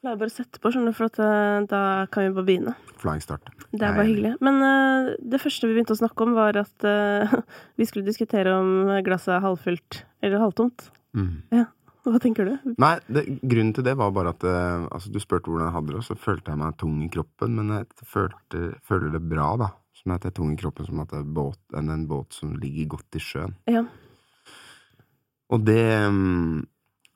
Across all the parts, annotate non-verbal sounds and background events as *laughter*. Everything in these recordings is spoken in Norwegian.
La meg bare sette på, skjønner du, for at, eh, da kan vi bare begynne. Flying start. Det er Nei. bare hyggelig. Men uh, det første vi begynte å snakke om, var at uh, *laughs* vi skulle diskutere om glasset er halvfullt eller halvtomt. Mm. Hva tenker du? Nei, det, grunnen til det var bare at uh, altså, Du spurte hvordan jeg hadde det, og så følte jeg meg tung i kroppen. Men jeg følte, føler det bra, da. Som at jeg er tung i kroppen som at det er båt, en båt som ligger godt i sjøen. Ja. Og det mm,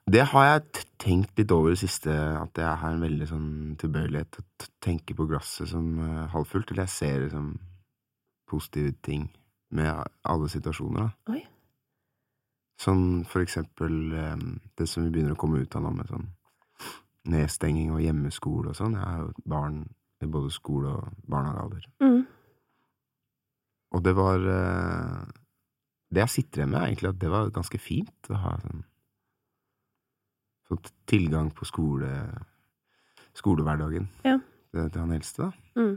Det har jeg tenkt litt over det siste, at jeg har en veldig sånn tilbøyelighet til å tenke på glasset som uh, halvfullt. Eller jeg ser liksom positive ting med alle situasjoner, da. Oi. Sånn for eksempel um, det som vi begynner å komme ut av nå, med sånn nedstenging og hjemmeskole og sånn. Jeg har jo barn i både skole og barnehagealder. Mm. Og det var uh, Det jeg sitter igjen med, er egentlig at det var ganske fint å ha sånn tilgang på skole skolehverdagen Ja. til, til han eldste, da. Mm.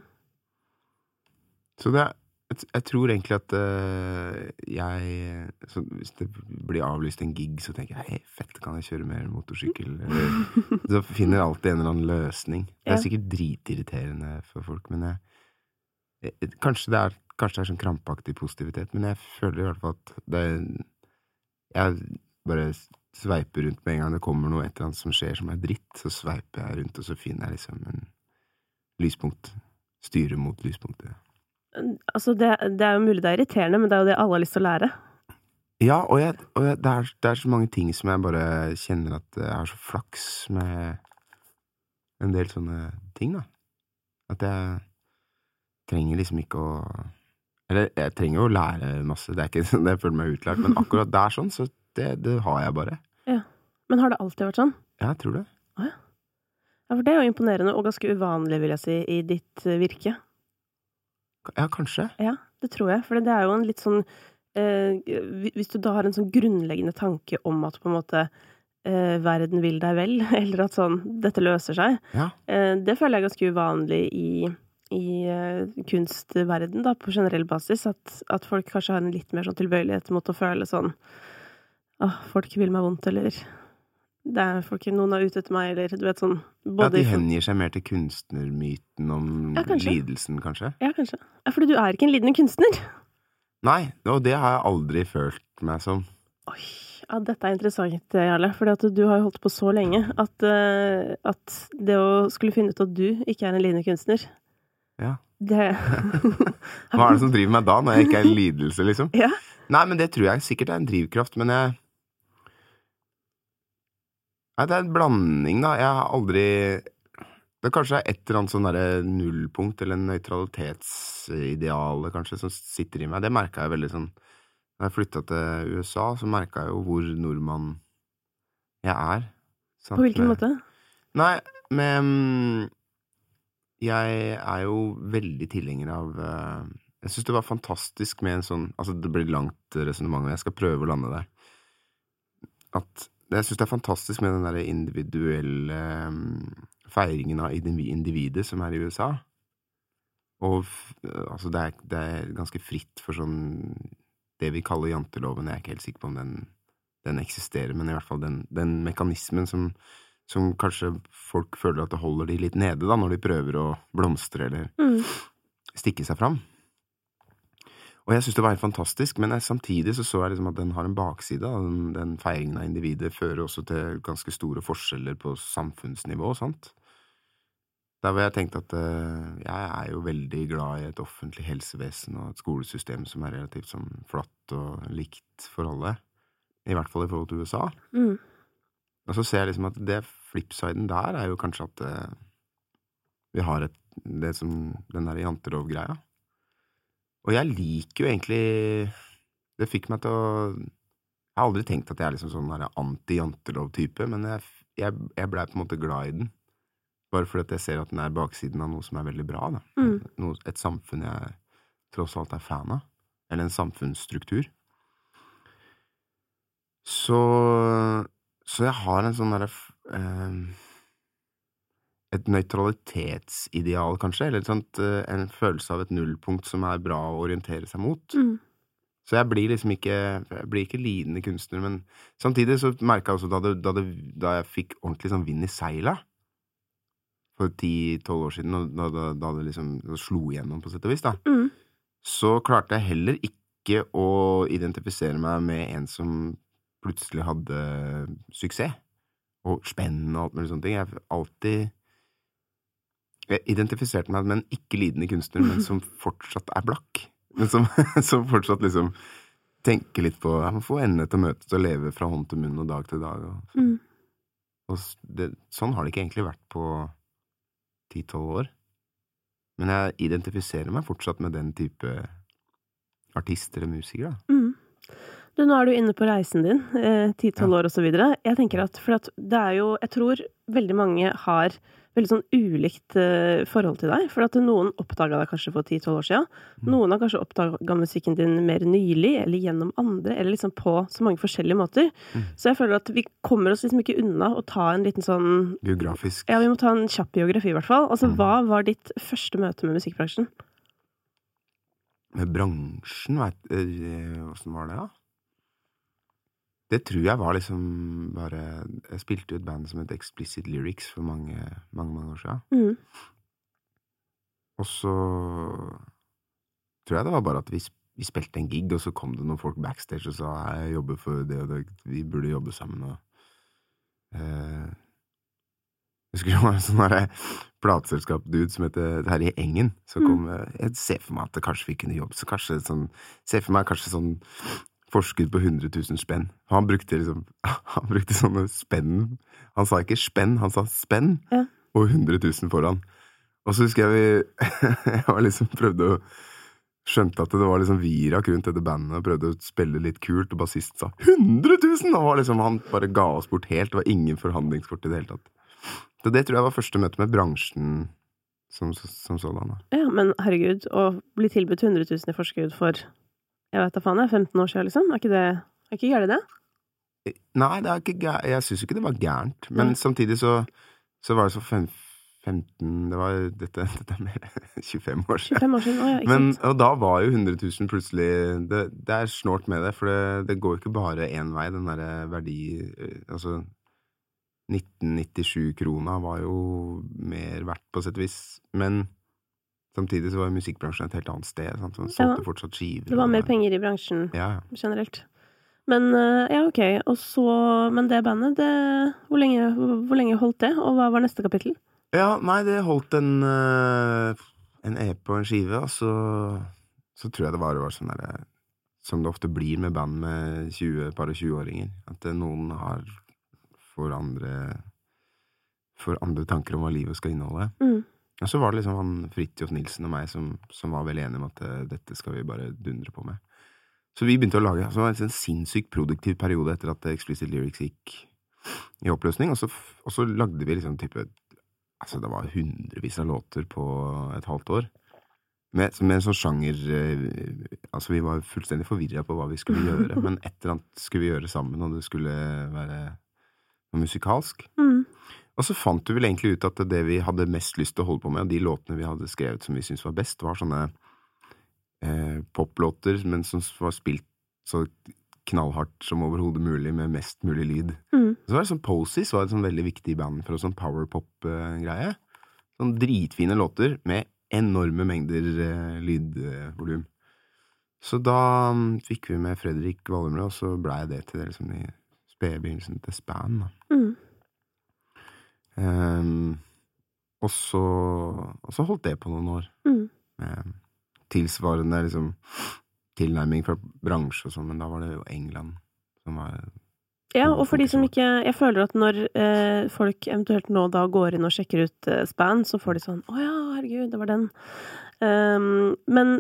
Så det er jeg, tror egentlig at eh, jeg så Hvis det blir avlyst en gig, så tenker jeg hei, fett, kan jeg kjøre mer motorsykkel? *laughs* Eller, så finner jeg alltid en eller annen løsning. Det er sikkert dritirriterende for folk, men jeg, jeg, kanskje, det er, kanskje det er sånn krampaktig positivitet, men jeg føler i hvert fall at det Jeg bare sveiper rundt med en gang det kommer noe et eller annet som skjer som er dritt, så sveiper jeg rundt, og så finner jeg liksom en lyspunkt. Styrer mot lyspunktet. Altså, det, det er jo mulig det er irriterende, men det er jo det alle har lyst til å lære. Ja, og, jeg, og jeg, det, er, det er så mange ting som jeg bare kjenner at jeg har så flaks med en del sånne ting, da. At jeg trenger liksom ikke å Eller jeg trenger jo å lære masse, det er ikke *laughs* sånn jeg føler meg utlært, men akkurat der sånn, så det, det har jeg bare. Men har det alltid vært sånn? Ja, jeg tror det. Ja, for det er jo imponerende, og ganske uvanlig, vil jeg si, i ditt eh, virke. Ja, kanskje. Ja, det tror jeg. For det er jo en litt sånn eh, Hvis du da har en sånn grunnleggende tanke om at på en måte eh, verden vil deg vel, *laughs* eller at sånn dette løser seg, Ja. eh, det føler jeg er ganske uvanlig i, i eh, kunstverden, da, på generell basis. At, at folk kanskje har en litt mer sånn tilbøyelighet mot å føle sånn Åh, folk vil meg vondt, eller det er folk, noen er ute etter meg, eller du vet sånn At både de i- hengir seg mer til kunstnermyten om Ja, kanskje. lidelsen, kanskje. Ja, kanskje. Ja, fordi du er ikke en lidende kunstner. Nei, og det har jeg aldri følt meg som. Oi, ja, dette er interessant, Jarle. For du har jo holdt på så lenge at, uh, at det å skulle finne ut at du ikke er en lidende kunstner Ja. Det *laughs* Hva er det som driver meg da, når jeg ikke er en lidelse, liksom? *laughs* Ja. Nei, men det tror jeg sikkert er en drivkraft, men jeg Nei, det er en blanding, da. Jeg har aldri Det kanskje er et eller annet sånn derre nullpunkt, eller en nøytralitetsideale, kanskje, som sitter i meg. Det merka jeg veldig sånn Da jeg flytta til USA, så merka jeg jo hvor nordmann jeg er. sant, På hvilken måte? Nei, men mm, Jeg er jo veldig tilhenger av eh, Jeg syns det var fantastisk med en sånn Altså, det blir langt resonnement, og jeg skal prøve å lande der. At Jeg syns det er fantastisk med den derre individuelle mm, feiringen av individet som er i USA. Og altså, det er, det er ganske fritt for sånn Det vi kaller janteloven, jeg er ikke helt sikker på om den, den eksisterer, men i hvert fall den, den mekanismen som som kanskje folk føler at det holder de litt nede, da, når de prøver å blomstre eller Mm. stikke seg fram. Og jeg syns det var helt fantastisk, men jeg, samtidig så så jeg liksom at den har en bakside. Den, den feiringen av individet fører også til ganske store forskjeller på samfunnsnivå, sant. Der hvor jeg tenkte at uh, jeg er jo veldig glad i et offentlig helsevesen og et skolesystem som er relativt sånn flatt og likt for alle. I hvert fall i forhold til USA. Mm. Og så ser jeg liksom at det flipsiden der er jo kanskje at uh, vi har et det som den der jantelov-greia. Og jeg liker jo egentlig Det fikk meg til å Jeg har aldri tenkt at jeg er liksom sånn anti-jantelov-type, men jeg, jeg, jeg blei på en måte glad i den. Bare fordi at jeg ser at den er baksiden av noe som er veldig bra. Da. Mm. Noe, et samfunn jeg tross alt er fan av. Eller en samfunnsstruktur. Så Så jeg har en sånn derre eh, Et nøytralitetsideal, kanskje, eller et sånt, eh, en følelse av et nullpunkt som er bra å orientere seg mot. Mm. Så jeg blir liksom ikke Jeg blir ikke lidende kunstner, men samtidig så merka jeg også da, det, da, det, da jeg fikk ordentlig sånn vind i seila, for ti-tolv år siden, da, da, da det liksom slo igjennom, på sett og vis, da, Mm. så klarte jeg heller ikke å identifisere meg med en som plutselig hadde suksess. Og spenn og alt mulig sånne ting. Jeg alltid Jeg identifiserte meg med en ikke-lidende kunstner, men som fortsatt er blakk. Men som, *laughs* som fortsatt liksom tenker litt på jeg Man får endene til å møtes og leve fra hånd til munn og dag til dag. Og, Mm. og det, sånn har det ikke egentlig vært på ti-tolv år. Men jeg identifiserer meg fortsatt med den type artist eller musiker, da. Mm. Du, nå er du inne på reisen din, eh, ti-tolv år og så videre. Jeg tenker at, for at det er jo Jeg tror veldig mange har veldig sånn ulikt eh, forhold til deg. For at noen oppdaga deg kanskje for ti-tolv år siden. Mm. Noen har kanskje oppdaga musikken din mer nylig, eller gjennom andre, eller liksom på så mange forskjellige måter. Mm. Så jeg føler at vi kommer oss liksom ikke unna å ta en liten sånn Biografisk. Ja, vi må ta en kjapp biografi, i hvert fall. Altså, Mm. hva var ditt første møte med musikkbransjen? Med bransjen, veit Åssen var det, da? Det tror jeg var liksom bare Jeg spilte jo et band som het Explicit Lyrics for mange, mange, mange år siden. Mm. Og så tror jeg det var bare at vi, vi spilte en gig, og så kom det noen folk backstage og sa jeg jobber for det og det, vi burde jobbe sammen, og eh, Jeg husker det var en sånn plateselskap-dude som heter Terje Engen, som Mm. kom mm. Jeg ser for meg at kanskje vi kunne jobbe, så kanskje sånn Ser for meg kanskje sånn forskudd på 100 000 spenn. Han brukte liksom *laughs* Han brukte sånne spenn Han sa ikke spenn, han sa spenn, Ja. og 100 000 foran. Og så husker jeg vi *laughs* Jeg var liksom prøvde å Skjønte at det var liksom virak rundt dette bandet, og prøvde å spille litt kult, og bassist sa 100 000! Og var liksom, han bare ga oss bort helt, det var ingen forhandlingskort i det hele tatt. Så det tror jeg var første møte med bransjen som, som sådan. da. Ja, men herregud, å bli tilbudt 100 000 i forskudd for jeg vet da faen, jeg, 15 år siden, liksom? Er ikke det er ikke gærent, det? Nei, det er ikke gæ- jeg syns ikke det var gærent, men mm. samtidig så, så var det så fem, 15 Det var dette, *laughs* dette er mer 25 år siden. 25 år siden, å ja, Men, og da var jo 100 000 plutselig Det, det er snålt med det, for det, det går jo ikke bare én vei, den derre verdi eh, Altså 1997-krona var jo mer verdt, på sett og vis, men samtidig så var musikkbransjen et helt annet sted. Sant? Man solgte Ja. fortsatt skiver. Det var mer penger i bransjen Ja, ja. generelt. Men eh, ja, ok. Og så Men det bandet, det hvor lenge, hvor lenge holdt det? Og hva var neste kapittel? Ja, nei, det holdt en, eh, en EP og en skive, og så, så tror jeg det bare var sånn derre Som det ofte blir med band med 20, par og 20-åringer. At eh, noen har for andre for andre tanker om hva livet skal inneholde. Mm. Og så var det liksom han Fridtjof Nilsen og meg som, som var veldig enige om at eh, dette skal vi bare dundre på med. Så vi begynte å lage altså, Det var en sånn sinnssykt produktiv periode etter at Explicit Lyrics gikk i oppløsning, og så, og så lagde vi liksom type Altså, det var hundrevis av låter på et halvt år. Med, med en sånn sjanger eh, Altså, vi var fullstendig forvirra på hva vi skulle *laughs* gjøre, men et eller annet skulle vi gjøre sammen, og det skulle være musikalsk. Mm. Og så fant vi vel egentlig ut at det vi hadde mest lyst til å holde på med, og de låtene vi hadde skrevet som vi syntes var best, var sånne eh, poplåter, men som var spilt så knallhardt som overhodet mulig, med mest mulig lyd. Mm. Så var det sånn Posies var et sånn veldig viktig band for oss, sånn powerpop-greie. Sånn dritfine låter med enorme mengder eh, lydvolum. Så da um, fikk vi med Fredrik Valumre, og så blei det til det liksom i spede begynnelsen til Span. da. Mm. Ehm, og, så, og så holdt det på noen år. Mm. Med tilsvarende liksom, tilnærming fra bransje og sånn, men da var det jo England som var Ja, og for de som ikke Jeg føler at når eh, folk eventuelt nå da går inn og sjekker ut eh, Span, så får de sånn Å ja, herregud, det var den. Um, men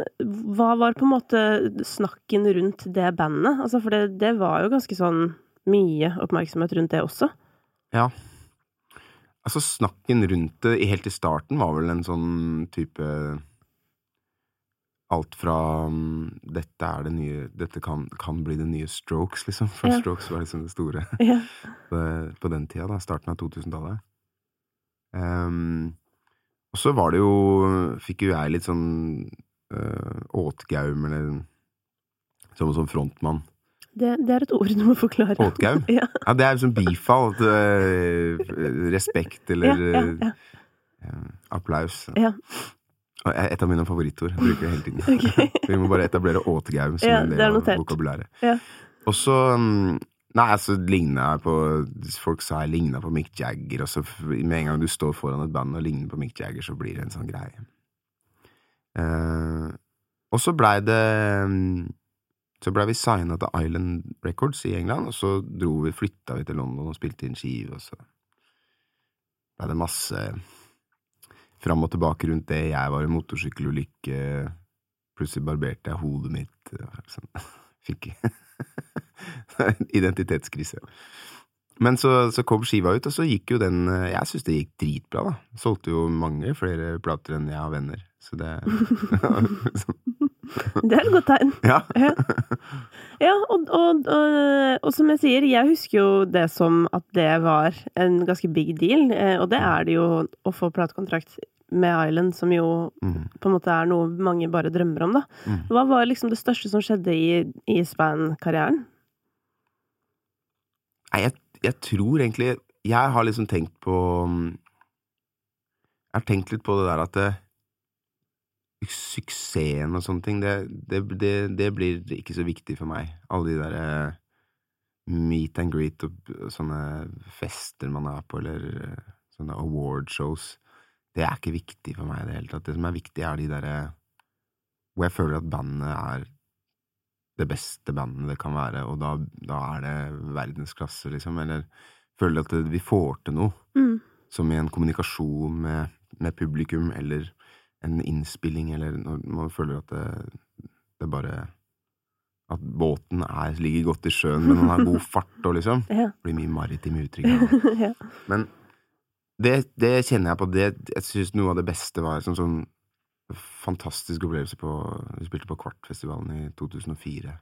hva var på en måte snakken rundt det bandet? Altså, for det, det var jo ganske sånn mye oppmerksomhet rundt det også. Ja. Altså, snakken rundt det helt i starten var vel en sånn type Alt fra um, 'dette er det nye Dette kan, kan bli det nye Strokes', liksom. For Ja. Strokes var liksom det store *laughs* Ja. *laughs* på, den tida, da. Starten av 2000-tallet. Um, og så var det jo Fikk jo jeg litt sånn uh, åtgaum, eller som som frontmann. Det, det er et ord du må forklare. Åtgaum? *laughs* Ja, Ja, det er jo sånn bifall eh, respekt, eller ja, ja. eh, applaus. Ja. Et av mine favorittord. Jeg bruker det hele tiden. *laughs* Okay. *laughs* Vi må bare etablere åtgau, som en det del av vokabulæret. Ja. Og så mm, Nei, altså ligna jeg på Folk sa jeg ligna på Mick Jagger, og så med en gang du står foran et band og ligner på Mick Jagger, så blir det en sånn greie. Uh, og så blei det mm, Så blei vi signa til Island Records i England, og så dro vi, flytta vi til London og spilte inn skive, og så blei det masse fram og tilbake rundt det. Jeg var i motorsykkelulykke, plutselig barberte jeg hodet mitt. Sånn. *laughs* Fikk *laughs* identitetskrise. Men så, så kom skiva ut, og så gikk jo den eh, Jeg syns det gikk dritbra, da. Solgte jo mange flere plater enn jeg har venner, så det *laughs* Det er et godt tegn. Ja. Ja, ja og, og, og, og som jeg sier, jeg husker jo det som at det var en ganske big deal, eh, og det er det jo å få platekontrakt med Island, som jo Mm. på en måte er noe mange bare drømmer om, da. Mm. Hva var liksom det største som skjedde i, i Span-karrieren? Nei, jeg, jeg tror egentlig Jeg har liksom tenkt på mm, Jeg har tenkt litt på det der at det, suksessen og sånne ting, det, det, det, det blir ikke så viktig for meg. Alle de derre meet and greet og sånne fester man er på, eller eh, sånne award shows. Det er ikke viktig for meg i det hele tatt. Det som er viktig, er de derre hvor jeg føler at bandet er det beste bandet det kan være, og da, da er det verdensklasse, liksom. Eller føler at vi får til noe, Mm. som i en kommunikasjon med, med publikum, eller en innspilling, eller når man føler at det, det bare At båten er, ligger godt i sjøen, men den har god *laughs* fart og liksom. Det blir mye maritime uttrykk. *laughs* ja. Men det, det kjenner jeg på. Det, jeg syns noe av det beste var som sånn fantastisk opplevelse på Vi spilte på Kvartfestivalen i 2004.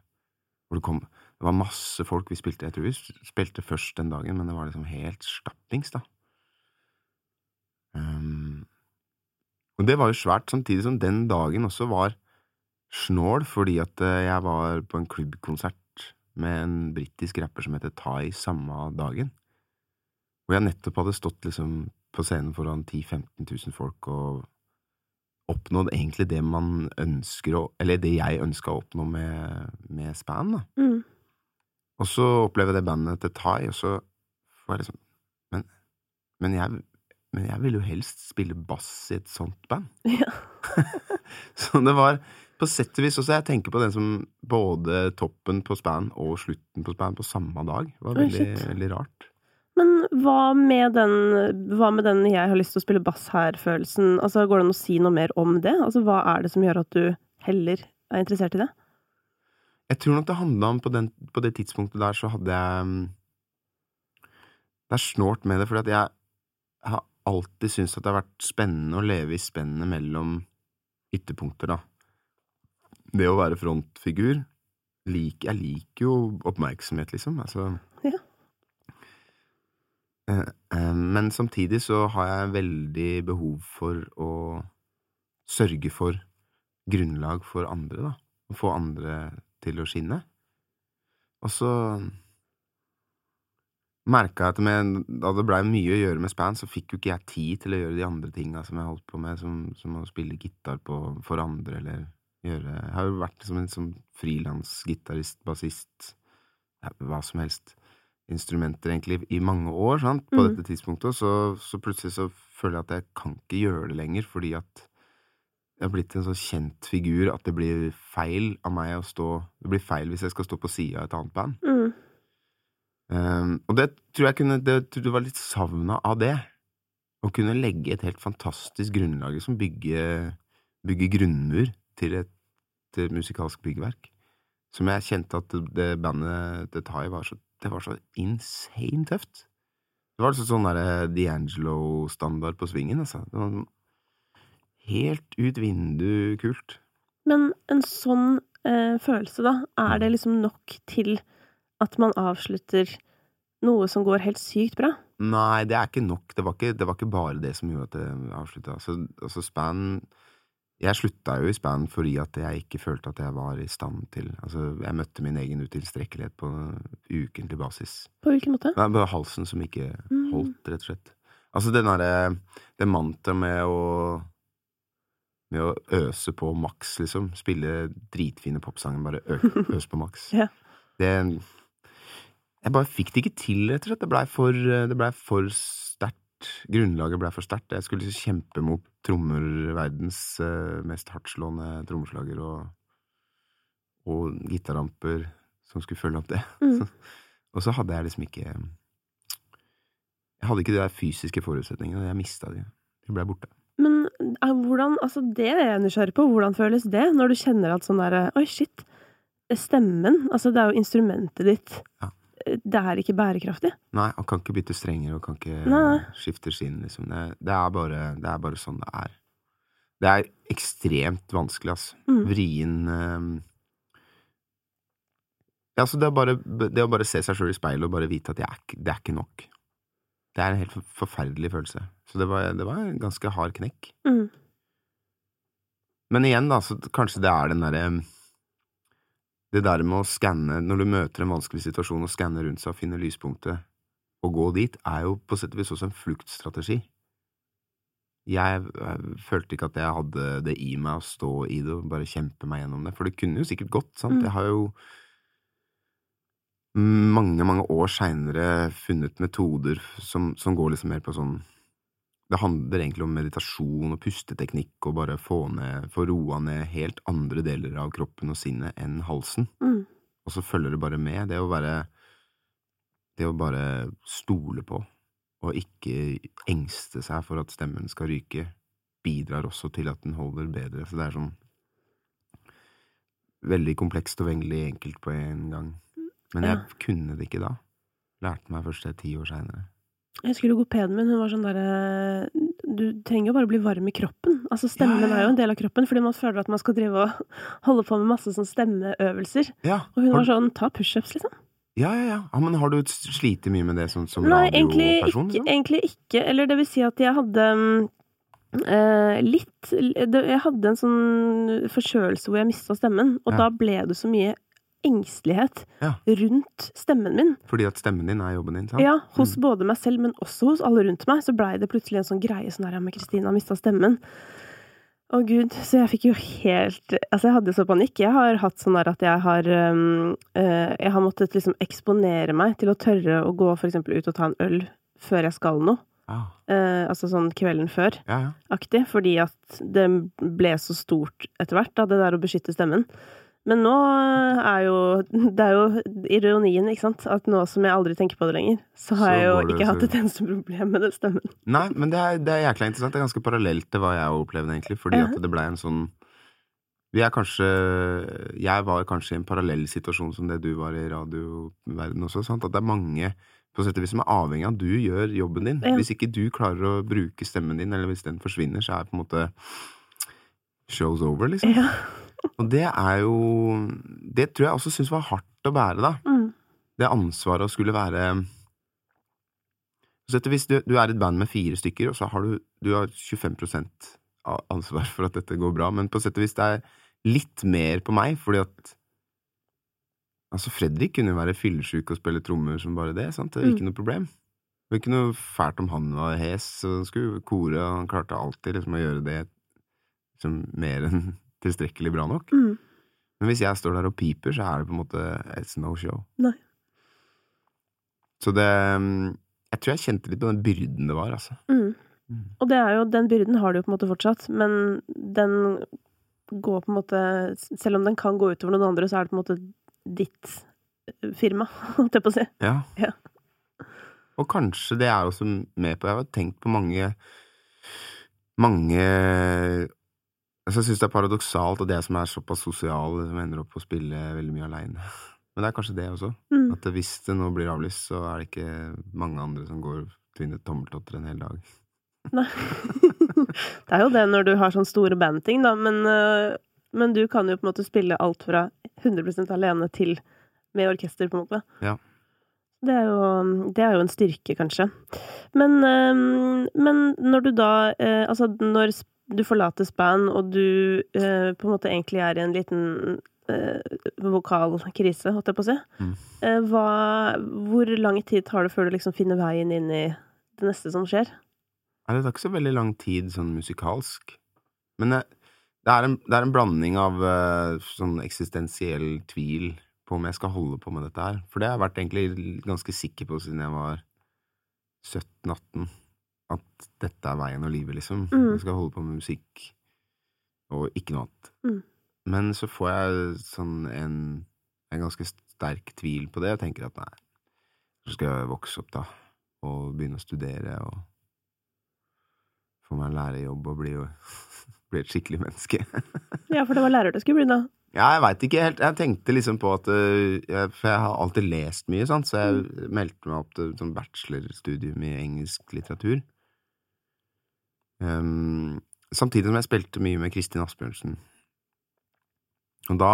Hvor det kom Det var masse folk vi spilte. Jeg tror vi spilte først den dagen, men det var liksom helt stappings, da. Um, og det var jo svært, samtidig som den dagen også var snål, fordi at eh, jeg var på en klubbkonsert med en britisk rapper som heter Tai samme dagen. Hvor jeg nettopp hadde stått liksom på scenen foran 10 000-15 000 folk og oppnådd egentlig det man ønsker å Eller det jeg ønska å oppnå med, med Span, da. Mm. Og så opplever jeg det bandet til Tai, og så får jeg liksom Men, men, jeg, men jeg ville jo helst spille bass i et sånt band. *laughs* Ja. *laughs* så det var på sett og vis også Jeg tenker på den som både toppen på Span og slutten på Span på samme dag. Det var veldig, oh, veldig rart. Men hva med den Hva med den 'jeg har lyst til å spille bass her'-følelsen? Altså, Går det an å si noe mer om det? Altså, Hva er det som gjør at du heller er interessert i det? Jeg tror nok det handla om på, den, på det tidspunktet der, så hadde jeg mm, Det er snålt med det, fordi at jeg har alltid syntes at det har vært spennende å leve i spennet mellom ytterpunkter, da. Det å være frontfigur lik, Jeg liker jo oppmerksomhet, liksom. Altså Ja. Eh, eh, Men samtidig så har jeg veldig behov for å sørge for grunnlag for andre, da. Å få andre til å skinne. Og så merka at med, da det blei mye å gjøre med Span, så fikk jo ikke jeg tid til å gjøre de andre tinga som jeg holdt på med, som, som å spille gitar på, for andre, eller gjøre Jeg har jo vært som en sånn frilansgitarist, bassist, ja, hva som helst, instrumenter, egentlig, i mange år, sant, på mm. dette tidspunktet, så, så plutselig så føler jeg at jeg kan ikke gjøre det lenger, fordi at jeg har blitt en så kjent figur at det blir feil av meg å stå Det blir feil hvis jeg skal stå på sida av et annet band. Mm. Um, og det tror jeg kunne Det, tror jeg var litt savna av det. Å kunne legge et helt fantastisk grunnlag, som bygger, bygge grunnmur til et, til et musikalsk byggverk. Som jeg kjente at det, det bandet til Tai var så Det var så insane tøft. Det var altså sånn derre D'Angelo-standard på svingen, altså. Det var helt ut vindu kult. Men en sånn eh, følelse, da, er det liksom nok til at man avslutter noe som går helt sykt bra? Nei, det er ikke nok. Det var ikke, det var ikke bare det som gjorde at det avslutta. Altså, altså Span Jeg slutta jo i Span fordi at jeg ikke følte at jeg var i stand til Altså, jeg møtte min egen utilstrekkelighet på ukentlig basis. På hvilken måte? Var bare halsen som ikke Mm. holdt, rett og slett. Altså den derre Det mantraet med å Med å øse på maks, liksom. Spille dritfine popsanger, bare ø, *laughs* øse på maks. Ja. Det Jeg bare fikk det ikke til, rett og slett. Det blei for, det ble for sterkt. Grunnlaget blei for sterkt. Jeg skulle liksom kjempe mot trommer, verdens eh, mest hardtslående trommeslager, og, og gitaramper som skulle følge opp det. Mm. *laughs* Og så hadde jeg liksom ikke Jeg hadde ikke de der fysiske forutsetningene. Jeg mista de. De ble borte. Men eh, hvordan Altså, det er jeg nysgjerrig på. Hvordan føles det når du kjenner at sånn derre Oi, shit. Stemmen. Altså, det er jo instrumentet ditt. Ja. Det er ikke bærekraftig. Nei, han kan ikke bytte strenger og kan ikke Nei. skifte skinn, liksom. Det, det, er bare, det er bare sånn det er. Det er ekstremt vanskelig, altså. Mm. Vrien um... Ja, altså, det, bare, det å bare se seg sjøl i speilet og bare vite at er, det er ikke nok. Det er en helt forferdelig følelse. Så det var, det var en ganske hard knekk. Mm. Men igjen, da, så kanskje det er den derre Det der med å skanne Når du møter en vanskelig situasjon, og skanne rundt seg og finne lyspunktet, og gå dit, er jo på sett og vis også en fluktstrategi. Jeg, jeg, følte ikke at jeg hadde det i meg å stå i det og bare kjempe meg gjennom det, for det kunne jo sikkert gått, sant. Mm. Jeg har jo mange, mange år seinere funnet metoder som, som går liksom mer på sånn det handler egentlig om meditasjon og pusteteknikk og bare få ned, få roa ned helt andre deler av kroppen og sinnet enn halsen. Mm. Og så følger det bare med. Det å være Det å bare stole på, og ikke engste seg for at stemmen skal ryke, bidrar også til at den holder bedre. Så det er sånn veldig komplekst og veldig enkelt på en gang. Men jeg kunne det ikke da. Lærte meg først det ti år seinere. Jeg husker logopeden min, hun var sånn derre Du trenger jo bare å bli varm i kroppen. Altså, stemmen Ja, ja, er jo en del av kroppen, fordi man føler at man skal drive og *laughs* holde på med masse sånn stemmeøvelser. Ja, Og hun har var sånn Ta pushups, liksom. ja, ja, ja. Men har du slitt mye med det som, som Nei, radioperson? ikke, liksom? egentlig ikke. Eller det vil si at jeg hadde eh, litt Jeg hadde en sånn forkjølelse hvor jeg mista stemmen, og Ja. da ble det så mye engstelighet Ja. rundt stemmen min. Fordi at stemmen din er jobben din, sant? Ja, hos Mm. både meg selv, men også hos alle rundt meg, så blei det plutselig en sånn greie sånn her, ja, men har mista stemmen. Å gud, så jeg fikk jo helt Altså, jeg hadde så panikk. Jeg har hatt sånn der at jeg har eh, Jeg har måttet liksom eksponere meg til å tørre å gå for eksempel ut og ta en øl før jeg skal noe. Ah. Uh, altså sånn kvelden ja. ja. før-aktig. Fordi at det ble så stort etter hvert, da, det der å beskytte stemmen. Men nå er jo *laughs* Det er jo ironien, ikke sant? At nå som jeg aldri tenker på det lenger, så har Så jeg jo det ikke så- hatt et eneste problem med den stemmen. *laughs* Nei, men det er, det er jækla interessant. Det er ganske parallelt til hva jeg opplevde, egentlig. Fordi Ja. at det blei en sånn Vi er kanskje Jeg var kanskje i en parallell situasjon som det du var i radioverdenen også. Sant? At det er mange på sett og vis som er avhengig av at du gjør jobben din. Ja. Hvis ikke du klarer å bruke stemmen din, eller hvis den forsvinner, så er det på en måte show's over, liksom. Ja. Og det er jo Det tror jeg også syns var hardt å bære, da. Mm. Det ansvaret å skulle være så og du, du er et band med fire stykker, og så har du, du har 25 av ansvar for at dette går bra, men på sett og vis det er litt mer på meg, fordi at Altså, Fredrik kunne jo være fyllesyk og spille trommer som bare det, sant? Det er Mm. ikke noe problem. Det var ikke noe fælt om han var hes, så han skulle kore, og han klarte alltid liksom å gjøre det liksom mer enn tilstrekkelig bra nok. Mm. Men hvis jeg står der og piper, så er det på en måte It's no show. Nei. Så det mm, Jeg tror jeg kjente litt på den byrden det var, altså. Mm. Mm. Og det er jo, den byrden har du jo på en måte fortsatt, men den går på en måte Selv om den kan gå utover noen andre, så er det på en måte ditt firma, *laughs* holdt jeg på å si. Ja. Ja. Og kanskje det er også med på Jeg har tenkt på mange Mange altså Jeg syns det er paradoksalt at jeg som er såpass sosial, ender opp å spille veldig mye aleine. *laughs* Men det er kanskje det også. Mm. At hvis det nå blir avlyst, så er det ikke mange andre som går og tvinner tommeltotter en hel dag. *laughs* Nei. det er jo det når du har sånn store bandting, da, men, øh, men du kan jo på en måte spille alt fra 100 alene til med orkester, på en måte. Ja. Det er jo, det er jo en styrke, kanskje. Men, øh, men når du da øh, Altså, når du forlater span, og du eh, på en måte egentlig er i en liten eh, vokalkrise, holdt jeg på å si, Mm. Eh, hva, hvor lang tid tar det før du liksom finner veien inn i det neste som skjer? Nei, det tar ikke så veldig lang tid sånn musikalsk. Men det, det, er, en, det er en blanding av uh, sånn eksistensiell tvil på om jeg skal holde på med dette her. For det har jeg vært egentlig ganske sikker på siden jeg var 17-18. At dette er veien og livet, liksom. Mm. Jeg skal holde på med musikk og ikke noe annet. Mm. Men så får jeg sånn en, en ganske sterk tvil på det, og tenker at nei, så skal jeg vokse opp, da, og begynne å studere og få meg en lærerjobb og bli, *laughs* bli et skikkelig menneske. *laughs* Ja, for det var lærer du skulle bli, da. Ja, jeg veit ikke helt. Jeg tenkte liksom på at øh, jeg, For jeg har alltid lest mye, sant, så jeg meldte meg opp til sånn bachelorstudium i engelsk litteratur. Ehm, samtidig som jeg spilte mye med Kristin Asbjørnsen. Og da,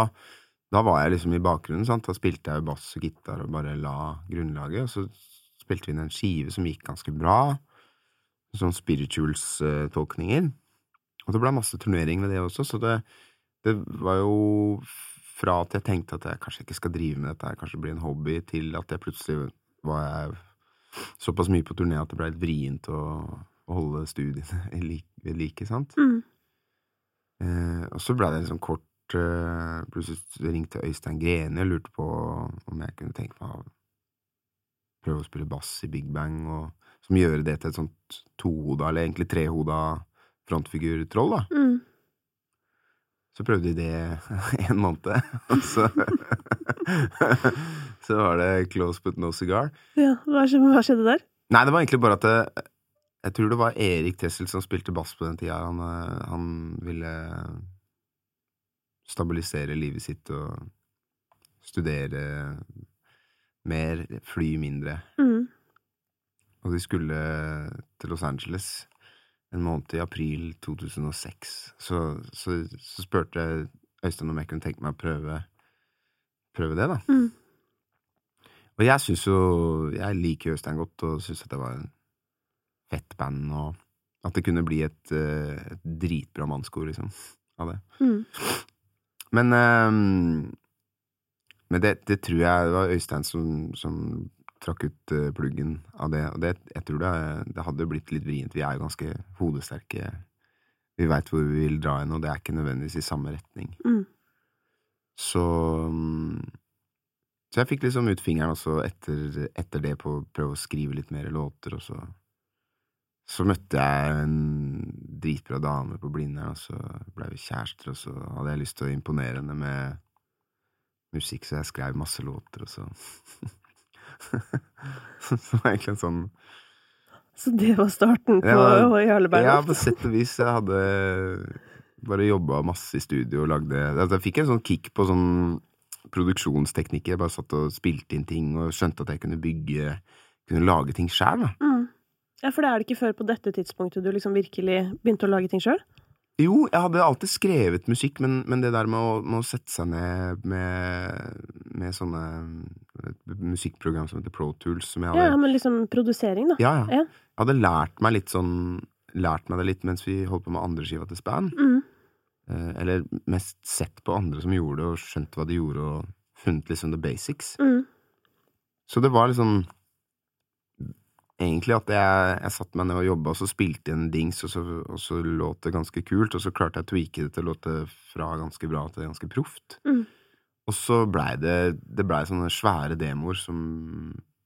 da var jeg liksom i bakgrunnen, sant. Da spilte jeg bass og gitar og bare la grunnlaget, og så spilte vi inn en skive som gikk ganske bra. Sånn spirituals-tolkninger. Og det ble masse turnering med det også, så det, det var jo fra at jeg tenkte at jeg kanskje ikke skal drive med dette her, kanskje bli en hobby, til at jeg plutselig var jeg såpass mye på turné at det ble litt vrient å holde studiene *laughs* ved like, sant. Mm. Eh, og så ble det liksom kort eh, Plutselig ringte Øystein Greni og lurte på om jeg kunne tenke meg å prøve å spille bass i Big Bang, og som gjøre det til et sånt tohoda, eller egentlig trehoda frontfigurtroll, da. Mm. Så prøvde de det *laughs* en måned, og så *laughs* Så var det close but no cigar. Ja, hva skjedde der? Nei, det var egentlig bare at det, Jeg tror det var Erik Tessel som spilte bass på den tida. Han, eh, han ville stabilisere livet sitt og studere mer, fly mindre. Mm. Og de skulle til Los Angeles en måned i april 2006. Så, så, så spurte jeg Øystein om jeg kunne tenke meg å prøve, prøve det, da. Mm. Og jeg syns jo Jeg liker Øystein godt, og syns at det var en fett band, og at det kunne bli et, eh, et dritbra mannskor, liksom, av det. Mm. Men, ehm, men det, det tror jeg det var Øystein som, som trakk ut eh, pluggen av det. Og det, jeg tror det, det hadde blitt litt vrient. Vi er jo ganske hodesterke. Vi veit hvor vi vil dra hen, og det er ikke nødvendigvis i samme retning. Mm. Så mm, Så jeg fikk liksom ut fingeren også etter, etter det på å prøve å skrive litt mer låter, og så så møtte jeg en dritbra dame på Blindern, og så ble vi kjærester, og så hadde jeg lyst til å imponere henne med musikk, så jeg skrev masse låter, og så *laughs* Så var egentlig en sånn Så det var starten på var, Jarle Ja, på sett og vis. Jeg hadde bare jobba masse i studio og lagde altså, Jeg fikk en sånn kick på sånn produksjonsteknikker. Jeg bare satt og spilte inn ting og skjønte at jeg kunne bygge Kunne lage ting sjæl, da. Mm. Ja, for det er det ikke før på dette tidspunktet du liksom virkelig begynte å lage ting sjøl? Jo, jeg hadde alltid skrevet musikk, men, men det der med å, med å sette seg ned med, med sånne musikkprogram som heter Pro Tools, som jeg hadde Ja, men liksom produsering, da. Ja, ja. Ja. Jeg hadde lært meg litt sånn Lært meg det litt mens vi holdt på med andre skiva til Span. Mm. Eh, eller mest sett på andre som gjorde det, og skjønt hva de gjorde, og funnet liksom the basics. Mm. Så det var liksom Egentlig at jeg, jeg satte meg ned og jobba, og så spilte jeg en dings, og så, og så låt det ganske kult, og så klarte jeg å tweake det til å låte fra ganske bra til ganske proft. Mm. Og så blei det Det blei sånne svære demoer som,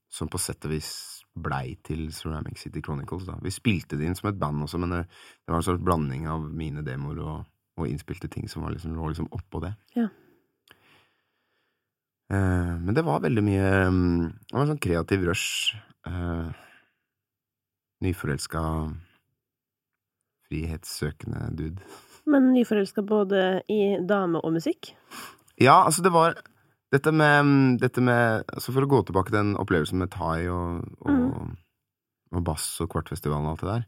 som på sett og vis blei til Ceramic City Chronicles. da. Vi spilte det inn som et band også, men det, det var en slags blanding av mine demoer og, og innspilte ting som var liksom, lå liksom oppå det. Ja. Uh, men det var veldig mye um, Det var en sånn kreativ rush. Eh, nyforelska, frihetssøkende dude. Men nyforelska både i dame og musikk? Ja, altså, det var dette med, dette med altså For å gå tilbake til den opplevelsen med thai og, og, og bass og Kvartfestivalen og alt det der,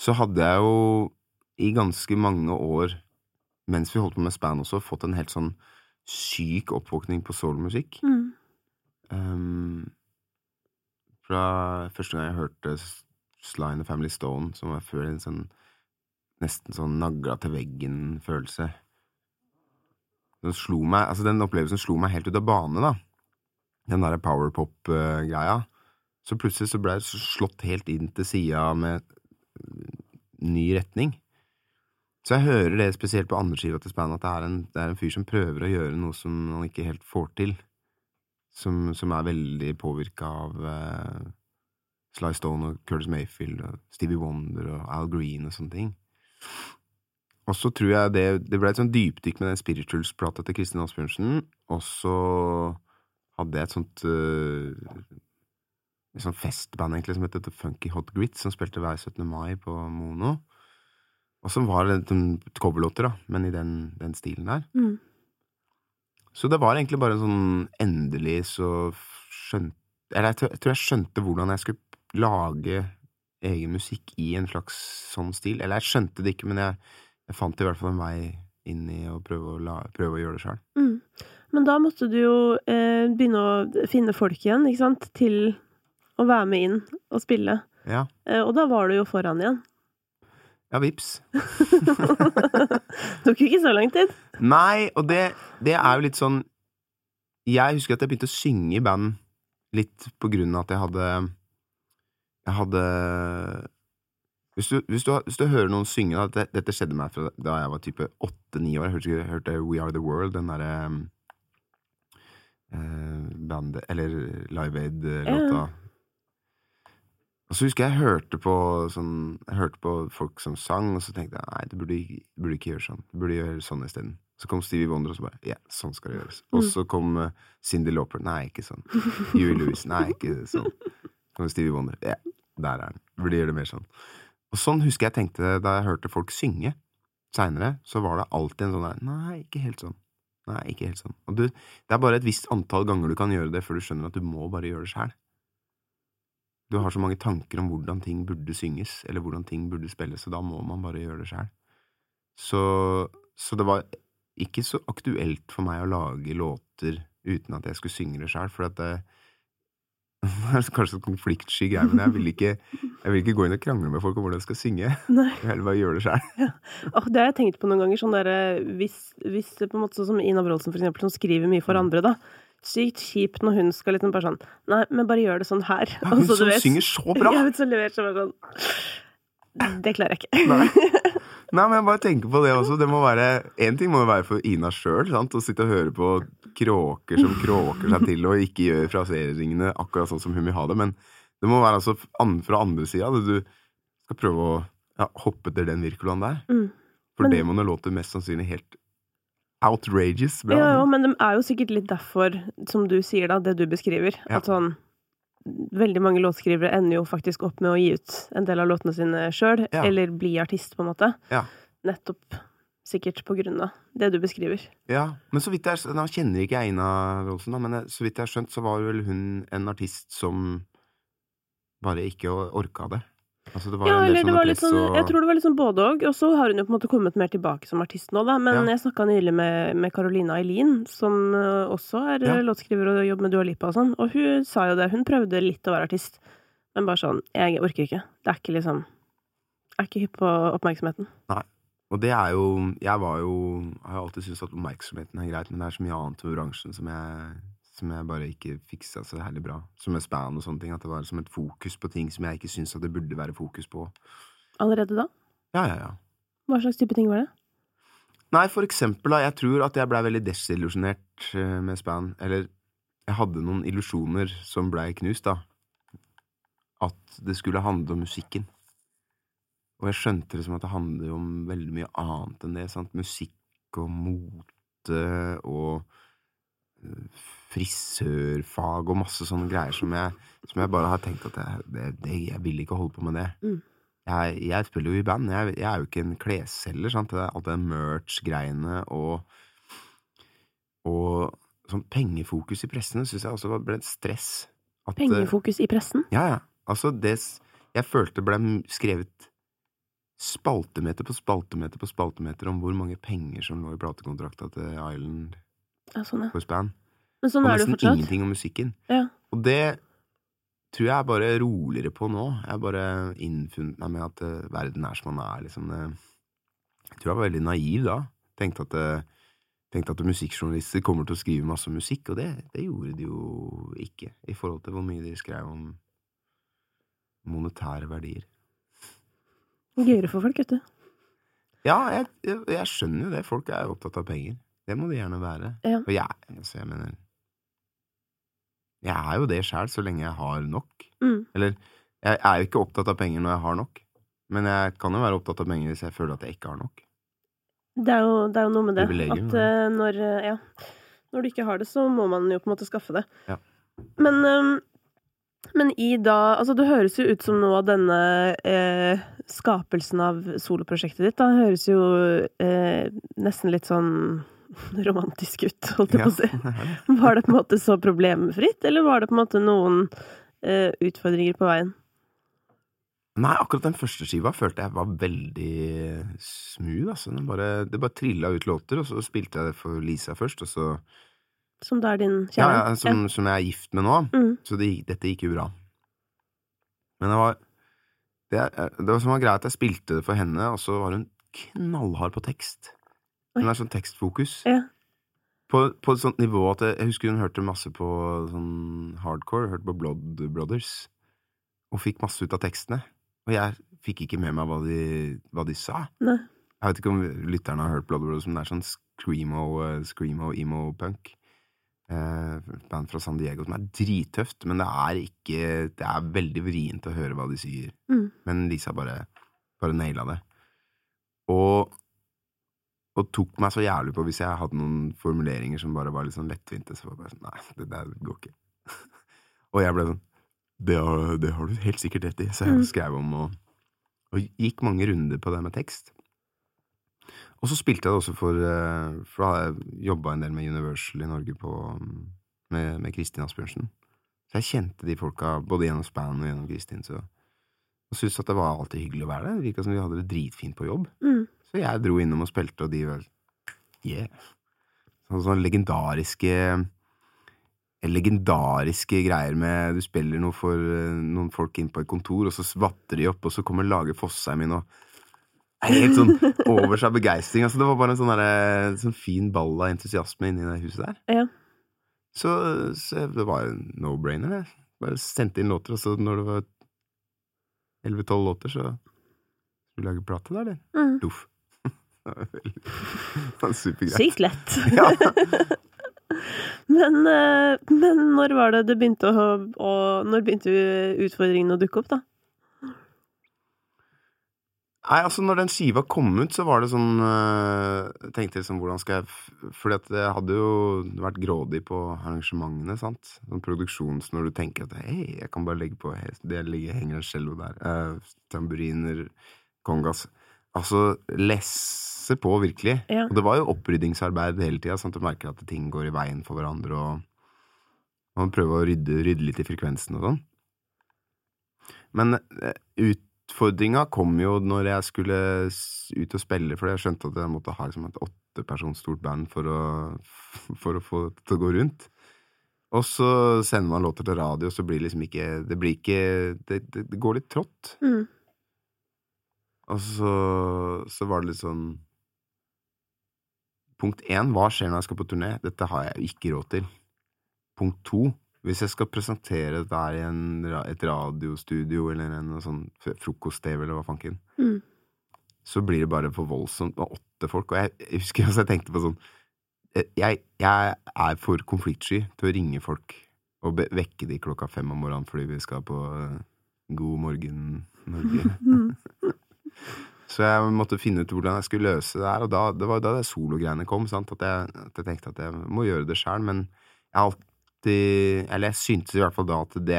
så hadde jeg jo i ganske mange år, mens vi holdt på med span også, fått en helt sånn syk oppvåkning på soulmusikk. Mm. Um, fra første gang jeg hørte Sly and the Family Stone, som jeg før en sånn nesten sånn nagla til veggen-følelse. Den slo meg, altså den opplevelsen slo meg helt ut av bane, da. Den derre powerpop-greia. Så plutselig så ble jeg slått helt inn til sida med ny retning. Så jeg hører det spesielt på andreskiva til Span, at det er, en, det er en fyr som prøver å gjøre noe som han ikke helt får til. Som, som er veldig påvirka av uh, Sly Stone og Curtis Mayfield og Stevie Wonder og Al Green og sånne ting. Og så tror jeg det, det ble et sånn dypdykk med den Spirituals-plata til Kristin Asbjørnsen, og så hadde jeg et sånt uh, et sånt festband egentlig som het The Funky Hot Grit, som spilte hver 17. mai på Mono. Og som var litt coverlåter, da, men i den, den stilen der. Mm. Så det var egentlig bare en sånn endelig så skjønte Eller jeg, jeg tror jeg skjønte hvordan jeg skulle lage egen musikk i en slags sånn stil. Eller jeg skjønte det ikke, men jeg, jeg fant i hvert fall en vei inn i å prøve å, la, prøve å gjøre det sjøl. Mm. Men da måtte du jo eh, begynne å finne folk igjen, ikke sant, til å være med inn og spille. Ja. Eh, og da var du jo foran igjen. Ja, vips. det *laughs* Tok jo ikke så lang tid. Nei, og det, det er jo litt sånn Jeg husker at jeg begynte å synge i band litt på grunn av at jeg hadde Jeg hadde Hvis du, hvis du, hvis du hører noen synge da, dette, dette skjedde meg fra da jeg var type åtte-ni år. Jeg hørte, jeg hørte We Are The World, den derre eh, bandet Eller Live Aid-låta. Ja. Og så husker jeg jeg hørte på sånn Jeg hørte på folk som sang, og så tenkte jeg nei, du burde, burde ikke gjøre sånn. Du burde gjøre sånn isteden. Så kom Stevie Wonder, og så bare ja, sånn skal det gjøres. Og så kom uh, Cindy Lauper. Nei, ikke sånn. *laughs* Huey Lewis. Nei, ikke sånn. Så kom Stevie Wonder. Ja, der er den. Du burde gjøre det mer sånn. Og sånn husker jeg tenkte da jeg hørte folk synge seinere, så var det alltid en sånn der Nei, ikke helt sånn. Nei, ikke helt sånn. Og du, det er bare et visst antall ganger du kan gjøre det før du skjønner at du må bare gjøre det sjæl. Du har så mange tanker om hvordan ting burde synges, eller hvordan ting burde spilles, og da må man bare gjøre det sjæl. Så, så, det var ikke så aktuelt for meg å lage låter uten at jeg skulle synge det sjæl, for at det, er *laughs* kanskje konfliktsky greie, men jeg vil, ikke, jeg vil ikke gå inn og krangle med folk om hvordan jeg skal synge. Nei. Jeg vil heller bare gjøre det sjøl. Ja. Det har jeg tenkt på noen ganger. Sånn der, hvis, hvis på en måte sånn som Ina Wroldsen, for eksempel, som skriver mye for andre, da. Sykt kjipt når hun skal liksom bare sånn Nei, men bare gjør det sånn her. Ja, hun *laughs* Og så, som du vet- synger så bra! Jeg vet, så leverer så bare sånn Det klarer jeg ikke. Nei. *laughs* Nei, men jeg bare tenker på det også. Det må være En ting må jo være for Ina sjøl, å sitte og høre på kråker som kråker seg til og ikke gjør fraseringene akkurat sånn som hun vil ha det, men det må være altså fra andre sida. Du skal prøve å ja, hoppe etter den virkulaen der. Mm. For Men- det må nå låte mest sannsynlig helt outrageous bra. Ja, ja, men det er jo sikkert litt derfor, som du sier da, det du beskriver, Ja. at sånn Veldig mange låtskrivere ender jo faktisk opp med å gi ut en del av låtene sine sjøl, Ja. eller bli artist, på en måte. Ja. Nettopp sikkert på grunn av det du beskriver. Ja, men så vidt jeg Nå kjenner ikke jeg Ina Wroldsen, da, men så vidt jeg har skjønt, så var vel hun en artist som bare ikke orka det. Altså, det var Ja, eller det var litt sånn, og jeg tror det var litt sånn både og, og så har hun jo på en måte kommet mer tilbake som artist nå, da. Men Ja. jeg snakka nylig med, med Carolina Eileen, som eh, også er Ja. eh, låtskriver og jobber med Dua Lipa og sånn, og hun sa jo det. Hun prøvde litt å være artist, men bare sånn Jeg orker ikke. Det er ikke liksom Jeg er ikke hypp på oppmerksomheten. Nei. Og det er jo Jeg var jo har jo alltid syntes at oppmerksomheten er greit, men det er så mye annet ved bransjen som jeg som jeg bare ikke fiksa så herlig bra. Som med span og sånne ting. At det var som et fokus på ting som jeg ikke syns at det burde være fokus på. Allerede da? Ja, ja, ja. Hva slags type ting var det? Nei, for eksempel, da. Jeg tror at jeg blei veldig desillusjonert eh, med span. Eller jeg hadde noen illusjoner som blei knust, da. At det skulle handle om musikken. Og jeg skjønte liksom at det handler om veldig mye annet enn det. sant? Musikk og mote og eh, frisørfag og masse sånne greier som jeg, som jeg bare har tenkt at jeg, det, det, jeg vil ikke holde på med det. Mm. Jeg, jeg spiller jo i band. Jeg, er jo ikke en klesselger. sant? Alt det merch-greiene og Og sånn pengefokus i pressen syns jeg også ble et stress. At, Pengefokus i pressen? ja, ja. Altså, det jeg følte ble skrevet spaltemeter på spaltemeter på spaltemeter om hvor mange penger som lå i platekontrakta til Island Ja, sånn, ja. Span. Men sånn er det jo nesten ingenting om musikken. Ja. Og det tror jeg er bare roligere på nå. Jeg har bare innfunnet meg med at uh, verden er som den er, liksom. Det- Jeg tror jeg var veldig naiv da. Tenkte at, eh, tenkte at musikkjournalister kommer til å skrive masse musikk, og det, det gjorde de jo ikke, i forhold til hvor mye de skrev om monetære verdier. Gøyere for folk, vet du. Ja, jeg, jeg, jeg skjønner jo det. Folk er opptatt av penger. Det må de gjerne være. Ja. Og jeg, altså, jeg mener Jeg er jo det sjæl, så lenge jeg har nok. Mm. Eller, jeg er jo ikke opptatt av penger når jeg har nok. Men jeg kan jo være opptatt av penger hvis jeg føler at jeg ikke har nok. Det er jo, det er jo noe med det. Privilegium, At uh, når uh, Ja. Når du ikke har det, så må man jo på en måte skaffe det. Ja. Men, eh, men i da Altså, det høres jo ut som noe av denne eh, skapelsen av soloprosjektet ditt, da høres jo eh, nesten litt sånn *laughs* romantisk ut, holdt jeg på å si. *laughs* Var det på en måte så problemfritt, eller var det på en måte noen uh, utfordringer på veien? Nei, akkurat den første skiva følte jeg var veldig smooth, altså. Den bare, det bare trilla ut låter, og så spilte jeg det for Lisa først, og så Som da er din Ja, kjære? ja som, som jeg er gift med nå. Mm. Så det, dette gikk jo bra. Men det var det, det var som var greia at jeg spilte det for henne, og så var hun knallhard på tekst. Hun er sånn tekstfokus. Ja. På, på et sånt nivå at jeg, jeg husker hun hørte masse på sånn hardcore, hørte på Blood Brothers, og fikk masse ut av tekstene. Og jeg fikk ikke med meg hva de, hva de sa. Nei. Jeg vet ikke om lytterne har hørt Blood Brothers, men det er sånn screamo, eh, screamo emo-punk. Eh, band fra San Diego som er drittøft, men det er ikke Det er veldig vrient å høre hva de sier. Mm. Men Lisa bare, bare naila det. Og, og tok meg så jævlig på hvis jeg hadde noen formuleringer som bare var litt sånn lettvinte. Så var det bare sånn Nei, det der går ikke. *laughs* og jeg ble sånn det har, det har du helt sikkert rett i. Så jeg Mm. skrev om og, og gikk mange runder på det med tekst. Og så spilte jeg det også for eh, For da har jeg jobba en del med Universal i Norge på, med, med Kristin Asbjørnsen. Så jeg kjente de folka både gjennom Span og gjennom Kristin. Så og syntes at det var alltid hyggelig å være der. Det virka som vi hadde det dritfint på jobb. Mm. Så jeg dro innom og spilte, og de var yeah. Sånne, sånne legendariske Legendariske greier med Du spiller noe for eh, noen folk inn på et kontor, og så vatter de opp, og så kommer Lage Fossheim inn og helt sånn *laughs* over seg av begeistring. Altså, det var bare en sånn, der, sånn fin ball av entusiasme inni det huset der. Ja. Så, så det var en no-brainer, det. Bare sendte inn låter, og så når det var 11-12 låter, så skulle vi lage plate der, eller? Mm. Loff. *laughs* Det Supergreit. Sykt lett. *laughs* Ja. *laughs* Men, eh, men når var det det begynte å, å Når begynte utfordringene å dukke opp, da? Nei, altså når den skiva kom ut, så var det sånn øh, Jeg tenkte liksom, hvordan skal jeg Fordi at jeg hadde jo vært grådig på arrangementene, sant. Sånn produksjons når du tenker at hei, jeg kan bare legge på Det ligger, henger en cello der. eh, tamburiner, kongas. Altså lesse på, virkelig. Ja. Og det var jo oppryddingsarbeid hele tida, sånn at du merker at ting går i veien for hverandre, og man prøver å rydde, rydde litt i frekvensen og sånn. Men eh, utfordringa kom jo når jeg skulle ut og spille, for jeg skjønte at jeg måtte ha liksom et åttepersons stort band for å, *laughs* for å få det til å gå rundt. Og så sender man låter til radio, og så blir det liksom ikke Det blir ikke Det, det, det går litt trått. Mm. Og så, så var det litt sånn Punkt én, hva skjer når jeg skal på turné? Dette har jeg jo ikke råd til. Punkt to, hvis jeg skal presentere dette her i en, et radiostudio eller en sånn frokost-TV eller hva fanken, Mm. så blir det bare for voldsomt med åtte folk. Og jeg, jeg husker også jeg tenkte på sånn eh, Jeg, jeg er for konfliktsky til å ringe folk og vekke de klokka fem om morgenen fordi vi skal på eh, God morgen Norge. *laughs* *laughs* Så jeg måtte finne ut hvordan jeg skulle løse det her, og da, det var da det sologreiene kom. Sant? At, jeg, at jeg tenkte at jeg må gjøre det sjøl, men jeg alltid Eller jeg syntes i hvert fall da at det,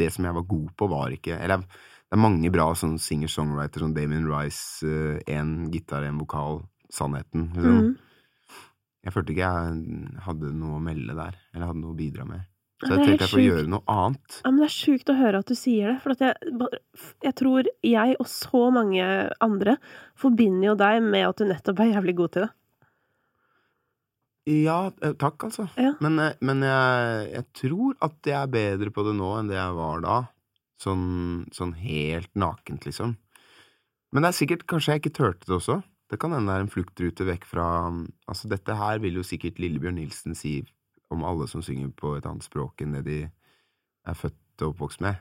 det som jeg var god på, var ikke Eller det er mange bra sånn singer-songwriter som Damien Rice, én gitar, én vokal, Sannheten. Liksom. Mm. Jeg følte ikke jeg hadde noe å melde der, eller hadde noe å bidra med. Så jeg tenkte jeg får gjøre noe annet. Ja, men det er sjukt å høre at du sier det, for at jeg, jeg tror jeg og så mange andre forbinder jo deg med at du nettopp er jævlig god til det. Ja, eh, takk, altså. Ja. Men, eh, men jeg, jeg tror at jeg er bedre på det nå enn det jeg var da. Sånn, sånn helt nakent, liksom. Men det er sikkert kanskje jeg ikke turte det også. Det kan hende det er en fluktrute vekk fra Altså, dette her vil jo sikkert Lillebjørn Nilsen si om alle som synger på et annet språk enn det de er født og oppvokst med.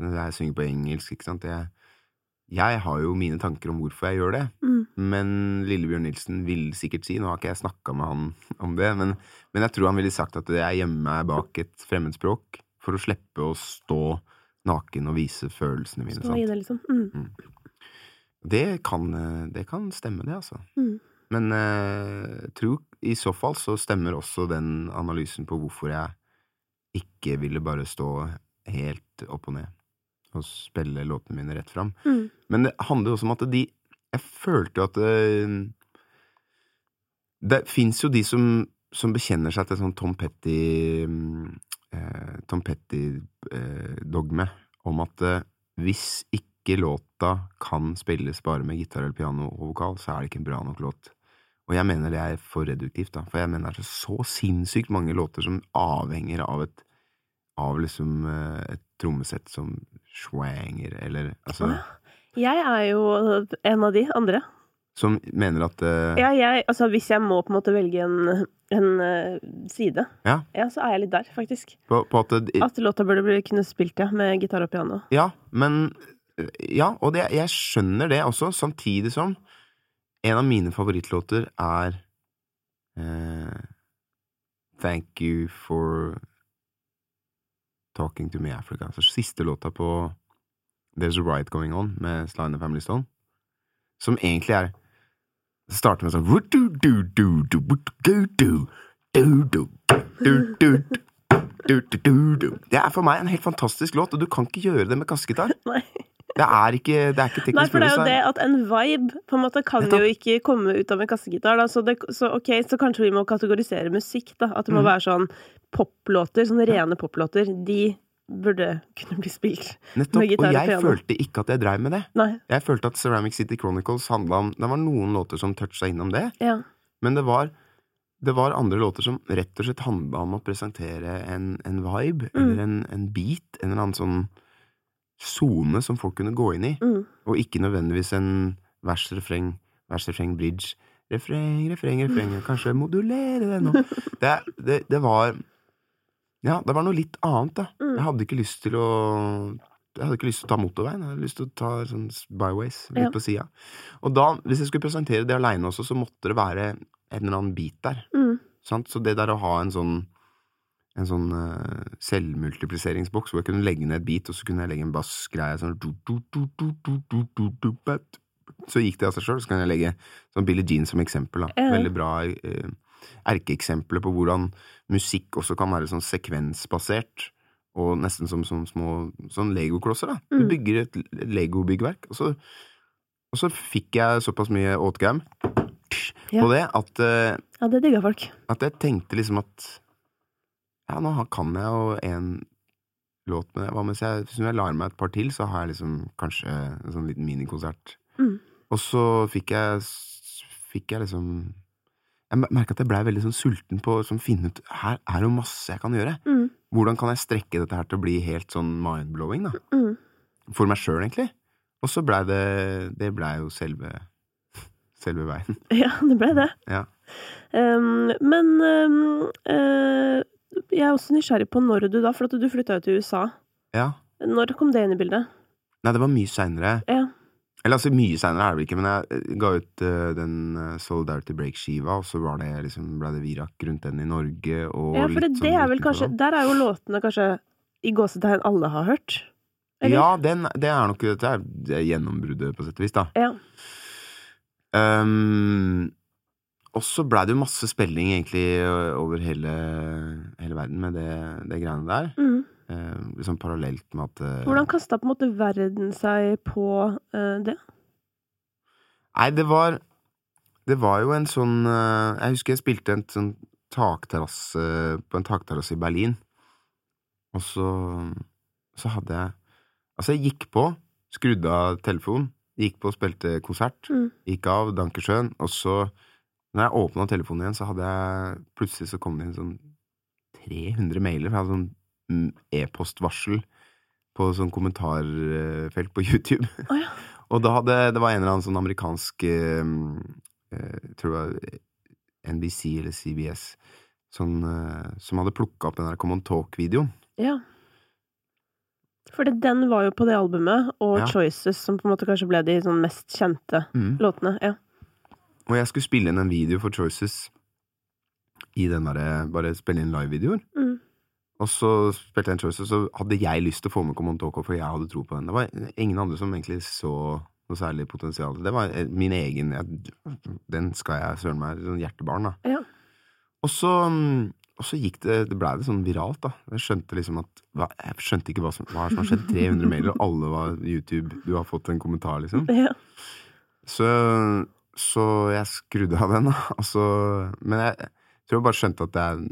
Jeg synger på engelsk, ikke sant. Jeg, jeg har jo mine tanker om hvorfor jeg gjør det, Mm. men Lillebjørn Nilsen vil sikkert si Nå har ikke jeg snakka med han *laughs* om det, men, men jeg tror han ville sagt at jeg gjemmer meg bak et fremmedspråk for å slippe å stå naken og vise følelsene mine. Stå i det, liksom. Mm. Det kan, eh, det kan stemme, det, altså. Men eh, jeg tror i så fall så stemmer også den analysen på hvorfor jeg ikke ville bare stå helt opp og ned og spille låtene mine rett fram. Mm. Men det handler jo også om at de Jeg følte jo at det, det fins jo de som, som bekjenner seg til sånn Tom Petty eh, Tom Petty-dogme om at eh, hvis ikke låta kan spilles bare med gitar eller piano og vokal, så er det ikke en bra nok låt. Og jeg mener det er for reduktivt, da, for jeg mener det er så sinnssykt mange låter som avhenger av et av liksom eh, et trommesett som swanger, eller altså Jeg er jo en av de andre. Som mener at uh, Ja, jeg, altså, hvis jeg må på en måte velge en, en uh, side, Ja. så er jeg litt der, faktisk. på, på at det, At låta burde bli kunne spilt, ja, med gitar og piano. Ja, men Ja, og det, jeg skjønner det også, samtidig som en av mine favorittlåter er eh, Thank You for Talking to Me Africa. Så siste låta på There's a Riot Going On med Sly and Family Stone. Som egentlig er Det starter med sånn Det er for meg en helt fantastisk låt, og du kan ikke gjøre det med kassegitar. *laughs* Det er ikke, det er ikke Nei, for det er jo det at en vibe på en måte kan jo ikke komme ut av en kassegitar. Da. Så, det, så ok, så kanskje vi må kategorisere musikk, da. At det må Mm. være sånn poplåter, sånne rene poplåter. De burde kunne bli spilt. Nettopp. med gitar Og og jeg følte ikke at jeg dreiv med det. Nei. Jeg følte at Ceramic City Chronicles handla om Det var noen låter som toucha innom det, Ja. men det var, det var andre låter som rett og slett handla om å presentere en, en vibe, Mm. eller en, en beat, en eller annen sånn sone som folk kunne gå inn i, Mm. og ikke nødvendigvis en vers, refreng, vers, refreng, bridge. Refreng, refreng, refreng, kanskje modulere det nå. *laughs* Det, det, det var Ja, det var noe litt annet, da. Mm. Jeg hadde ikke lyst til å Jeg hadde ikke lyst til å ta motorveien, jeg hadde lyst til å ta sånn byways litt Ja. på sida. Og da, hvis jeg skulle presentere det aleine også, så måtte det være en eller annen bit der. Mm. Sant? Så det der å ha en sånn en sånn uh, selvmultipliseringsboks hvor jeg kunne legge ned et bit og så kunne jeg legge en bassgreie sånn Så gikk det av seg sjøl. Så kan jeg legge sånn Billie Jean som eksempel. Da. Veldig bra uh, erkeeksempler på hvordan musikk også kan være sånn sekvensbasert. Og nesten som, som små sånn legoklosser. da. Du mm. bygger et legobyggverk, og og så fikk jeg såpass mye åtgaum på det at uh, Ja, det digga folk. At jeg tenkte liksom at ja, nå kan jeg jo en låt med det. Hva jeg, hvis jeg lar meg et par til, så har jeg liksom kanskje en sånn liten minikonsert. Mm. Og så fikk jeg Fikk jeg liksom Jeg merka at jeg blei veldig sånn sulten på å sånn, finne ut Her er det jo masse jeg kan gjøre. Mm. Hvordan kan jeg strekke dette her til å bli helt sånn mind-blowing, da? Mm. For meg sjøl, egentlig. Og så blei det Det blei jo selve Selve veien. Ja, det ble det. Ja. Um, men um, eh, jeg er også nysgjerrig på når du da, for at du flytta jo til USA. ja. Når kom det inn i bildet? Nei, det var mye seinere. Ja. Eller altså, mye seinere er det vel ikke, men jeg eh, ga ut uh, den eh, Solidarity Break-skiva, og så var det liksom, ble det virak rundt den i Norge, og ja, for det, sånn er vel kanskje. Der er jo låtene kanskje i gåsetegn alle har hørt? Eller? Ja, den, det er nok det det er gjennombruddet, på sett og vis, da. Ja. Um, og så blei det jo masse spilling, egentlig, over hele, hele verden med det, det greiene der. Mm. Eh, liksom parallelt med at Hvordan kasta på en måte verden seg på eh, det? Nei, det var Det var jo en sånn Jeg husker jeg spilte en sånn takterrasse på en takterrasse i Berlin. Og så Så hadde jeg Altså, jeg gikk på, skrudde av telefonen, gikk på og spilte konsert, Mm. gikk av, Dankersjøen, og så Når jeg åpna telefonen igjen, så hadde jeg Plutselig så kom det inn sånn 300 mailer. For jeg hadde sånn e-postvarsel på sånn kommentarfelt på *laughs* YouTube. Oh, ja. Og da hadde det var en eller annen sånn amerikansk eh, tror Jeg tror var NBC eller CBS sånn, eh, som hadde plukka opp den der Common Talk-videoen. ja. For den var jo på det albumet, og Ja. Choices, som på en måte kanskje ble de sånn mest kjente Mm. låtene. Ja. Og jeg skulle spille inn en video for Choices i den derre Bare spille inn livevideoer. Mm. Og så spilte jeg en Choices, og så hadde jeg lyst til å få med talk for jeg hadde tro på den. Det var ingen andre som egentlig så noe særlig potensial. Det var eh, min egen jeg, Den skal jeg søren meg sånn hjertebarn, da. Ja. Og så, og så gikk det Det blei det sånn viralt, da. Jeg skjønte liksom at Jeg skjønte ikke hva som, hva som har skjedd. 300 mailer, og alle var YouTube. Du har fått en kommentar, liksom. ja. Så, så jeg skrudde av den, da. *laughs* Og så, men jeg, jeg tror jeg bare skjønte at det er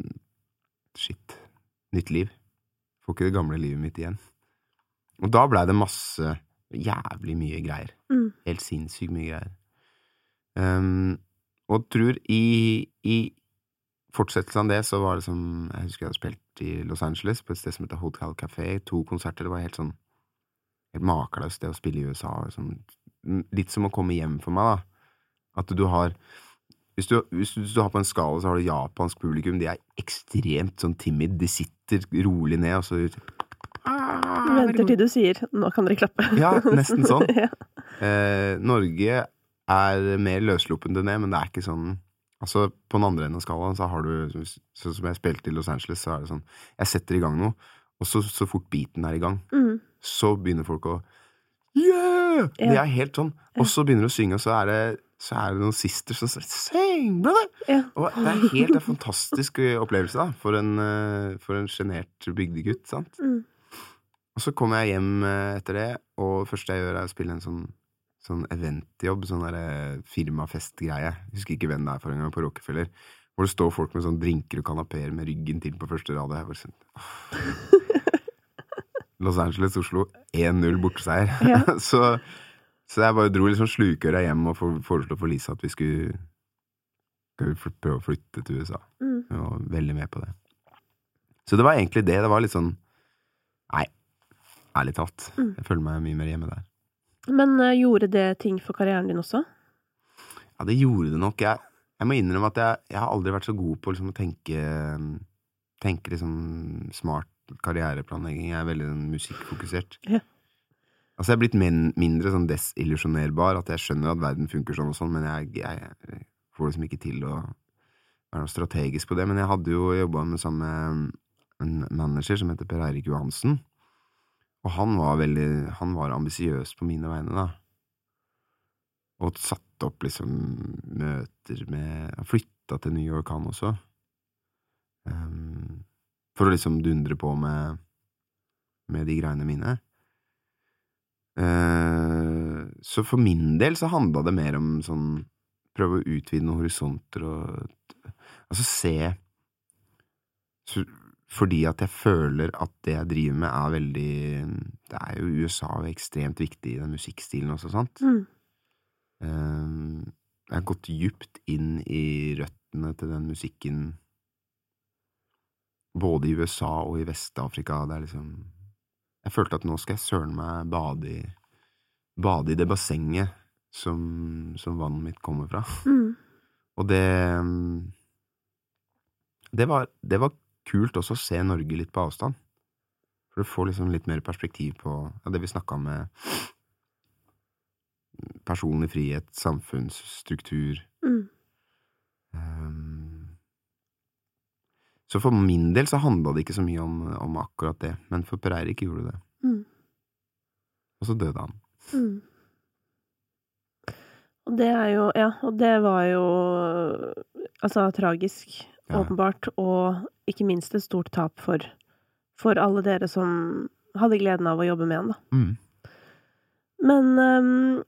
Shit. Nytt liv. Får ikke det gamle livet mitt igjen. Og da blei det masse Jævlig mye greier. Mm. Helt sinnssykt mye greier. Um, og tror i, i fortsettelsen av det så var det som Jeg husker jeg hadde spilt i Los Angeles, på et sted som heter Hotel Café. To konserter. Det var helt sånn Helt makeløst, det å spille i USA. Sånn, litt som å komme hjem for meg, da. At du har hvis du, hvis, du, hvis du har på en skala, så har du japansk publikum. De er ekstremt sånn timid. De sitter rolig ned, og så Venter til du sier 'nå kan dere klappe'. Ja, nesten sånn. *laughs* ja. Eh, Norge er mer løssluppent enn det, men det er ikke sånn Altså, på den andre enden av skalaen så har du Sånn som jeg spilte i Los Angeles, så er det sånn Jeg setter i gang noe, og så, så fort beaten er i gang, Mm. så begynner folk å Yeah! Ja. Det er helt sånn. Og så begynner du å synge, og så er det, så er det noen sisters som sier Sing, brother! ja. Og det er helt en fantastisk eh, opplevelse, da, for en, eh, sjenert bygdegutt, sant. Mm. Og så kommer jeg hjem eh, etter det, og det første jeg gjør, er å spille en sånn, sånn eventjobb, sånn firmafestgreie. Husker ikke hvem det er for engang, på Rockefeller. Hvor det står folk med sånn drinker og kanapeer med ryggen til på første rad. Jeg bare sånn. *laughs* Los Angeles, Oslo, 1-0 borteseier. Ja. *laughs* så, så jeg bare dro liksom slukøra hjem og for, foreslo for Lisa at vi skulle, skal vi prøve å flytte til USA. Mm. Hun var veldig med på det. Så det var egentlig det. Det var litt sånn Nei, ærlig talt. Mm. Jeg føler meg mye mer hjemme der. Men uh, gjorde det ting for karrieren din også? Ja, det gjorde det nok. Jeg, jeg må innrømme at jeg, jeg har aldri vært så god på liksom, å tenke Tenke liksom smart karriereplanlegging. Jeg er veldig sånn, musikkfokusert. Ja. Altså, jeg er blitt min, mindre sånn desillusjonerbar. At jeg skjønner at verden funker sånn og sånn, men jeg, jeg, får liksom ikke til å være noe strategisk på det. Men jeg hadde jo jobba med samme en manager som heter Per Eirik Johansen. Og han var veldig Han var ambisiøs på mine vegne, da. Og satte opp liksom møter med Han flytta til New York, han også. Um, for å liksom dundre på med, med de greiene mine. Eh, så for min del så handla det mer om sånn Prøve å utvide noen horisonter og Altså se så, Fordi at jeg føler at det jeg driver med, er veldig Det er jo USA er ekstremt viktig i den musikkstilen også, sant? Mm. Eh, jeg har gått djupt inn i røttene til den musikken både i USA og i Vest-Afrika. Det er liksom Jeg følte at nå skal jeg søren meg bade i Bade i det bassenget som, som vannet mitt kommer fra. Mm. Og det det var, det var kult også å se Norge litt på avstand. For du får liksom litt mer perspektiv på ja, det vi snakka med personlig frihet, samfunnsstruktur Mm. Ehm, Så for min del så handla det ikke så mye om, om akkurat det, men for Per Eirik gjorde det. Mm. Og så døde han. Mm. Og det er jo Ja, og det var jo altså tragisk, Ja. åpenbart, og ikke minst et stort tap for, for alle dere som hadde gleden av å jobbe med han, da. Mm. Men um,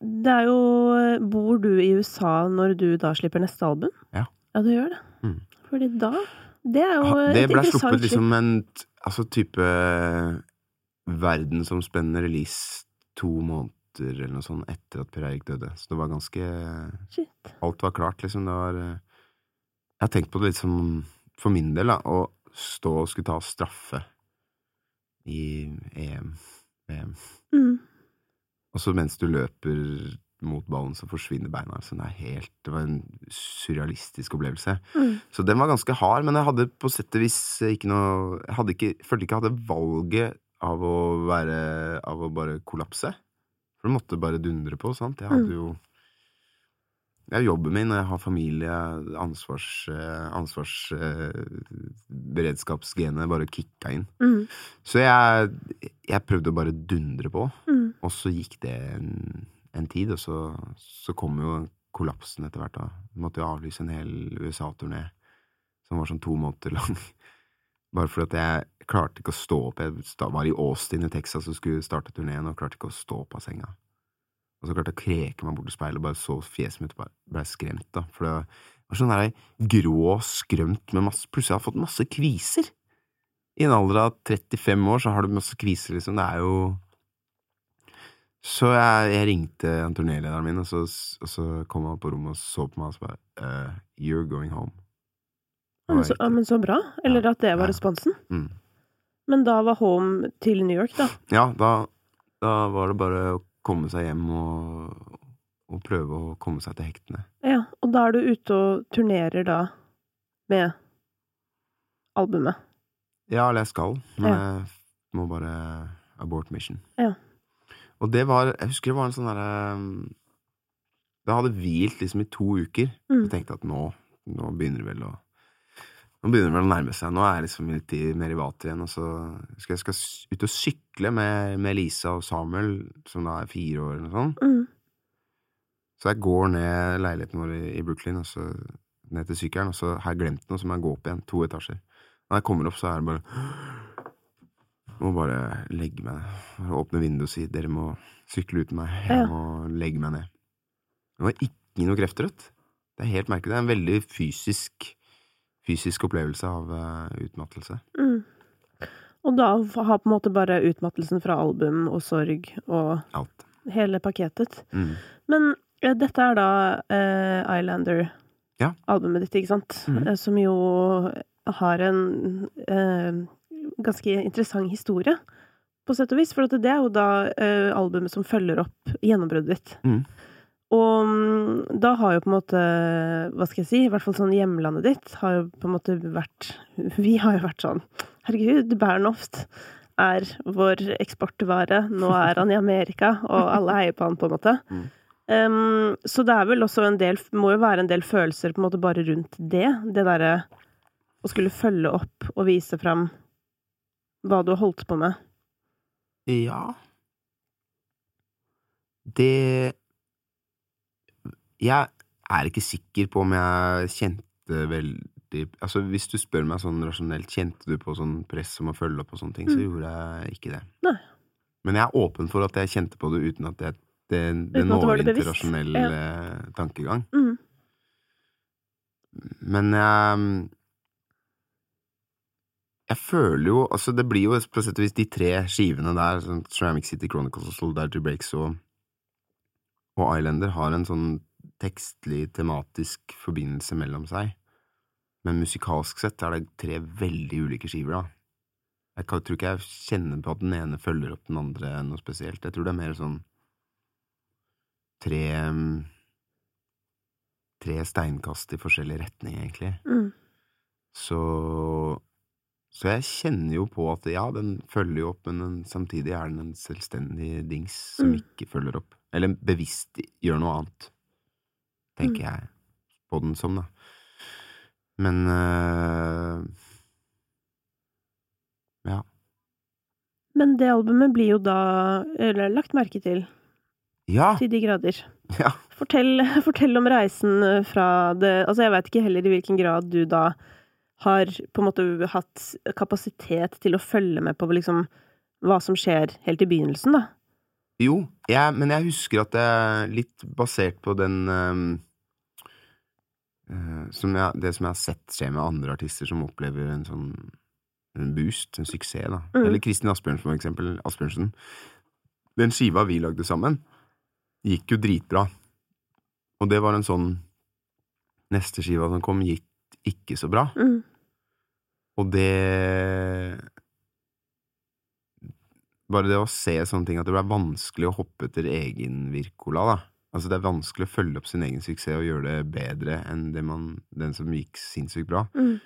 det er jo Bor du i USA når du da slipper neste album? Ja. Ja, du gjør det. Fordi da Det er jo Ha- et Det ble interessant sluppet liksom en altså type verdensomspennende release to måneder eller noe sånt etter at Per Eirik døde. Så det var ganske Shit. Alt var klart, liksom. Det var eh, Jeg har tenkt på det litt som for min del, da, å stå og skulle ta straffe i EM, VM. Mm. Og så mens du løper mot ballen, så forsvinner beina. Altså, det, helt, det var en surrealistisk opplevelse. Mm. Så den var ganske hard, men jeg hadde på sett og vis ikke noe Jeg hadde ikke, følte ikke jeg hadde valget av å være Av å bare kollapse. For det måtte bare dundre på, sant. Jeg hadde jo Jeg har jobben min, og jeg har familie, ansvars... eh, ansvars eh, bare kicka inn. Mm. Så jeg, jeg prøvde å bare dundre på, Mm. og så gikk det en, tid, og så, så kom jo kollapsen etter hvert, da. Måtte jo avlyse en hel USA-turné som var sånn to måneder *laughs* lang. Bare fordi jeg klarte ikke å stå opp. Jeg var i Austin i Texas og skulle starte turneen, og klarte ikke å stå opp av senga. Og så klarte jeg å kreke meg bort til speilet og bare så fjeset mitt og ble skremt, da. For det var sånn der grå skrømt med masse Plutselig har jeg fått masse kviser! I en alder av 35 år så har du masse kviser, liksom. Det er jo Så jeg, jeg ringte turnélederen min, og så, og så kom han på rommet og så på meg og så bare uh, You're going home. Men så, ja, men så bra. Eller at det var Ja. responsen. Mm. Men da var home til New York, da. Ja, da, da var det bare å komme seg hjem og, og prøve å komme seg til hektene. Ja, og da er du ute og turnerer da med albumet. Ja, eller jeg skal, men Ja. jeg må bare abort mission. Ja. Og det var Jeg husker det var en sånn derre um, Det hadde hvilt liksom i to uker. Mm. Jeg tenkte at nå, nå begynner det vel å Nå begynner det vel å nærme seg. Nå er jeg liksom litt i, mer i vater igjen. Og så skal jeg skal ut og sykle med, med Lisa og Samuel, som da er fire år eller noe sånt. Mm. Så jeg går ned leiligheten vår i, i Brooklyn, og så ned til sykkelen, og så har jeg glemt noe, så må jeg gå opp igjen. To etasjer. Når jeg kommer opp, så er det bare Må bare legge meg ned. Åpne vinduet og si 'dere må sykle uten meg'. Jeg må legge meg ned. Det var ikke noe kreftrødt. Det er helt merkelig. Det er en veldig fysisk fysisk opplevelse av uh, utmattelse. Mm. Og da har på en måte bare utmattelsen fra album og sorg og Alt. hele pakketet. Mm. Men ja, dette er da uh, Islander-albumet ditt, ikke sant? Eh, Som jo har en eh, ganske interessant historie, på sett og vis. For at det er jo da eh, albumet som følger opp gjennombruddet ditt. Mm. Og mm, da har jo på en måte, hva skal jeg si, i hvert fall sånn hjemlandet ditt har jo på en måte vært Vi har jo vært sånn Herregud, Bernhoft er vår eksportvare. Nå er han i Amerika, og alle heier på han, på en måte. *laughs* Mm. Um, så det er vel også en del Må jo være en del følelser på en måte bare rundt det. Det derre å skulle følge opp og vise fram hva du har holdt på med. Ja Det Jeg er ikke sikker på om jeg kjente veldig Altså, hvis du spør meg sånn rasjonelt, kjente du på sånn press om å følge opp og sånne ting, så Mm. gjorde jeg ikke det. Nei. Men jeg er åpen for at jeg kjente på det uten at jeg, det, det når inn til rasjonell Ja. tankegang. Mm. Men jeg Jeg føler jo Altså, det blir jo på sett og vis de tre skivene der, sånn Ceramic City Chronicles og Solidarity Breaks og, og Islander, har en sånn tekstlig, tematisk forbindelse mellom seg. Men musikalsk sett er det tre veldig ulike skiver, da. Jeg tror ikke jeg kjenner på at den ene følger opp den andre noe spesielt. Jeg tror det er mer sånn tre Tre steinkast i forskjellig retning, egentlig. Mm. Så Så jeg kjenner jo på at ja, den følger jo opp, men den, samtidig er den en selvstendig dings som Mm. ikke følger opp. Eller bevisst gjør noe annet, tenker Mm. jeg på den som, da. Men øh, Ja. Men det albumet blir jo da eller, lagt merke til, Ja! til de grader. *laughs* ja. Fortell, fortell om reisen eh, fra det Altså, jeg veit ikke heller i hvilken grad du da har på en måte hatt kapasitet til å følge med på liksom hva som skjer helt i begynnelsen, da. Jo, jeg, men jeg husker at det er litt basert på den øh, som jeg, Det som jeg har sett skje med andre artister som opplever en sånn en boost, en suksess, da. Mm. Eller Kristin Asbjørnsen, for eksempel. Asbjørnsen. Den skiva vi lagde sammen, gikk jo dritbra. Og det var en sånn Neste skiva som kom, gikk ikke så bra. Mm. Og det Bare det å se sånne ting, at det ble vanskelig å hoppe etter egen Virkola, da. Altså, det er vanskelig å følge opp sin egen suksess og gjøre det bedre enn det man, den som gikk sinnssykt bra. Mm.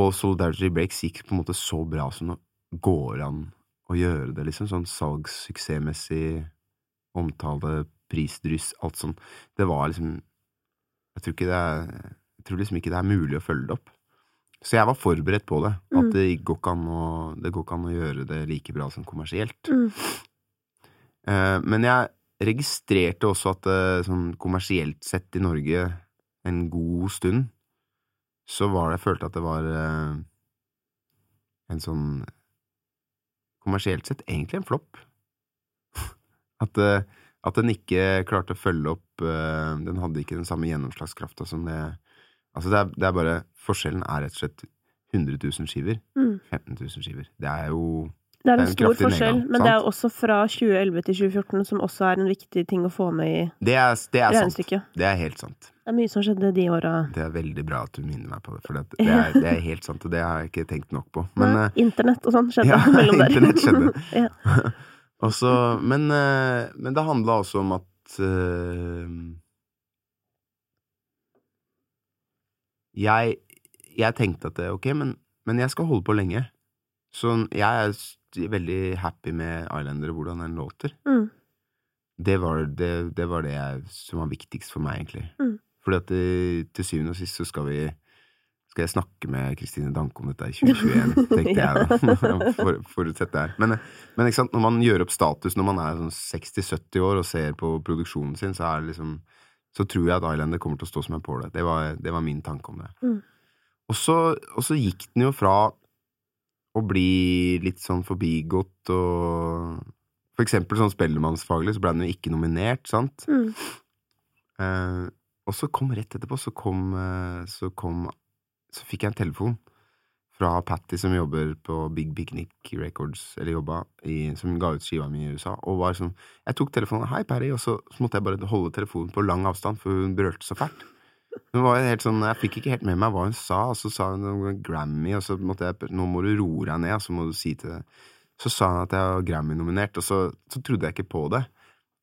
Og Solidarity Breaks gikk på en måte så bra som det går an å gjøre det, liksom. Sånn salgssuksessmessig, omtale, prisdryss, alt sånn. Det var liksom Jeg tror ikke det er tror liksom ikke det er mulig å følge det opp. Så jeg var forberedt på det. At Mm. det går å, det går ikke an å gjøre det like bra som kommersielt. Mm. Uh, men jeg registrerte også at uh, sånn kommersielt sett i Norge en god stund, så var det Jeg følte at det var uh, en sånn Kommersielt sett egentlig en flopp. *laughs* At, at den ikke klarte å følge opp Den hadde ikke den samme gjennomslagskrafta som det Altså, det er, det er bare Forskjellen er rett og slett 100 000 skiver. Mm. 15 000 skiver. Det er jo Det er Det er en en stor forskjell, nedgang, men det er også fra 2011 til 2014, som også er en viktig ting å få med i Det er, det er sant. regnestykket. Det er helt sant. Det er mye som skjedde de åra. Det er veldig bra at du minner meg på det, for det, er, det er helt sant, og det har jeg ikke tenkt nok på. Men, eh, Internett og sånn skjedde ja, *laughs* mellom der. internett skjedde. *laughs* ja. *laughs* også, men, eh, men det handla også om at eh, jeg, jeg tenkte at det, ok, men, men jeg skal holde på lenge. Så jeg er veldig happy med Islander og hvordan den låter. Mm. Det var det, det, var det jeg, som var viktigst for meg, egentlig. Mm. Fordi at det, til syvende og sist så skal vi skal jeg snakke med Kristine Danke om dette i 2021, *laughs* tenkte jeg da. *laughs* For, forutsett det her. Men, men når man gjør opp status når man er sånn 60-70 år og ser på produksjonen sin, så er det liksom Så tror jeg at Islander kommer til å stå som en påle. Det var, det var min tanke om det. Mm. Og, så, og så gikk den jo fra å bli litt sånn forbigått og For eksempel sånn spellemannsfaglig så ble den jo ikke nominert, sant? Mm. Eh, og så kom rett etterpå, så kom, eh, så kom Så fikk jeg en telefon fra Patty som jobber på Big Picnic Records, eller jobba i, som ga ut skiva mi i USA, og var sånn Jeg tok telefonen, hei Patty, og så, så måtte jeg bare holde telefonen på lang avstand, for hun berørte så fælt. Hun var helt sånn, Jeg fikk ikke helt med meg hva hun sa, og så sa hun noe Grammy, og så måtte jeg Nå må du roe deg ned, og så må du si til det. Så sa hun at jeg var Grammy-nominert, og så, så trodde jeg ikke på det.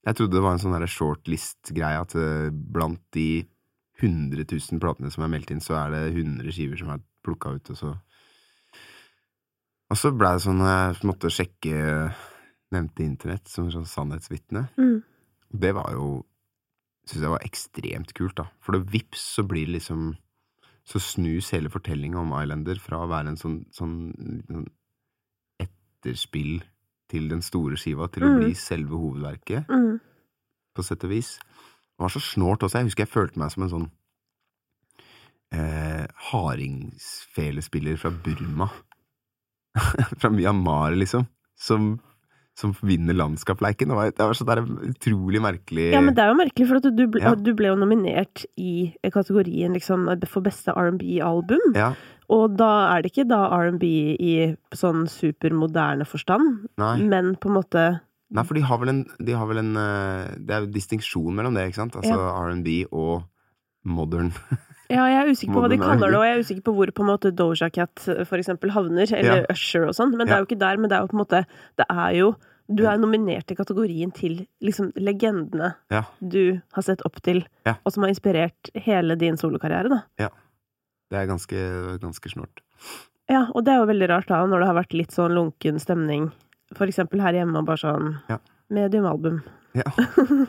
Jeg trodde det var en sånn shortlist-greie, at eh, blant de 100 000 platene som er meldt inn, så er det 100 skiver som er plukka ut, og så Og så blei det sånn jeg måtte sjekke nevnte internett som sånn sannhetsvitne. Mm. Det var jo Syns jeg var ekstremt kult, da. For det vips så blir det liksom Så snus hele fortellinga om Islander fra å være en sånn, sånn, sånn etterspill til den store skiva, til å Mm. bli selve hovedverket Mm. på sett og vis. Det var så snålt også. Jeg husker jeg følte meg som en sånn eh, hardingfelespiller fra Burma. *laughs* fra Myanmar, liksom. Som, som vinner landskapsleiken. Det var, det var så der utrolig merkelig Ja, men det er jo merkelig, for du, ble, Ja. du ble jo nominert i kategorien liksom for beste R&B-album. Ja, Og da er det ikke da R&B i sånn supermoderne forstand, nei. men på en måte nei, for de har vel en, de har vel en eh, Det er jo distinksjon mellom det, ikke sant? Altså R&B og modern. *laughs* Ja, jeg er usikker på hva de kaller det, og jeg er usikker på hvor på en måte Doja Cat for eksempel havner, eller Ja. Usher og sånn, men det er jo ikke der, men det er jo på en måte Det er jo Du er nominert i kategorien til liksom legendene Ja. du har sett opp til, Ja. og som har inspirert hele din solokarriere, da. Ja. Det er ganske, ganske snålt. Ja, og det er jo veldig rart da, når det har vært litt sånn lunken stemning, for eksempel her hjemme, og bare sånn Ja. Mediumalbum. Ja.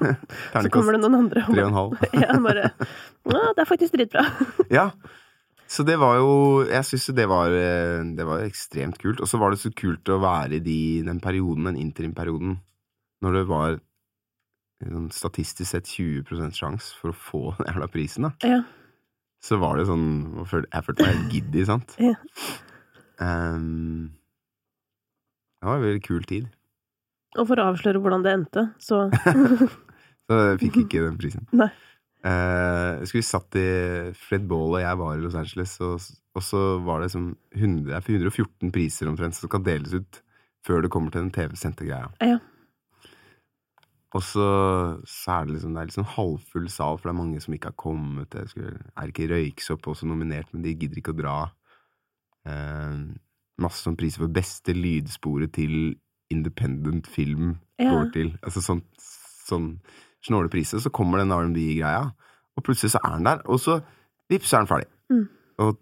*laughs* Så kommer det noen andre tre og en halv. *laughs* Ja, bare Å, det er faktisk dritbra. *laughs* Ja. Så det var jo Jeg syns det var eh, Det var ekstremt kult. Og så var det så kult å være i de, den perioden, den interim-perioden, når det var sånn statistisk sett 20% sjanse for å få den jævla prisen, da. Ja. Så var det sånn Jeg følte, meg helt giddy, sant? Ja. Um, det var en veldig kul tid. Og for å avsløre hvordan det endte, så *laughs* Så fikk ikke den prisen. Nei. Eh, jeg skulle vi satt i Fred Ball og jeg var i Los Angeles, og, og så var det som 100, er 114 priser omtrent som kan deles ut før det kommer til den TV-sendte greia. Ja. Og så, så er det liksom Det er liksom halvfull sal, for det er mange som ikke har kommet. Det skulle, er ikke Røyksopp også nominert, men de gidder ikke å dra. Eh, masse sånn priser for beste lydsporet til independent film Ja. går til. Altså sånn, sånn snåle priser. Så kommer den R&B-greia, og plutselig så er den der, og så vips, så er den ferdig. Mm. Og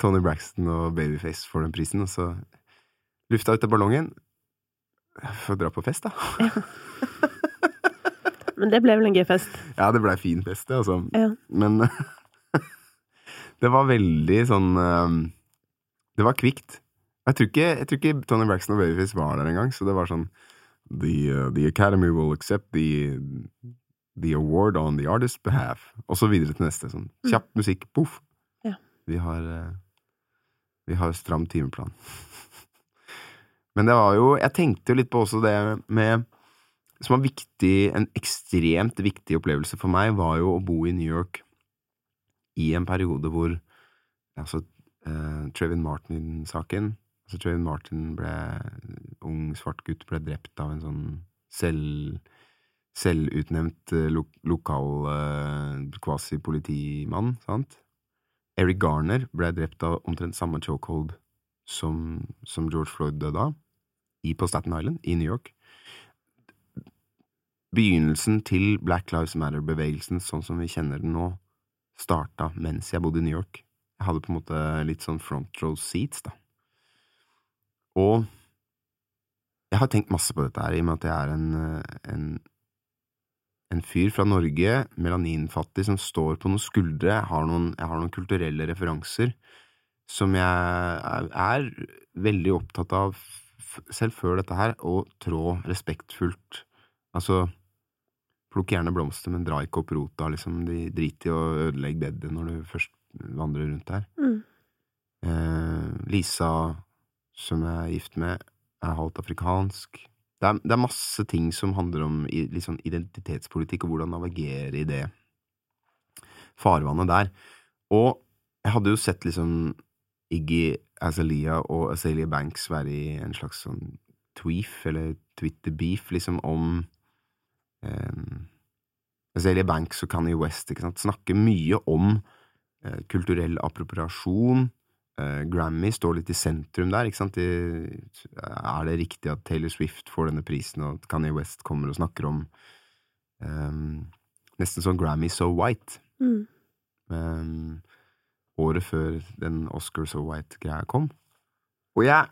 Tony Braxton og Babyface får den prisen, og så lufta ut av ballongen. Får dra på fest, da. Men det ble vel en gøy fest? Ja, det blei fin fest, det, altså. Ja. Men *laughs* det var veldig sånn um, Det var kvikt. Jeg tror ikke, jeg tror ikke Tony Braxton og Babyface var der engang, så det var sånn the, uh, the Academy will accept the, the award on the artist's behalf. Og så videre til neste. Sånn kjapp musikk, poff. Ja. Vi har uh, Vi har stram timeplan. *laughs* Men det var jo Jeg tenkte jo litt på også det med Som var viktig, en ekstremt viktig opplevelse for meg, var jo å bo i New York i en periode hvor Altså, uh, Trevin Martin-saken Altså, jeg Martin ble Ung, svart gutt ble drept av en sånn selv, selvutnevnt eh, lo, lokal eh, kvasipolitimann, sant? Eric Garner ble drept av omtrent samme chokehold som, som George Floyd døde av, på Staten Island i New York. Begynnelsen til Black Lives Matter-bevegelsen sånn som vi kjenner den nå, starta mens jeg bodde i New York. Jeg hadde på en måte litt sånn front row seats, da. Og jeg har tenkt masse på dette her, i og med at jeg er en, en, en fyr fra Norge, melaninfattig, som står på noen skuldre. Jeg har noen, jeg har noen kulturelle referanser som jeg er, er veldig opptatt av, selv før dette her, å trå respektfullt. Altså, plukk gjerne blomster, men dra ikke opp rota, liksom. De driter i å ødelegge bedet når du først vandrer rundt her. Mm. Eh, Lisa som jeg er gift med, er halvt afrikansk. Det er, det er masse ting som handler om sånn identitetspolitikk, og hvordan navigere i det farvannet der. Og jeg hadde jo sett liksom Iggy Azalea og Azalea Banks være i en slags sånn tweef, eller Twitter-beef, liksom om um, Azalea Banks og Kanye West, ikke sant, snakker mye om uh, kulturell appropriasjon, Grammy står litt i sentrum der, ikke sant? Er det riktig at Taylor Swift får denne prisen, og at Kanye West kommer og snakker om um, Nesten sånn Grammy So White. Mm. Um, året før den Oscar So White-greia kom. Og jeg,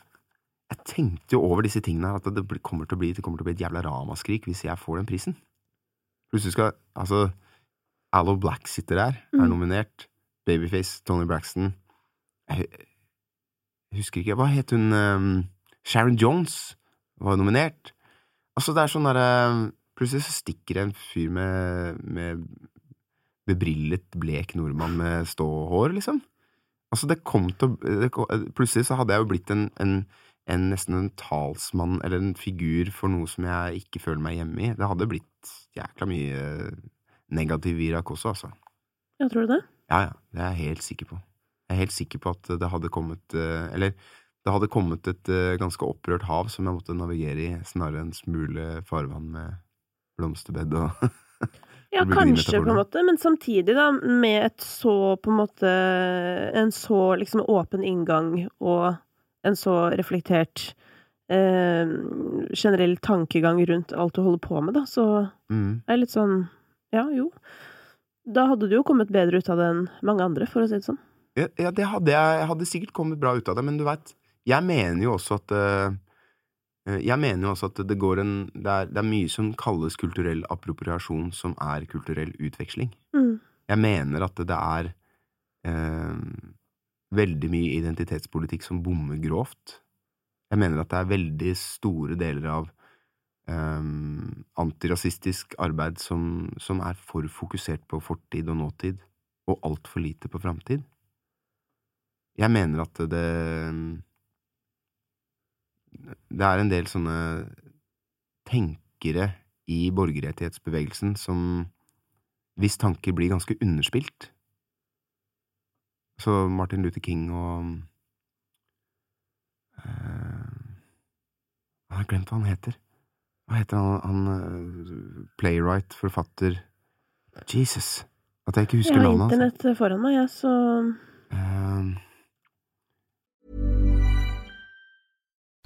jeg tenkte jo over disse tingene her, at det kommer til å bli, det til å bli et jævla ramaskrik hvis jeg får den prisen. Plutselig skal Altså, Allo Black sitter der, er Mm. nominert. Babyface, Tony Braxton jeg husker ikke Hva het hun um, Sharon Jones var nominert. Altså, det er sånn derre Plutselig så stikker en fyr med, med bebrillet, blek nordmann med ståhår, liksom. Altså, det kom til det kom, Plutselig så hadde jeg jo blitt en, en, en nesten en talsmann, eller en figur, for noe som jeg ikke føler meg hjemme i. Det hadde blitt jækla mye negativ virak også, altså. Ja, tror du det? Ja, ja, det er jeg helt sikker på. Jeg er helt sikker på at det hadde kommet eh, Eller det hadde kommet et eh, ganske opprørt hav som jeg måtte navigere i, snarere enn smule farvann med blomsterbed og *laughs* Ja, kanskje, på en måte, men samtidig, da, med et så, på en måte En så liksom åpen inngang og en så reflektert eh, generell tankegang rundt alt du holder på med, da, så mm. er det litt sånn Ja, jo. Da hadde du jo kommet bedre ut av det enn mange andre, for å si det sånn. Ja, det hadde jeg. Hadde sikkert kommet bra ut av det, men du veit, jeg mener jo også at eh, Jeg mener jo også at det går en det er, det er mye som kalles kulturell appropriasjon, som er kulturell utveksling. Mm. Jeg mener at det er eh, veldig mye identitetspolitikk som bommer grovt. Jeg mener at det er veldig store deler av Um, antirasistisk arbeid som, som er for fokusert på fortid og nåtid, og altfor lite på framtid. Jeg mener at det Det er en del sånne tenkere i borgerrettighetsbevegelsen som hvis tanker blir ganske underspilt. Så Martin Luther King og eh, Jeg har glemt hva han heter. Hva heter han, han eh, playwright, forfatter Jesus. At jeg ikke husker har navnet hans. internett foran meg, jeg, så Eh,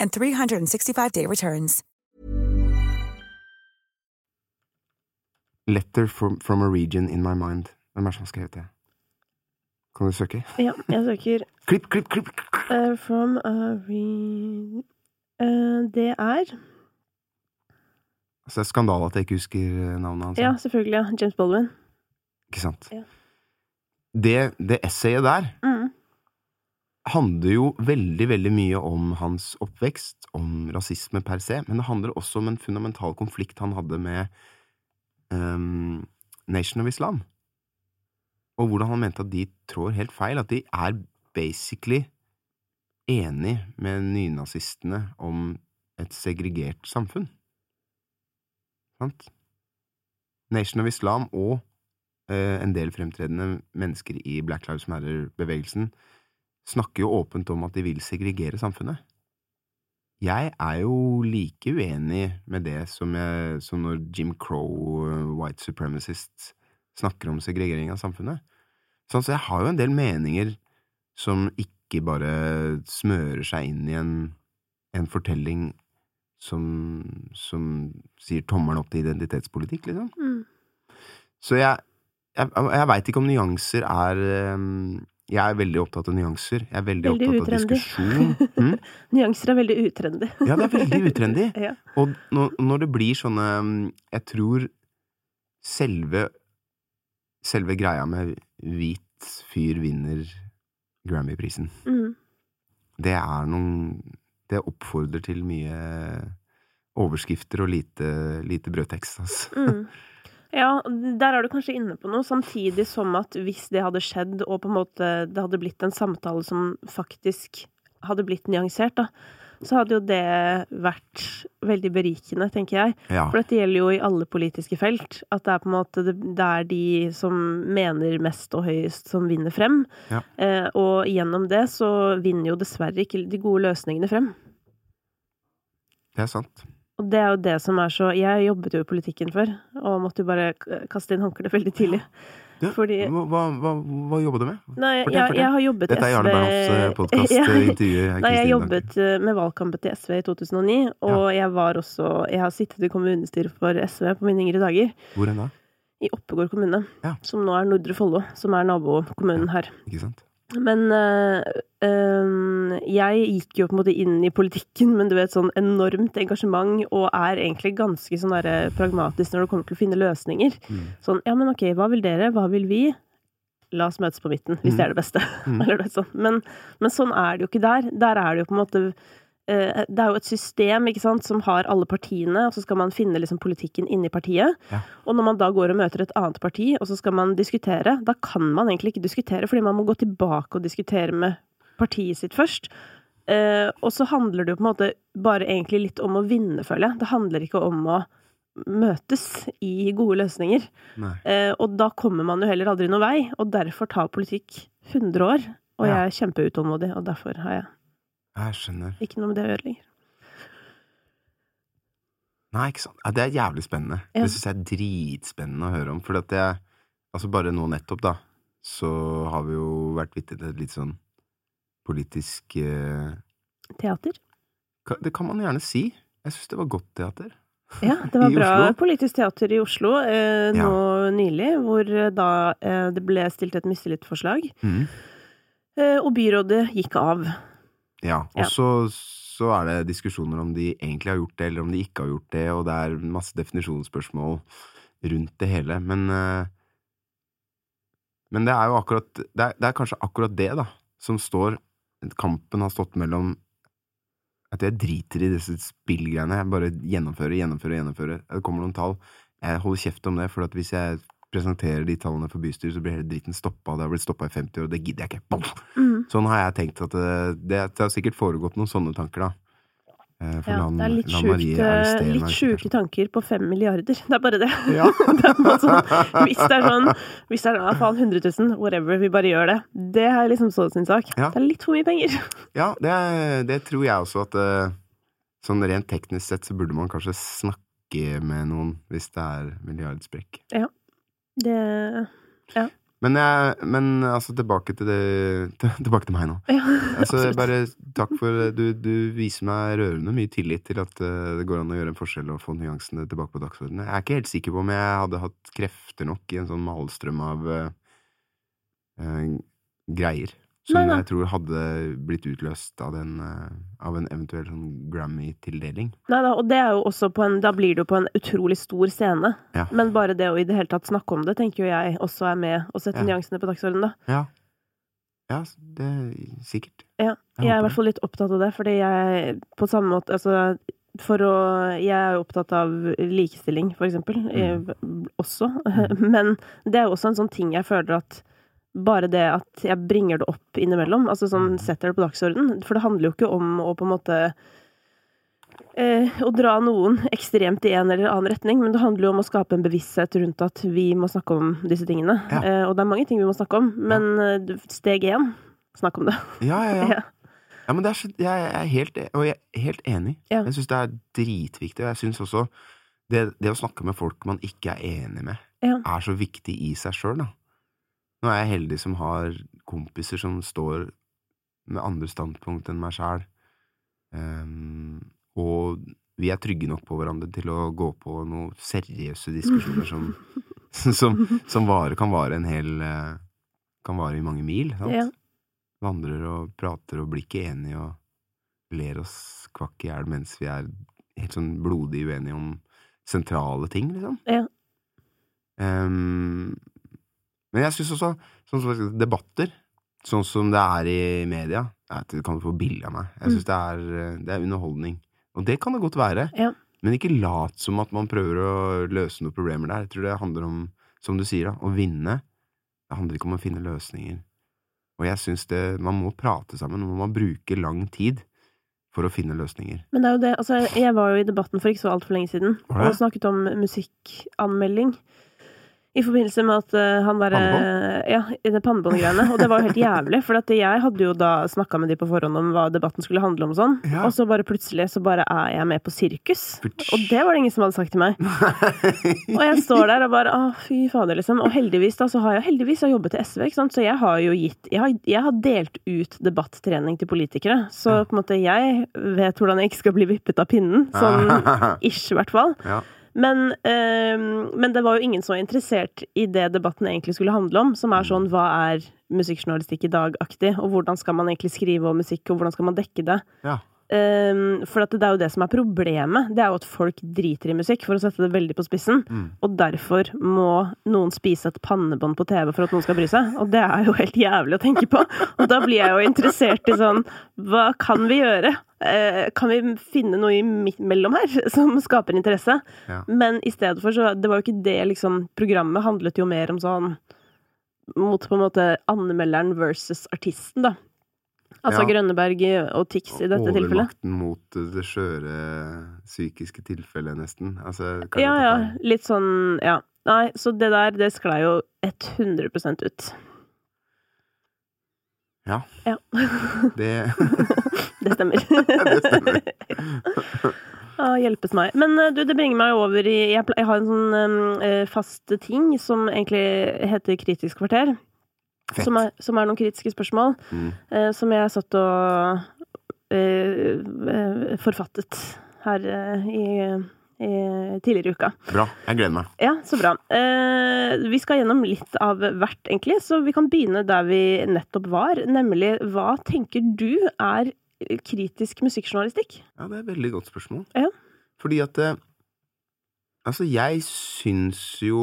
and 365-day returns. Letter from, from a region in my mind. Hvem er det som har skrevet det? Kan du søke? Ja, jeg søker *laughs* Klipp, klipp, klipp! eh, From a region uh, det er Altså, det er skandale at jeg ikke husker eh, navnet hans. Ja, selvfølgelig. ja. James Baldwin. Ikke sant? Ja. Det, det essayet der Mm. Handler jo veldig, veldig mye om hans oppvekst, om rasisme per se, men det handler også om en fundamental konflikt han hadde med um, Nation of Islam. Og hvordan han mente at de trår helt feil, at de er basically enig med nynazistene om et segregert samfunn. Sant? Nation of Islam og uh, en del fremtredende mennesker i Black Lives Matter-bevegelsen snakker jo åpent om at de vil segregere samfunnet. Jeg er jo like uenig med det som, jeg, som når Jim Crow, eh, white supremacist, snakker om segregering av samfunnet. Sånn, så jeg har jo en del meninger som ikke bare smører seg inn i en, en fortelling som, som sier tommelen opp til identitetspolitikk, liksom. Mm. Så jeg, jeg, jeg veit ikke om nyanser er ehm, Jeg er veldig opptatt av nyanser. Jeg er veldig, Veldig opptatt av diskusjon. Mm? *laughs* Nyanser er veldig utrendy. Ja, det er veldig utrendy. *laughs* ja. Og når, når det blir sånne mm, Jeg tror selve Selve greia med hvit fyr vinner Grammy-prisen, Mm. det er noen Det oppfordrer til mye overskrifter og lite, lite brødtekst, altså. Mm. Ja, der er du kanskje inne på noe, samtidig som at hvis det hadde skjedd, og på en måte det hadde blitt en samtale som faktisk hadde blitt nyansert, da, så hadde jo det vært veldig berikende, tenker jeg. Ja. For dette gjelder jo i alle politiske felt, at det er på en måte det, er de som mener mest og høyest som vinner frem. Ja. Eh, og gjennom det så vinner jo dessverre ikke de gode løsningene frem. Det er sant. Og det er jo det som er så Jeg jobbet jo i politikken før, og måtte jo bare kaste inn håndkleet veldig tidlig. Ja, Fordi- hva, hva, hva, jobba du med? Nei, jeg, fortell. jeg har jobbet Dette er Jarle SV Bernhoffs podkast, *laughs* Ja. intervjuer Nei, jeg jobbet eh, med valgkampen til SV i 2009, og jeg var også Jeg har sittet i kommunestyret for SV på mine yngre dager, Hvor enn da? i Oppegård kommune, Ja. som nå er Nordre Follo, som er nabokommunen her. Ikke sant? Men øh, øh, jeg gikk jo på en måte inn i politikken med du vet, sånn enormt engasjement, og er egentlig ganske sånn der, pragmatisk når det kommer til å finne løsninger. Mm. Sånn, ja, men ok, hva vil dere, hva vil vi? La oss møtes på midten, hvis det er det beste. Mm. *laughs* Eller sånt. Men, men sånn er det jo ikke der. Der er det jo på en måte Det er jo et system ikke sant, som har alle partiene, og så skal man finne liksom politikken inni partiet. Ja. Og når man da går og møter et annet parti, og så skal man diskutere, da kan man egentlig ikke diskutere, fordi man må gå tilbake og diskutere med partiet sitt først. Eh, og så handler det jo på en måte bare egentlig litt om å vinne, føler jeg. Det handler ikke om å møtes i gode løsninger. Eh, og da kommer man jo heller aldri noen vei, og derfor tar politikk 100 år. Og Ja. jeg er kjempeutålmodig, og derfor har jeg Jeg skjønner. ikke noe med det å gjøre lenger. Nei, ikke sant. Ja, det er jævlig spennende. Ja. Det syns jeg er dritspennende å høre om. For at jeg Altså, bare nå nettopp, da, så har vi jo vært vitne til et litt sånn politisk eh, Teater? Det kan man gjerne si. Jeg syns det var godt teater. Ja, *laughs* det var bra Oslo? politisk teater i Oslo eh, Ja. nå nylig, hvor eh, da eh, det ble stilt et mistillitsforslag, Mm. eh, og byrådet gikk av. Ja. Og Ja. så, så er det diskusjoner om de egentlig har gjort det, eller om de ikke har gjort det, og det er masse definisjonsspørsmål rundt det hele. Men eh, Men det er jo akkurat det er, det er kanskje akkurat det, da, som står Kampen har stått mellom at jeg driter i disse spillgreiene. Jeg bare gjennomfører, gjennomfører, gjennomfører. Det kommer noen tall. Jeg holder kjeft om det, for at hvis jeg presenterer de tallene for bystyret, så blir hele dritten stoppa. Det har blitt stoppa i 50 år, og det gidder jeg ikke. Mm. Sånn har jeg tenkt at det, det, det har sikkert foregått noen sånne tanker, da. Eh, For Ja, land, det er litt sjukt, eh, litt sjuke tanker på fem milliarder. Det er bare det. Ja. *laughs* det er sånn, hvis det er sånn Hvis det er sånn, faen 100 000, whatever, vi bare gjør det. Det er liksom så sin sak. Ja. Det er litt for mye penger. Ja, det, det tror jeg også at eh, Sånn rent teknisk sett så burde man kanskje snakke med noen hvis det er milliardsprekk. Det Men, jeg, men altså, tilbake til det *laughs* Tilbake til meg nå. Ja, Altså, bare takk for du, du viser meg rørende mye tillit til at eh, det går an å gjøre en forskjell og få nyansene tilbake på dagsordenen. Jeg er ikke helt sikker på om jeg hadde hatt krefter nok i en sånn malstrøm av uh, greier. Som Nei, nei. jeg tror hadde blitt utløst av, den, eh, av en eventuell sånn Grammy-tildeling. Nei da, og det er jo også på en Da blir det jo på en utrolig stor scene. Ja. Men bare det å i det hele tatt snakke om det, tenker jo jeg også er med å sette Ja. nyansene på dagsordenen, da. Ja. Ja, det sikkert. Ja, Jeg er i hvert fall litt opptatt av det, fordi jeg på samme måte Altså, for å Jeg er jo opptatt av likestilling, for eksempel, Mm. også. *laughs* Men det er jo også en sånn ting jeg føler at bare det at jeg bringer det opp innimellom, altså sånn Mm. setter det på dagsorden. For det handler jo ikke om å på en måte eh, å dra noen *laughs* ekstremt i en eller annen retning, men det handler jo om å skape en bevissthet rundt at vi må snakke om disse tingene. Ja. Eh, og det er mange ting vi må snakke om, men ja. steg én snakk om det. Ja, ja, ja. *laughs* Ja. Men det er jeg er helt, og jeg er helt enig. Jeg syns det er dritviktig, og jeg syns også det, det å snakke med folk man ikke er enig med, er så viktig i seg sjøl, da. Nå er jeg heldig som har kompiser som står med andre standpunkt enn meg sjæl, og vi er trygge nok på hverandre til å gå på noen seriøse diskusjoner som, *laughs* som, som vare, kan vare en hel eh, Kan vare i mange mil. Sant? Ja. vandrer og prater og blir ikke enige og ler oss kvakk i hjel mens vi er helt sånn blodig uenige om sentrale ting, liksom. Ja. Ehm, men jeg syns også sånn som debatter, sånn som det er i media Det kan du få billig av meg. Jeg syns det, er, det er underholdning. Og det kan det godt være. Ja. Men ikke lat som at man prøver å løse noen problemer der. Jeg tror det handler om, som du sier, da, å vinne. Det handler ikke om å finne løsninger. Og jeg syns det Man må prate sammen, og man må bruke lang tid for å finne løsninger. Men det er jo det, altså jeg var jo i debatten for ikke så altfor lenge siden, og snakket om musikkanmelding. I forbindelse med at uh, han derre Ja, i det pannebåndgreiene. Og det var jo helt *laughs* jævlig, for at jeg hadde jo da snakka med de på forhånd om hva debatten skulle handle om og sånn, Ja. og så bare plutselig så bare er jeg med på sirkus. Og det var det ingen som hadde sagt til meg. *laughs* Og jeg står der og bare å, fy fader, liksom. Og heldigvis, da, så har jeg heldigvis har jobbet i SV, ikke sant, så jeg har jo gitt Jeg har, jeg har delt ut debattrening til politikere, så på en måte jeg vet hvordan jeg ikke skal bli vippet av pinnen. Sånn *laughs* ish, i hvert fall. Ja. Men, øh, men det var jo ingen som var interessert i det debatten egentlig skulle handle om, som er sånn hva er musikkjournalistikk i dag-aktig, og hvordan skal man egentlig skrive om musikk, og hvordan skal man dekke det? ja. Um, for det er jo det som er problemet. Det er jo at folk driter i musikk, for å sette det veldig på spissen. Mm. Og derfor må noen spise et pannebånd på TV for at noen skal bry seg. Og det er jo helt jævlig å tenke på. Og da blir jeg jo interessert i sånn Hva kan vi gjøre? Eh, kan vi finne noe imellom mellom her *laughs* som skaper interesse? Ja. Men i stedet for så Det var jo ikke det liksom Programmet handlet jo mer om sånn mot på en måte anmelderen versus artisten, da. Altså Ja. Grønneberg og Tix i dette tilfellet. Overmakten mot det skjøre psykiske tilfellet, nesten. Altså, Ja, ja. Litt sånn Ja. Nei, så det der, det sklei jo 100% ut. Ja. Ja. Det *laughs* Det stemmer. *laughs* Det stemmer. *laughs* Hjelpes meg. Men eh, du, det bringer meg over i Jeg, jeg har en sånn um, fast ting som egentlig heter Kritisk kvarter. Som er, som er noen kritiske spørsmål. Mm. Uh, som jeg satt og uh, forfattet her uh, i, i tidligere i uka. Bra. Jeg gleder meg. Ja, så bra. Eh, vi skal gjennom litt av hvert, egentlig, så vi kan begynne der vi nettopp var. Nemlig, hva tenker du er kritisk musikkjournalistikk? Ja, det er et veldig godt spørsmål. Ja. Fordi at eh, Altså, jeg syns jo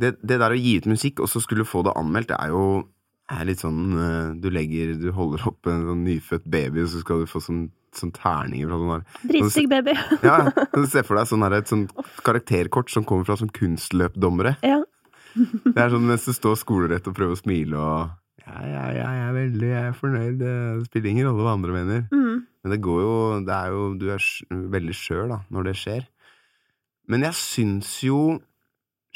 det, det der å gi ut musikk, og så skulle få det anmeldt, det er jo er litt sånn eh, Du legger Du holder opp en sånn nyfødt baby, og så skal du få sånn sånn terninger fra sånn der Dritstygg baby. *laughs* Ja, *laughs* du ser for deg sånn her, et sånt karakterkort som kommer fra sånn kunstløpdommere. Ja. Det er sånn mens du står skolerett og prøver å smile og ja, ja, jeg er veldig jeg er fornøyd. Det spiller ingen rolle hva andre mener. Mm. Men det går jo Det er jo Du er veldig skjør, da, når det skjer. Men jeg syns jo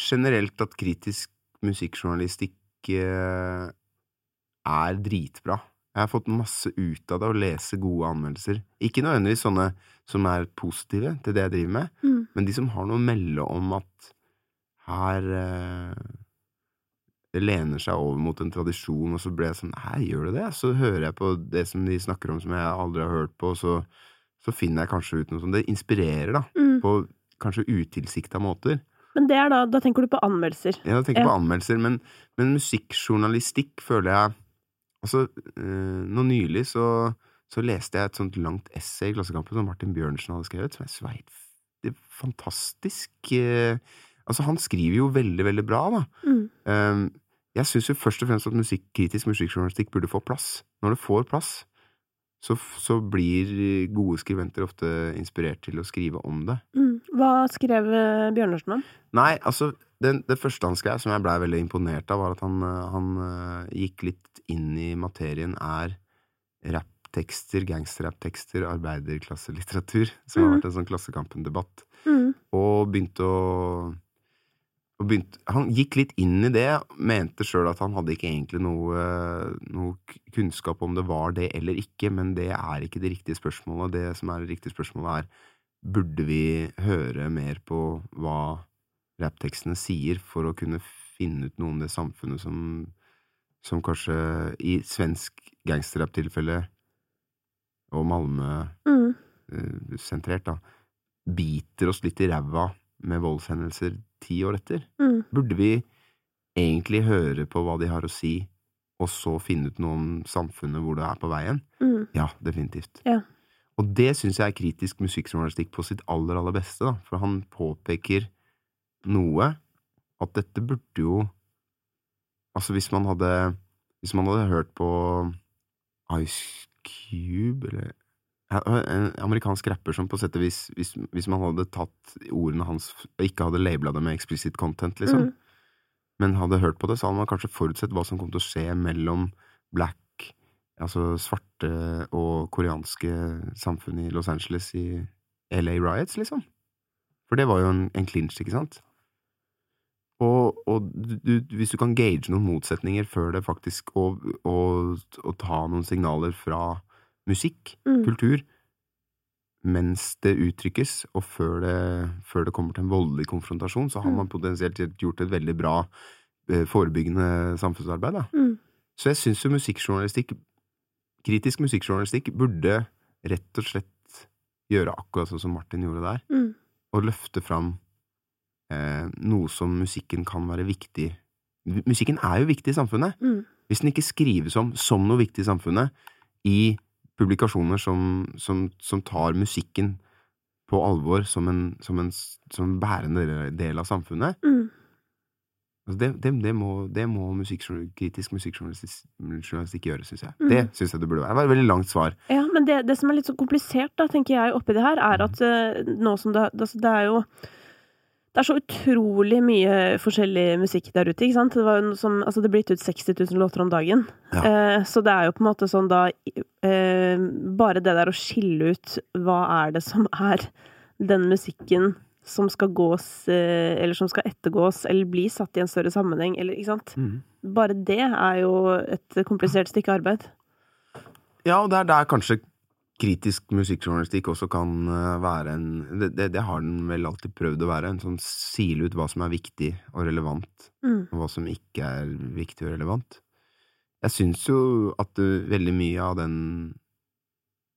generelt at kritisk musikkjournalistikk eh, er dritbra. Jeg har fått masse ut av det å lese gode anmeldelser. Ikke nødvendigvis sånne som er positive til det jeg driver med, Mm. men de som har noe å melde om at her eh, Det lener seg over mot en tradisjon, og så ble jeg sånn Her gjør det det? Så hører jeg på det som de snakker om som jeg aldri har hørt på, og så, så finner jeg kanskje ut noe som Det inspirerer, da. Mm. På kanskje utilsikta måter. Men det er da Da tenker du på anmeldelser. Ja, da tenker Ja. på anmeldelser, men, men musikkjournalistikk føler jeg Altså, eh, nå nylig så, så leste jeg et sånt langt essay i Klassekampen som Martin Bjørnsen hadde skrevet, som jeg sveit det er fantastisk eh, Altså, han skriver jo veldig, veldig bra, da. Mm. Um, jeg syns jo først og fremst at musikk, kritisk musikkjournalistikk burde få plass. Når det får plass, så, så blir gode skriventer ofte inspirert til å skrive om det. Mm. Hva skrev eh, Bjørnarsen om? Nei, altså, den, det første han skrev, som jeg blei veldig imponert av, var at han, eh, han eh, gikk litt inn i materien, er rapptekster, gangsterrapptekster, arbeiderklasselitteratur, som har Mhm. vært en sånn Klassekampen-debatt, Mm. og begynte å og begynte, Han gikk litt inn i det, mente sjøl at han hadde ikke egentlig noe, noe kunnskap om det var det eller ikke, men det er ikke det riktige spørsmålet. Det som er det riktige spørsmålet, er burde vi høre mer på hva rapptekstene sier, for å kunne finne ut noe om det samfunnet som, som kanskje i svensk gangsterrap-tilfelle og Malmö Mm. eh, da, biter oss litt i ræva med voldshendelser ti år etter? Mm. Burde vi egentlig høre på hva de har å si, og så finne ut noe om samfunnet hvor det er på veien? Mm. Ja, definitivt. Ja. Og det syns jeg er kritisk musikkjournalistikk på sitt aller, aller beste, da, for han påpeker noe, at dette burde jo Altså, hvis man hadde Hvis man hadde hørt på Ice Cube, eller en amerikansk rapper som på sett og vis hvis, hvis man hadde tatt ordene hans og ikke hadde labela det med explicit content, liksom, Mm. men hadde hørt på det, så hadde man kanskje forutsett hva som kom til å skje mellom black, altså svarte og koreanske samfunn i Los Angeles i LA Riots, liksom. For det var jo en, en clinch, ikke sant? Og, og du, hvis du kan gage noen motsetninger før det faktisk Og, og, og ta noen signaler fra musikk, Mm. kultur, mens det uttrykkes, og før det, før det kommer til en voldelig konfrontasjon, så har Mm. man potensielt gjort et veldig bra eh, forebyggende samfunnsarbeid. Mm. Så jeg syns jo musikkjournalistikk, kritisk musikkjournalistikk, burde rett og slett gjøre akkurat sånn som Martin gjorde der, Mm. og løfte fram eh, noe som musikken kan være viktig Musikken er jo viktig i samfunnet. Mm. Hvis den ikke skrives om som noe viktig i samfunnet, i publikasjoner som, som, som tar musikken på alvor som en, som en, som en bærende del- av samfunnet Mm. altså det, det, det må, det må musikk, kritisk musikkjournalistikk gjøre, syns jeg. Mm. Det syns jeg det burde være. Det var et veldig langt svar. Ja, men det, det som er litt så komplisert, da, tenker jeg, oppi det her, er at mm. nå som det, altså, det er jo det er så utrolig mye forskjellig musikk der ute, ikke sant? Det, var jo som, altså, det blir gitt ut 60 000 låter om dagen. Ja. Eh, så det er jo på en måte sånn da eh, Bare det der å skille ut hva er det som er den musikken som skal gås, eh, eller som skal ettergås, eller bli satt i en større sammenheng, eller ikke sant? Mm. Bare det er jo et komplisert stykke arbeid. Ja, og det er der kanskje kritisk musikkjournalistikk også kan eh, være en det, det, har den vel alltid prøvd å være. En sånn sile ut hva som er viktig og relevant, Mm. og hva som ikke er viktig og relevant. Jeg syns jo at det, veldig mye av den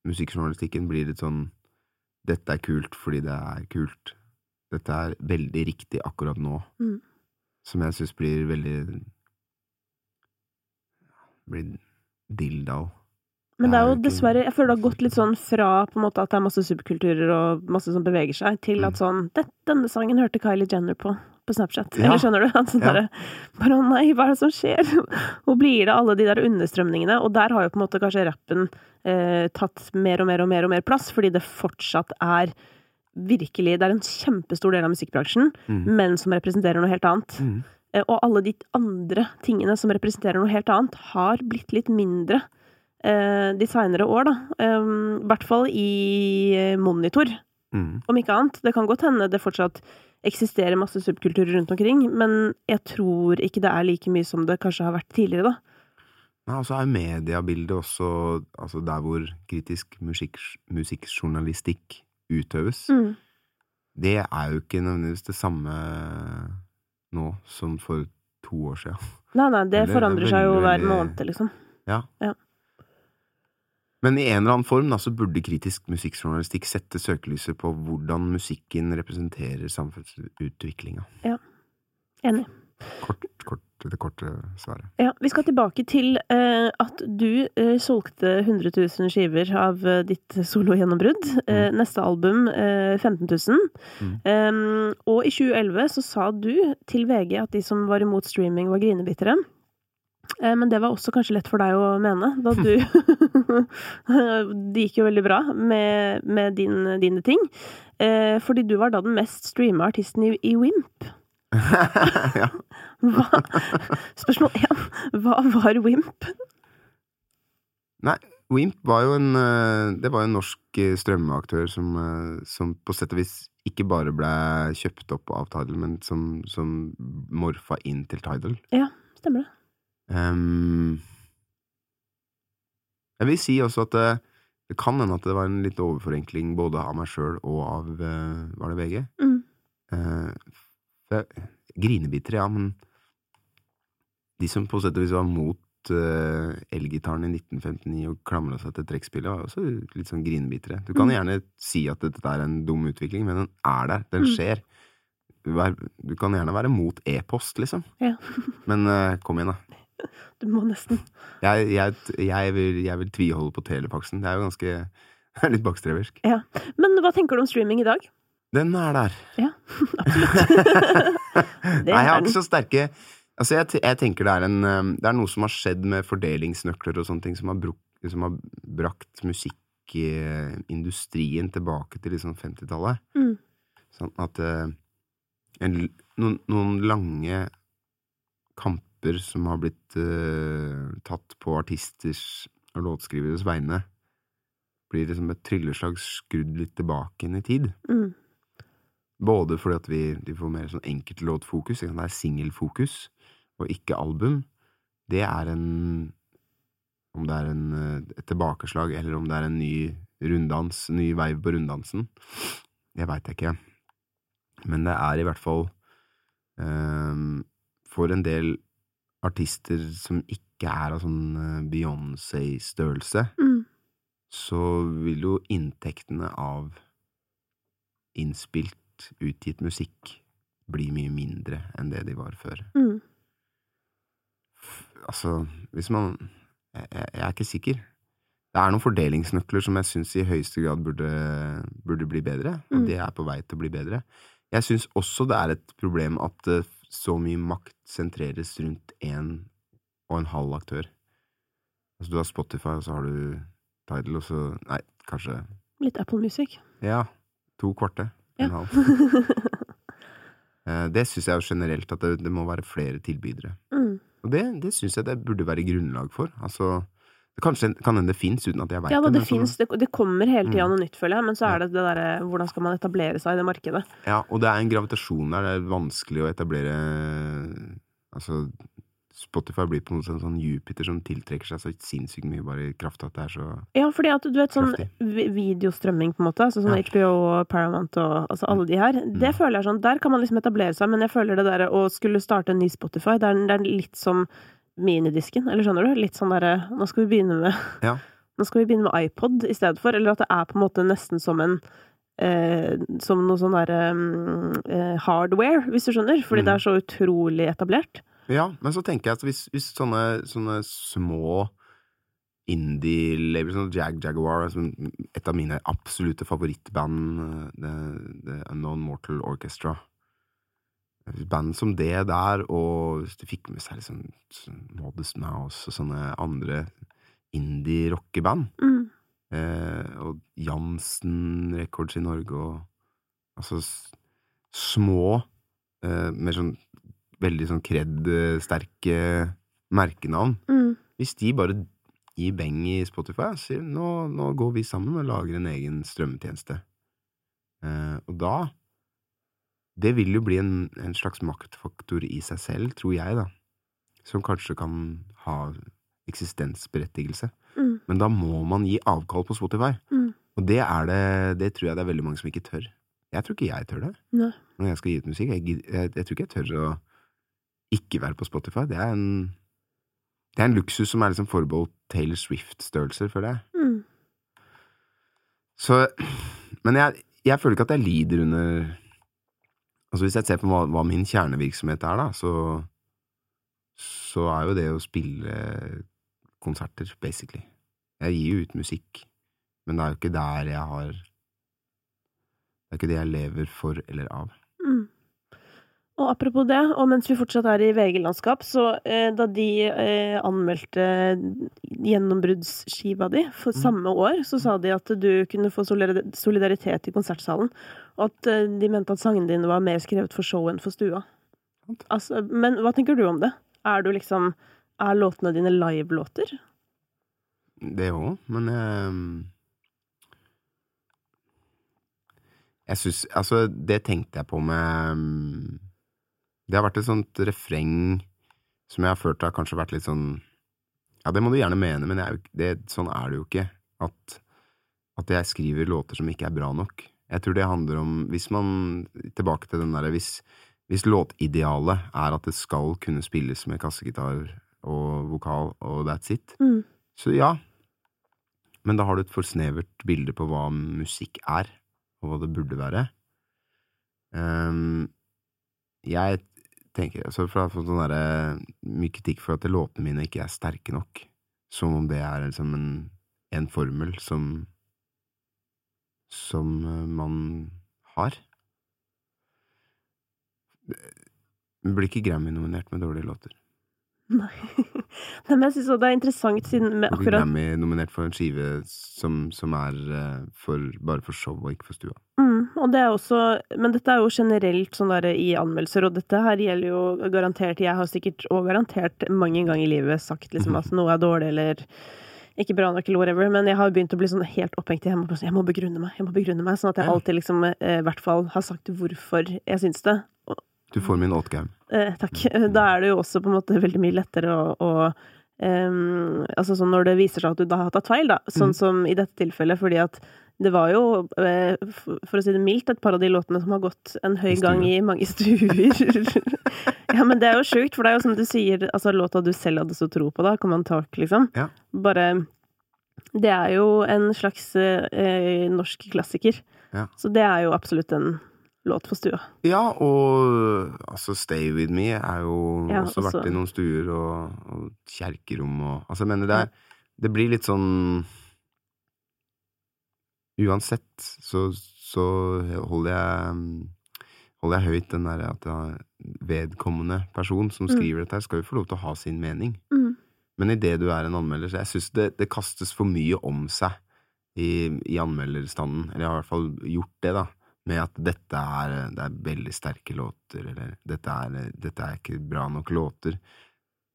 musikkjournalistikken blir litt sånn Dette er kult fordi det er kult. Dette er veldig riktig akkurat nå. Mm. Som jeg syns blir veldig Blir dilldall. Men det er jo er dessverre Jeg føler det har gått litt sånn fra på en måte at det er masse subkulturer og masse som beveger seg, til Mm. at sånn det, 'Denne sangen hørte Kylie Jenner på'. på Snapchat. Ja. Eller skjønner du? *laughs* Sånn Ja. Bare å nei, hva er det som skjer? *laughs* Hvor blir det alle de der understrømningene? Og der har jo på en måte kanskje rappen eh, tatt mer og mer og mer og mer plass, fordi det fortsatt er virkelig Det er en kjempestor del av musikkbransjen, Mm. men som representerer noe helt annet. Mm. Eh, Og alle de andre tingene som representerer noe helt annet, har blitt litt mindre de seinere år, da. I hvert fall i eh, monitor, Mm. om ikke annet. Det kan godt hende det fortsatt eksisterer masse subkulturer rundt omkring, men jeg tror ikke det er like mye som det kanskje har vært tidligere, da. Nei, og så er mediebildet også altså der hvor kritisk musikk, musikkjournalistikk utøves. Mm. Det er jo ikke nødvendigvis det samme nå som for to år siden. Nei, nei, det Eller, forandrer seg jo hver måned, liksom. Ja. Ja. Men i en eller annen form da, så burde kritisk musikkjournalistikk sette søkelyset på hvordan musikken representerer samfunnsutviklinga. Enig. Kort, kort, det korte svaret. Ja, vi skal tilbake til eh, at du eh, solgte 100 000 skiver av eh, ditt sologjennombrudd. Eh, neste album eh, 15 000. Mm. Em, og i 2011 så sa du til VG at de som var imot streaming, var grinebitere. Eh, men det var også kanskje lett for deg å mene, da du *laughs* Det gikk jo veldig bra med, med din, dine ting. Eh, fordi du var da den mest streama artisten i, i Wimp. *laughs* ja. Hva, spørsmål én. Hva var Wimp? Nei, Wimp var jo en eh, Det var jo en norsk eh, strømmeaktør som, eh, som på sett og vis ikke bare ble kjøpt opp av Tidal, men som, som morfa inn til Tidal. Ja, Stemmer det? Ehm, jeg vil si også at det, det kan hende at det var en litt overforenkling både av meg sjøl og av uh, Var det VG? Mm. Uh, for grinebitere, ja, men de som på sett og vis var mot uh, elgitaren i 1959 og klamra seg til trekkspillet, var også litt sånn grinebitere. Du kan Mm. gjerne si at dette er en dum utvikling, men den er der. Den Mm. skjer. Du kan gjerne være mot e-post, liksom. Ja. Men uh, kom igjen, da. *laughs* Du må nesten. Jeg, jeg, jeg, vil, jeg vil tviholde på telefaxen. Det er jo ganske *laughs* det er litt bakstreversk. Men hva tenker du om streaming i dag? Den er der. *laughs* Absolutt. Nei, jeg har ikke så sterke Altså, jeg, jeg tenker det er en um, Det er noe som har skjedd med fordelingsnøkler og sånne ting, som har, bruk, som har brakt musikkindustrien tilbake til liksom 50-tallet. Mm. Sånn at eh, en, noen, noen lange kamper som har blitt uh, tatt på artisters og låtskriveres vegne, blir liksom et trylleslag skrudd litt tilbake inn i tid. Mm. Både fordi at vi, vi får mer sånn enkeltlåtfokus, det er singelfokus, og ikke album. Det er en Om det er en, eh, et tilbakeslag, eller om det er en ny runddans, ny veiv på runddansen, det veit jeg ikke. Men det er i hvert fall um, For en del artister som ikke er av sånn eh, Beyoncé-størrelse, Mm. så vil jo inntektene av innspilt, utgitt musikk bli mye mindre enn det de var før. Mm. Altså, hvis man jeg, jeg er ikke sikker. Det er noen fordelingsnøkler som jeg syns i høyeste grad burde, burde bli bedre, og Mm. det er på vei til å bli bedre. Jeg syns også det er et problem at eh, så mye makt sentreres rundt én og en halv aktør. Altså, du har Spotify, og så har du Tidal, og så Nei, kanskje Litt Apple Music. Ja. To kvarte. Ja. Halv. *laughs* Eh, Det syns jeg jo generelt at det, det må være flere tilbydere. mm. Og det, det syns jeg det burde være grunnlag for. Altså, det kanskje kan hende det fins, uten at jeg veit Ja det. det sånn- Det, det kommer hele tida Mm. noe nytt, føler jeg. Men så er det det derre Hvordan skal man etablere seg i det markedet? Ja, og det er en gravitasjon der. Det er vanskelig å etablere Altså, Spotify blir på måte en sånn Jupiter som tiltrekker seg så sinnssykt mye, bare i kraft av at det er så Ja, fordi at du vet sånn Kraftig. videostrømming, på en måte. Altså sånn Ja. HBO og Paramount og altså alle de her. Det Mm. føler jeg sånn Der kan man liksom etablere seg, men jeg føler det derre å skulle starte en ny Spotify, det er, det er litt som minidisken, eller skjønner du? Litt sånn derre Nå skal vi begynne med *laughs* Ja. Nå skal vi begynne med iPod i stedet for, eller at det er på en måte nesten som en Eh, som noe sånn derre mm, eh, hardware, hvis du skjønner. Fordi Mm. det er så utrolig etablert. Ja, men så tenker jeg at hvis, hvis sånne, sånne små indie-labels som Jag Jaguar, som et av mine absolutte favorittband, eh, The, The Unknown Mortal Orchestra band som det der, og hvis de fikk med seg liksom sånn Modest Mouse og sånne andre indie-rockeband, Mm. eh, og Jansen Records i Norge, og altså små, eh, med sånn veldig sånn kred-sterke merkenavn, Mm. hvis de bare gir beng i Spotify og sier nå, nå går vi sammen og lager en egen strømmetjeneste. Eh, og da Det vil jo bli en, en slags maktfaktor i seg selv, tror jeg, da. Som kanskje kan ha eksistensberettigelse. Mm. Men da må man gi avkall på Spotify. Mm. Og det er det Det tror jeg det er veldig mange som ikke tør. Jeg tror ikke jeg tør det Nei. når jeg skal gi ut musikk. Jeg, jeg, jeg tror ikke jeg tør å ikke være på Spotify. Det er en Det er en luksus som er liksom forbeholdt Taylor Swift-størrelser, føler jeg. Mm. Så Men jeg, jeg føler ikke at jeg lider under Altså Hvis jeg ser på hva, hva min kjernevirksomhet er, da, så Så er jo det å spille konserter, basically. Jeg gir jo ut musikk, men det er jo ikke der jeg har Det er ikke det jeg lever for eller av. Og apropos det, og mens vi fortsatt er i VG-landskap, så eh, da de eh, anmeldte gjennombruddsskiva di for Mm. samme år, så sa de at du kunne få solidaritet i konsertsalen, og at eh, de mente at sangene dine var mer skrevet for show enn for stua. Altså, men hva tenker du om det? Er du liksom Er låtene dine live-låter? Det òg, men jeg Jeg syns Altså, det tenkte jeg på med mm, Det har vært et sånt refreng som jeg har følt har kanskje vært litt sånn Ja, det må du gjerne mene, men jeg, det, sånn er det jo ikke. At, at jeg skriver låter som ikke er bra nok. Jeg tror det handler om Hvis man Tilbake til den derre hvis, hvis låtidealet er at det skal kunne spilles med kassegitar og vokal og that's it, Mm. så ja. Men da har du et for snevert bilde på hva musikk er, og hva det burde være. Um, jeg tenker altså For jeg har fått sånn der, mye kritikk for at låtene mine ikke er sterke nok. Som om det er liksom en, en formel som Som eh, man har. Vi blir ikke Grammy-nominert med dårlige låter. Nei. *laughs* Nei, men jeg syns det er interessant siden med akkurat Grammy-nominert for en skive som, som er eh, for, bare for show og ikke for stua. Og det er også Men dette er jo generelt sånn der i anmeldelser, og dette her gjelder jo garantert Jeg har sikkert og garantert mange ganger i livet sagt liksom at noe er dårlig eller ikke bra nok eller whatever, men jeg har begynt å bli sånn helt opphengt i jeg må, jeg må begrunne meg, jeg må begrunne meg, sånn at jeg alltid liksom eh, i hvert fall har sagt hvorfor jeg syns det. Og, Du får min åtgaum. eh, takk. *laughs* Da er det jo også på en måte veldig mye lettere å, å um, Altså sånn når det viser seg at du da har tatt feil, da. Sånn mm. som i dette tilfellet, fordi at det var jo, eh, for å si det mildt, et par av de låtene som har gått en høy gang i mange *laughs* stuer. ja, men det er jo sjukt, for det er jo som du sier, altså låta du selv hadde så tro på, da, kom an tak, liksom. Ja. Bare Det er jo en slags eh, norsk klassiker. Ja. Så det er jo absolutt en låt for stua. Ja, og altså Stay With Me er jo Ja, også også- vært i noen stuer og, og kjerkerom og Altså, jeg mener det er Det blir litt sånn Uansett så, så holder jeg Holder jeg høyt den derre at vedkommende person som Mm. skriver dette, her skal jo få lov til å ha sin mening. Mm. Men idet du er en anmelder, så jeg syns det, det kastes for mye om seg i, i anmelderstanden. Eller jeg har i hvert fall gjort det, da. Med at dette er, det er veldig sterke låter, eller dette er, dette er ikke bra nok låter.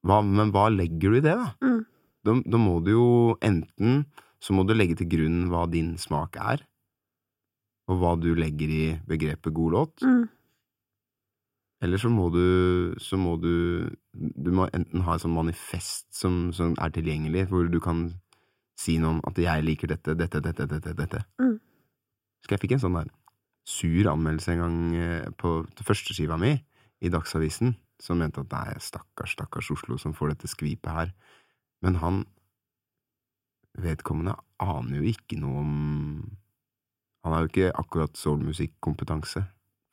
Hva, men hva legger du i det, da? Mm. Da, da må du jo enten så må du legge til grunn hva din smak er, og hva du legger i begrepet god låt. Mm. Eller så må du Så må du Du må enten ha et sånt manifest som, som er tilgjengelig, hvor du kan si noe om at 'jeg liker dette, dette, dette, dette'. dette. Mm. Så jeg fikk en sånn der sur anmeldelse en gang eh, på førsteskiva mi i Dagsavisen, som mente at nei, stakkars, stakkars Oslo som får dette skvipet her. Men han vedkommende aner jo ikke noe om Han har jo ikke akkurat soulmusikkompetanse,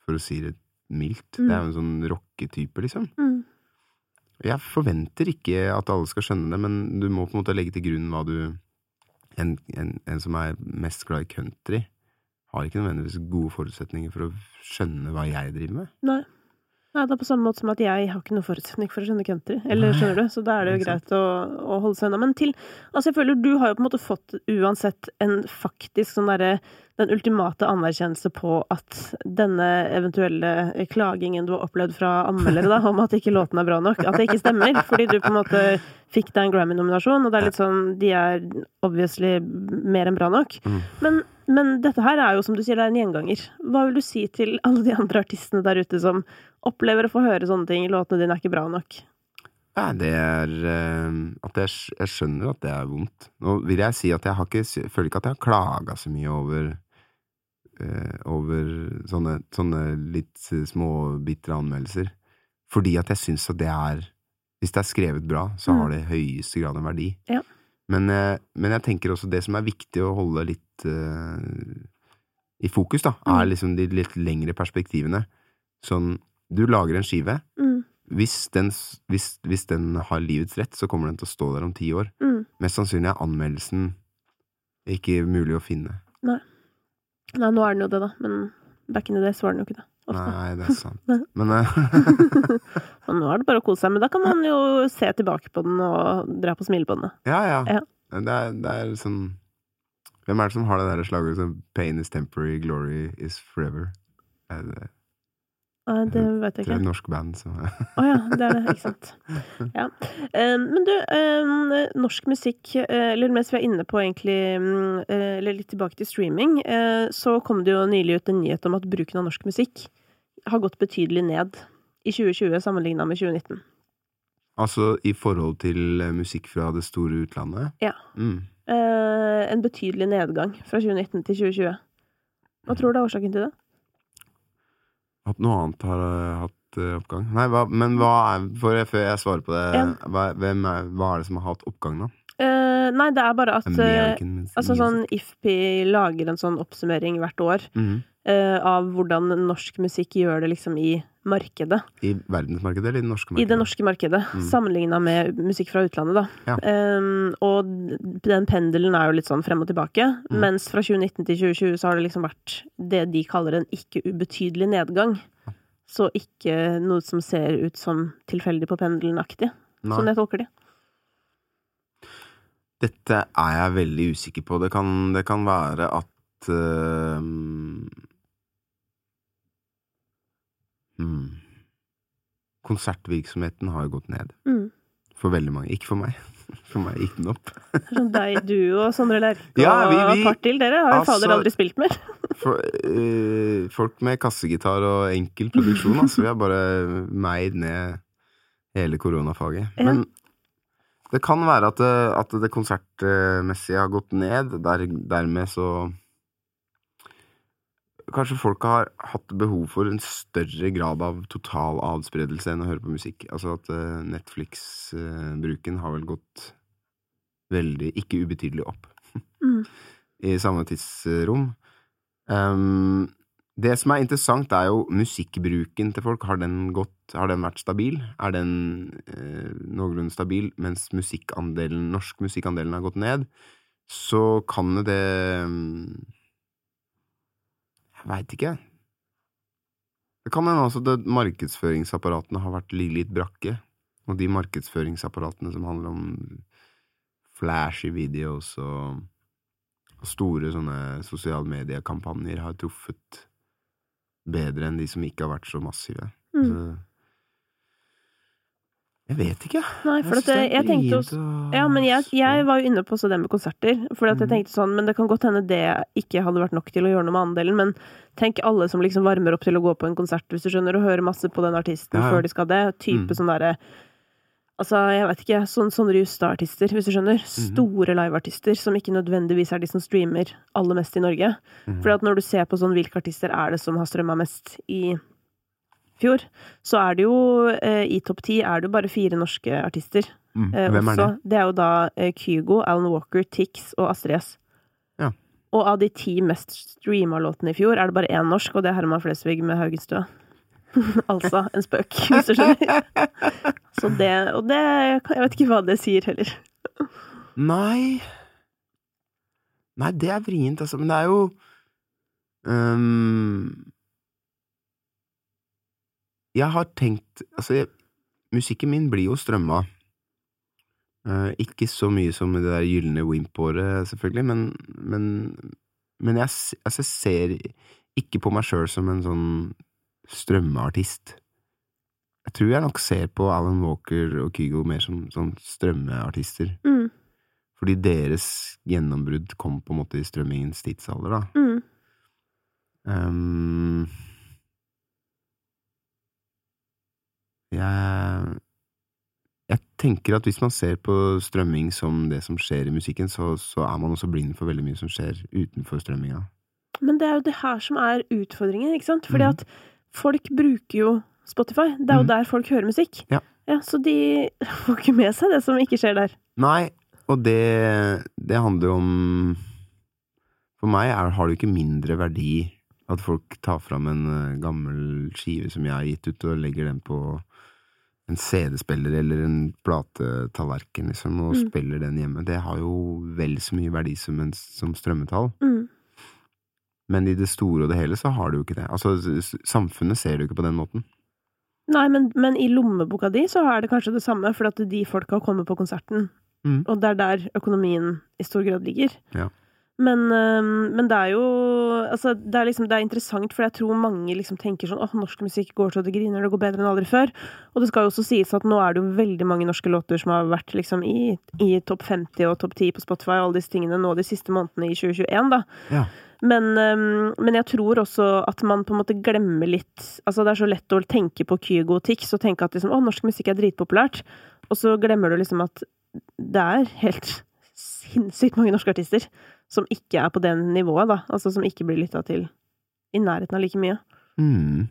for å si det mildt. Det er jo en sånn rocketype, liksom. Mm. Jeg forventer ikke at alle skal skjønne det, men du må på en måte legge til grunn hva du En, en, en som er mest glad i country, har ikke nødvendigvis gode forutsetninger for å skjønne hva jeg driver med. Nei. Ja, det er på samme måte som at jeg har ikke noen forutsetning for å skjønne country. Eller Nei, skjønner du? Så da er det jo greit å, å holde seg unna. Men til Altså, jeg føler du har jo på en måte fått uansett en faktisk sånn derre Den ultimate anerkjennelse på at denne eventuelle klagingen du har opplevd fra anmeldere, da, om at ikke låten er bra nok, at det ikke stemmer. Fordi du på en måte fikk deg en Grammy-nominasjon, og det er litt sånn De er obviously mer enn bra nok. Mm. Men, men dette her er jo, som du sier, det er en gjenganger. Hva vil du si til alle de andre artistene der ute som opplever å få høre sånne ting? Låtene dine er ikke bra nok. Ja, det er eh, at jeg, jeg skjønner at det er vondt. Nå vil jeg si at jeg har ikke, føler ikke at jeg har klaga så mye over eh, over sånne, sånne litt småbitre anmeldelser. Fordi at jeg syns at det er Hvis det er skrevet bra, så Mm. har det i høyeste grad en verdi. Ja. Men, eh, men jeg tenker også det som er viktig å holde litt uh, i fokus, da, er Mm. liksom de litt lengre perspektivene. Sånn Du lager en skive. Mm, Hvis den, hvis, hvis den har livets rett, så kommer den til å stå der om ti år. mm. Mest sannsynlig er anmeldelsen ikke mulig å finne. Nei, nå er den jo det, da. Men back in the days var den jo ikke det. Ofte. Nei, det er sant. *laughs* Men eh, *laughs* Og nå er det bare å kose seg. Men da kan man jo se tilbake på den og dra på smilebåndet. ja, ja. Ja. Det, er, det er sånn Hvem er det som har det der slagordet som 'Pain is temporary, glory is forever'? Er det, Nei, det vet jeg ikke. det er et norsk band som Å ja, det er det. Ikke sant. Ja. Men du, norsk musikk, eh, eller mens vi er inne på egentlig mm, eh, Eller litt tilbake til streaming, eh, så kom det jo nylig ut en nyhet om at bruken av norsk musikk har gått betydelig ned i 2020 sammenligna med 2019. Altså i forhold til eh, musikk fra det store utlandet? Ja. Mm. Eh, En betydelig nedgang fra 2019 til 2020. Hva tror du er årsaken til det? At noe annet har eh, hatt eh, oppgang? Nei, hva, men hva er for, Før jeg svarer på det, hva, er, hva er det som har hatt oppgang, da? Eh, nei, det er bare at eh, Altså sånn IFPI lager en sånn oppsummering hvert år Mhm. Eh, av hvordan norsk musikk gjør det liksom i markedet. I verdensmarkedet eller i det norske I markedet? det norske markedet, Mm. sammenligna med musikk fra utlandet, da. Ja. Um, og den pendelen er jo litt sånn frem og tilbake. Mm. Mens fra 2019 til 2020 så har det liksom vært det de kaller en ikke ubetydelig nedgang. Så ikke noe som ser ut som tilfeldig på pendelen-aktig, sånn jeg tolker det. Dette er jeg veldig usikker på. Det kan, det kan være at øhm, hmm. Konsertvirksomheten har gått ned. Mm. For veldig mange. Ikke for meg. *laughs* For meg gikk den opp. Sånn deg, du og Sondre Lerche og *laughs* Ja, vi- vi- et par dere har jo Altså- fader aldri spilt mer. *laughs* For, øh, folk med kassegitar og enkel produksjon, altså. Vi har bare meid ned hele koronafaget. Ja. Men det kan være at det, at det konsertmessige har gått ned. Der, dermed så Kanskje folk har hatt behov for en større grad av total adspredelse enn å høre på musikk. Altså at eh, Netflix-bruken har vel gått veldig, ikke ubetydelig opp Mm. *laughs* i samme tidsrom. Um, det som er interessant, er jo musikkbruken til folk. Har den, gått, har den vært stabil? Er den eh, noenlunde stabil, mens musikkandelen, norsk musikkandelen har gått ned? Så kan det Jeg veit ikke. Det kan hende altså at markedsføringsapparatene har vært litt brakke. Og de markedsføringsapparatene som handler om flashy videos og store sånne sosiale mediekampanjer har truffet bedre enn de som ikke har vært så massive. Mm. Så jeg vet ikke. Nei, for jeg, at jeg, jeg tenkte også Ja, men jeg, jeg var jo inne på også det med konserter. For jeg Mhm. tenkte sånn, men det kan godt hende det ikke hadde vært nok til å gjøre noe med andelen. Men tenk alle som liksom varmer opp til å gå på en konsert, hvis du skjønner, og hører masse på den artisten Ja, før de skal det. Type Mm. sånn derre Altså, jeg vet ikke, sånn, sånne Justad-artister, hvis du skjønner. Mhm. Store liveartister som ikke nødvendigvis er de som streamer aller mest i Norge. Mm. For at når du ser på sånn hvilke artister er det som har strømma mest i fjor, så er det jo eh, i topp ti er det jo bare fire norske artister. Mm. Eh, Hvem er det? Det er jo da eh, Kygo, Alan Walker, Tix og Astrid S. Ja. Og av de ti mest streama låtene i fjor, er det bare én norsk, og det er Herman Flesvig med Haugenstua. *laughs* altså en spøk, *laughs* hvis du skjønner. Så det Og det Jeg vet ikke hva det sier heller. Nei Nei, det er vrient, altså. Men det er jo øhm, jeg har tenkt Altså, jeg, musikken min blir jo strømma. Uh, ikke så mye som det der gylne Wimp-året, selvfølgelig, men, men, men jeg, altså, jeg ser ikke på meg sjøl som en sånn strømmeartist. Jeg tror jeg nok ser på Alan Walker og Kygo mer som sånn strømmeartister. Mm. Fordi deres gjennombrudd kom på en måte i strømmingens tidsalder, da. Mm. Ehm, jeg Jeg tenker at hvis man ser på strømming som det som skjer i musikken, så, så er man også blind for veldig mye som skjer utenfor strømminga. Men det er jo det her som er utfordringen, ikke sant? Fordi mm. at folk bruker jo Spotify. Det er jo mm. der folk hører musikk. Ja. Så de *laughs* får ikke med seg det som ikke skjer der. Nei, og det, det handler jo om For meg er, har det jo ikke mindre verdi at folk tar fram en eh, gammel skive som jeg har gitt ut, og legger den på en CD-spiller eller en platetallerken, liksom, og Mm. spiller den hjemme. Det har jo vel så mye verdi som, en, som strømmetall. Mm. Men i det store og det hele så har det jo ikke det. Altså, samfunnet ser det jo ikke på den måten. Nei, men, men i lommeboka di så er det kanskje det samme, for at de folka kommer på konserten. Mm. Og det er der økonomien i stor grad ligger. Ja. Men, men det er jo altså, det, er liksom, det er interessant, for jeg tror mange liksom tenker sånn åh, norsk musikk går så det griner, det går bedre enn aldri før. Og det skal jo også sies at nå er det jo veldig mange norske låter som har vært liksom i, i topp 50 og topp 10 på Spotify og alle disse tingene nå de siste månedene i 2021, da. Ja. Men, men jeg tror også at man på en måte glemmer litt Altså, det er så lett å tenke på Kygo og Tix og tenke at liksom, å, norsk musikk er dritpopulært, og så glemmer du liksom at det er helt sinnssykt mange norske artister som ikke er på det nivået, da. Altså som ikke blir lytta til i nærheten av like mye. Mm.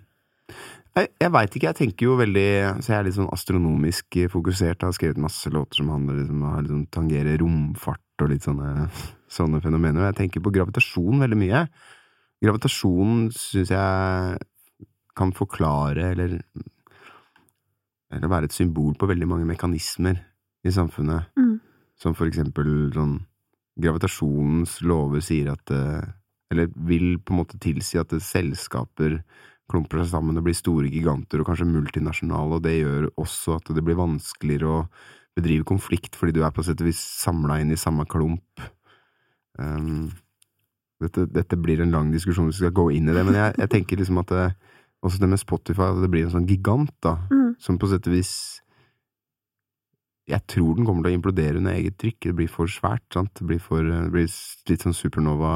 Jeg, jeg veit ikke, jeg tenker jo veldig Så jeg er litt sånn astronomisk fokusert. Jeg har skrevet masse låter som handler liksom, liksom, tangere romfart og litt sånne, sånne fenomener. Jeg tenker på gravitasjon veldig mye. Gravitasjon syns jeg kan forklare, eller Eller være et symbol på veldig mange mekanismer i samfunnet. Mm. Som for eksempel sånn Gravitasjonens lover sier at eh, Eller vil på en måte tilsi at det selskaper klumper seg sammen og blir store giganter, og kanskje multinasjonale, og det gjør også at det blir vanskeligere å bedrive konflikt, fordi du er på sett og vis samla inn i samme klump. Um, dette, dette blir en lang diskusjon hvis vi skal gå inn i det, men jeg, jeg tenker liksom at det, også det med Spotify, at det blir en sånn gigant, da, Mm. som på sett og vis jeg tror den kommer til å implodere under eget trykk. Det blir for svært. sant? Det blir, for, det blir litt sånn supernova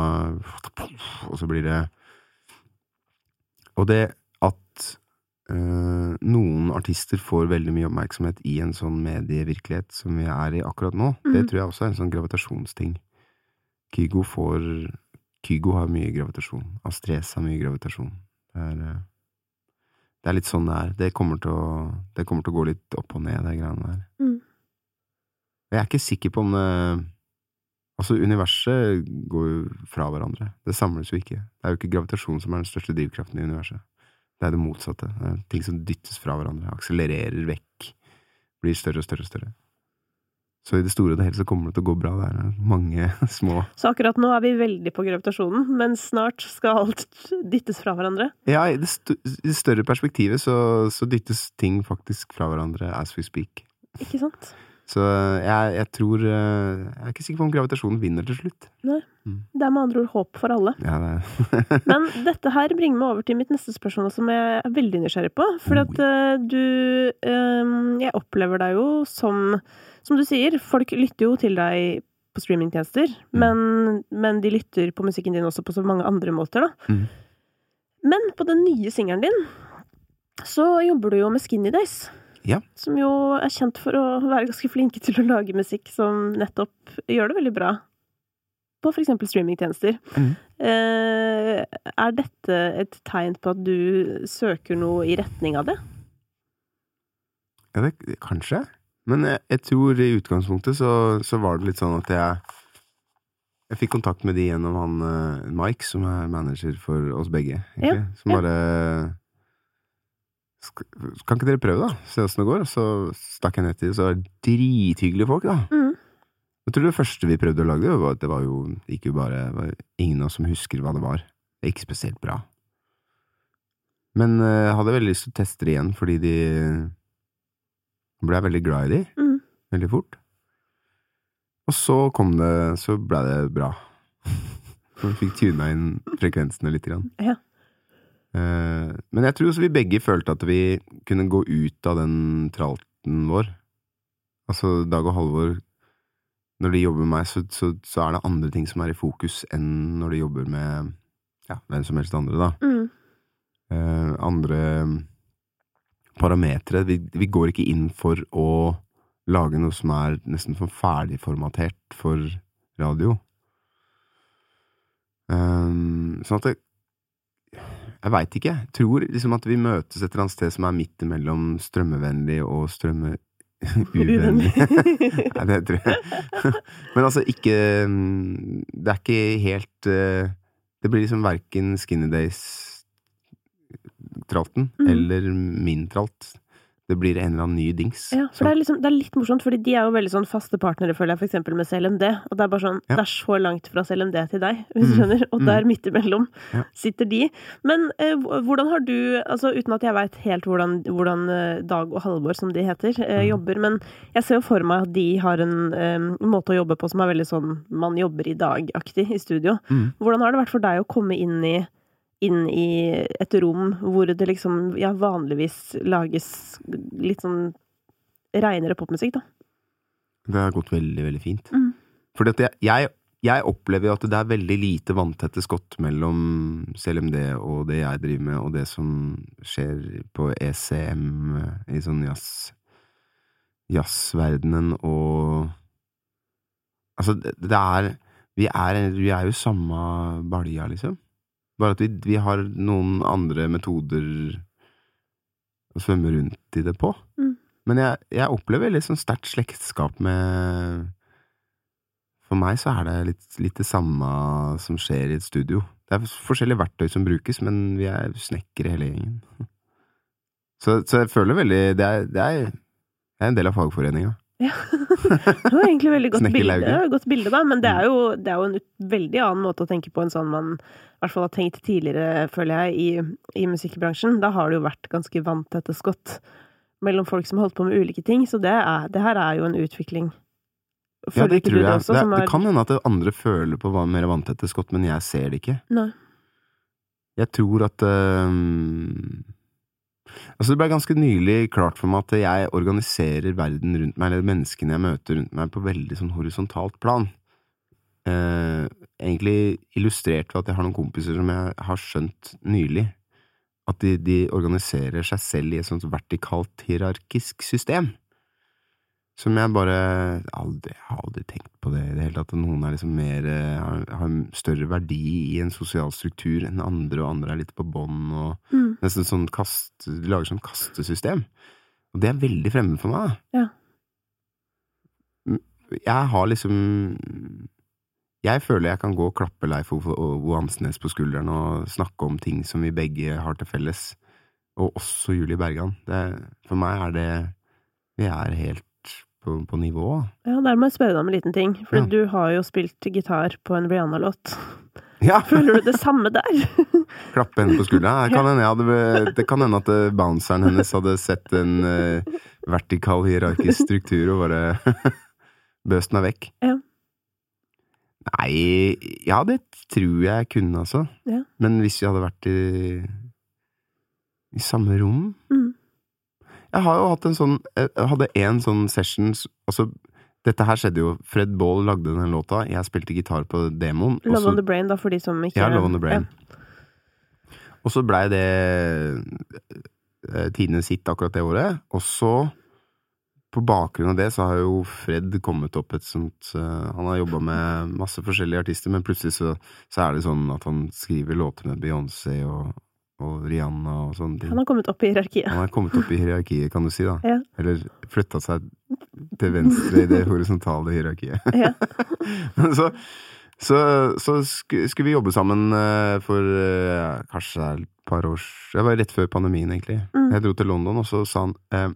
Og så blir det Og det at øh, noen artister får veldig mye oppmerksomhet i en sånn medievirkelighet som vi er i akkurat nå, det Mhm. tror jeg også er en sånn gravitasjonsting. Kygo får Kygo har mye gravitasjon. Astres har mye gravitasjon. Det er, eh, det er litt sånn det er. Det kommer til å, det kommer til å gå litt opp og ned, de greiene der. Mm. Jeg er ikke sikker på om det Altså, universet går jo fra hverandre. Det samles jo ikke. Det er jo ikke gravitasjon som er den største drivkraften i universet. Det er det motsatte. Det er ting som dyttes fra hverandre, akselererer vekk, blir større og større og større. Så i det store og det hele så kommer det til å gå bra. Det er mange *laughs* små Så akkurat nå er vi veldig på gravitasjonen, men snart skal alt dyttes fra hverandre. Ja, i det, st i større perspektivet så, så dyttes ting faktisk fra hverandre as we speak. Ikke sant? Så jeg, jeg tror eh, Jeg er ikke sikker på om gravitasjonen vinner til slutt. Det er med andre ord håp for alle. Ja, det Men dette her bringer meg over til mitt neste spørsmål, som jeg er veldig nysgjerrig på. For at eh, du eh, Jeg opplever deg jo som Som du sier, folk lytter jo til deg på streamingtjenester, men, men de lytter på musikken din også på så mange andre måter, da. Mm. Men på den nye singelen din så jobber du jo med Skinny Days. Ja. Som jo er kjent for å være ganske flinke til å lage musikk som nettopp gjør det veldig bra på for eksempel streamingtjenester. Mm. Eh, er dette et tegn på at du søker noe i retning av det? Ja, det, kanskje. Men jeg, jeg tror i utgangspunktet så, så var det litt sånn at jeg Jeg fikk kontakt med de gjennom han eh, Mike, som er manager for oss begge, Ja, som bare "Sk- Kan ikke dere prøve, da? Se åssen det går? Så stakk jeg ned til dem, så var det drithyggelige folk, da. Mm. Jeg tror det første vi prøvde å lage, det var, det var jo ikke bare var ingen av oss som husker hva det var. Det gikk spesielt bra. Men eh, jeg hadde veldig lyst til å teste det igjen, fordi de ble jeg veldig glad i de, Mm. veldig fort. Og så kom det, så ble det bra. *laughs* Så fikk tuna inn frekvensene litt. Grann. Ja. Eh, men jeg tror også vi begge følte at vi kunne gå ut av den tralten vår. Altså, Dag og Halvor, når de jobber med meg, så, så, så er det andre ting som er i fokus enn når de jobber med ja, hvem som helst andre, da. Mm. Eh, andre parametere. Vi, vi går ikke inn for å lage noe som er nesten for ferdigformatert for radio. Um, sånn at det Jeg veit ikke. Jeg tror liksom at vi møtes et eller annet sted som er midt imellom strømmevennlig og strømme... Uvennlig. *laughs* Nei, det tror jeg. *laughs* Men altså, ikke mm, Det er ikke helt eh, Det blir liksom verken Skinny Days-tralten mm. eller min tralt. Det blir en eller annen ny dings. Ja, for det er, liksom, det er litt morsomt, fordi de er jo veldig sånn faste partnere, føler jeg, for eksempel med CLMD. Og det er bare sånn, Ja. det er så langt fra CLMD til deg, hvis du Mm. skjønner. Og Mm. der midt imellom Ja. sitter de. Men eh, hvordan har du, altså uten at jeg veit helt hvordan, hvordan eh, Dag og Halvor, som de heter, eh, Mm. jobber, men jeg ser jo for meg at de har en eh, måte å jobbe på som er veldig sånn man jobber i dag-aktig i studio. Mm. Hvordan har det vært for deg å komme inn i inn i et rom hvor det liksom, ja, vanligvis lages litt sånn reinere popmusikk, da. Det har gått veldig, veldig fint. Mm. For jeg, jeg, jeg opplever jo at det er veldig lite vanntette skott mellom CLMD og det jeg driver med, og det som skjer på ECM i sånn jazz jazzverdenen og Altså, det, det er vi, er vi er jo samme balja, liksom. Bare at vi, vi har noen andre metoder å svømme rundt i det på. Mm. Men jeg, jeg opplever litt sånn sterkt slektskap med For meg så er det litt, litt det samme som skjer i et studio. Det er forskjellige verktøy som brukes, men vi er snekkere hele gjengen. *laughs* Så, så jeg føler veldig Det er, det er, det er en del av fagforeninga. Ja. Det var egentlig veldig godt bilde, godt bilde da, men det er, jo, det er jo en veldig annen måte å tenke på enn sånn man i hvert fall har tenkt tidligere, føler jeg, i, i musikkbransjen. Da har det jo vært ganske vanntette skott mellom folk som har holdt på med ulike ting, så det, er, det her er jo en utvikling. Ja, det tror jeg. det også? Det, er, det kan hende at andre føler på hva- mer vanntette skott, men jeg ser det ikke. Nei. Jeg tror at øhm, Altså, det ble ganske nylig klart for meg at jeg organiserer verden rundt meg, eller menneskene jeg møter rundt meg, på veldig sånn horisontalt plan. Eh, egentlig illustrert ved at jeg har noen kompiser som jeg har skjønt nylig. At de, de organiserer seg selv i et sånt vertikalt hierarkisk system. Som jeg bare aldri, Jeg har aldri tenkt på det i det hele tatt. At noen er liksom mer eh, har, har større verdi i en sosial struktur enn andre, og andre er litt på bånn, og Mm. nesten sånn kast, De lager sånn kastesystem. Og det er veldig fremmed for meg. da. Ja. Mm, Jeg har liksom Jeg føler jeg kan gå og klappe Leif Ove Ansnes på skulderen og snakke om ting som vi begge har til felles, og også Julie Bergan. Det, for meg er det Vi er helt på, på nivå. Ja, der må jeg spørre deg om en liten ting, for Ja. du har jo spilt gitar på en Rihanna-låt. *laughs* Ja! Føler du det samme der? *laughs* Klappe henne på skuldra? Det kan hadde, det kan hende at eh, bounceren hennes hadde sett en uh, vertikal hierarkisk struktur og bare *laughs* bøst meg vekk. Ja. Nei, ja, det tror jeg jeg kunne, altså. Ja. Men hvis vi hadde vært i, i samme rom Mm. Jeg har jo hatt en sånn Jeg hadde en sånn session Altså, dette her skjedde jo Fred Ball lagde den låta, jeg spilte gitar på demoen. Love så- on the Brain, da, for de som ikke ja, Love on the Brain. Og så blei det eh, tidenes hit akkurat det året. Og så, på bakgrunn av det, så har jo Fred kommet opp et sånt uh, Han har jobba med masse forskjellige artister, men plutselig så, så er det sånn at han skriver låter med Beyoncé og, og Rihanna og sånne ting. Han har kommet opp i hierarkiet. Han har kommet opp i hierarkiet, kan du si, da. Ja. Eller flytta seg til venstre i det horisontale hierarkiet. Ja. *laughs* så så, så skulle vi jobbe sammen eh, for ja, kanskje et par år Det var rett før pandemien, egentlig. Mm. Jeg dro til London, og så sa han eh,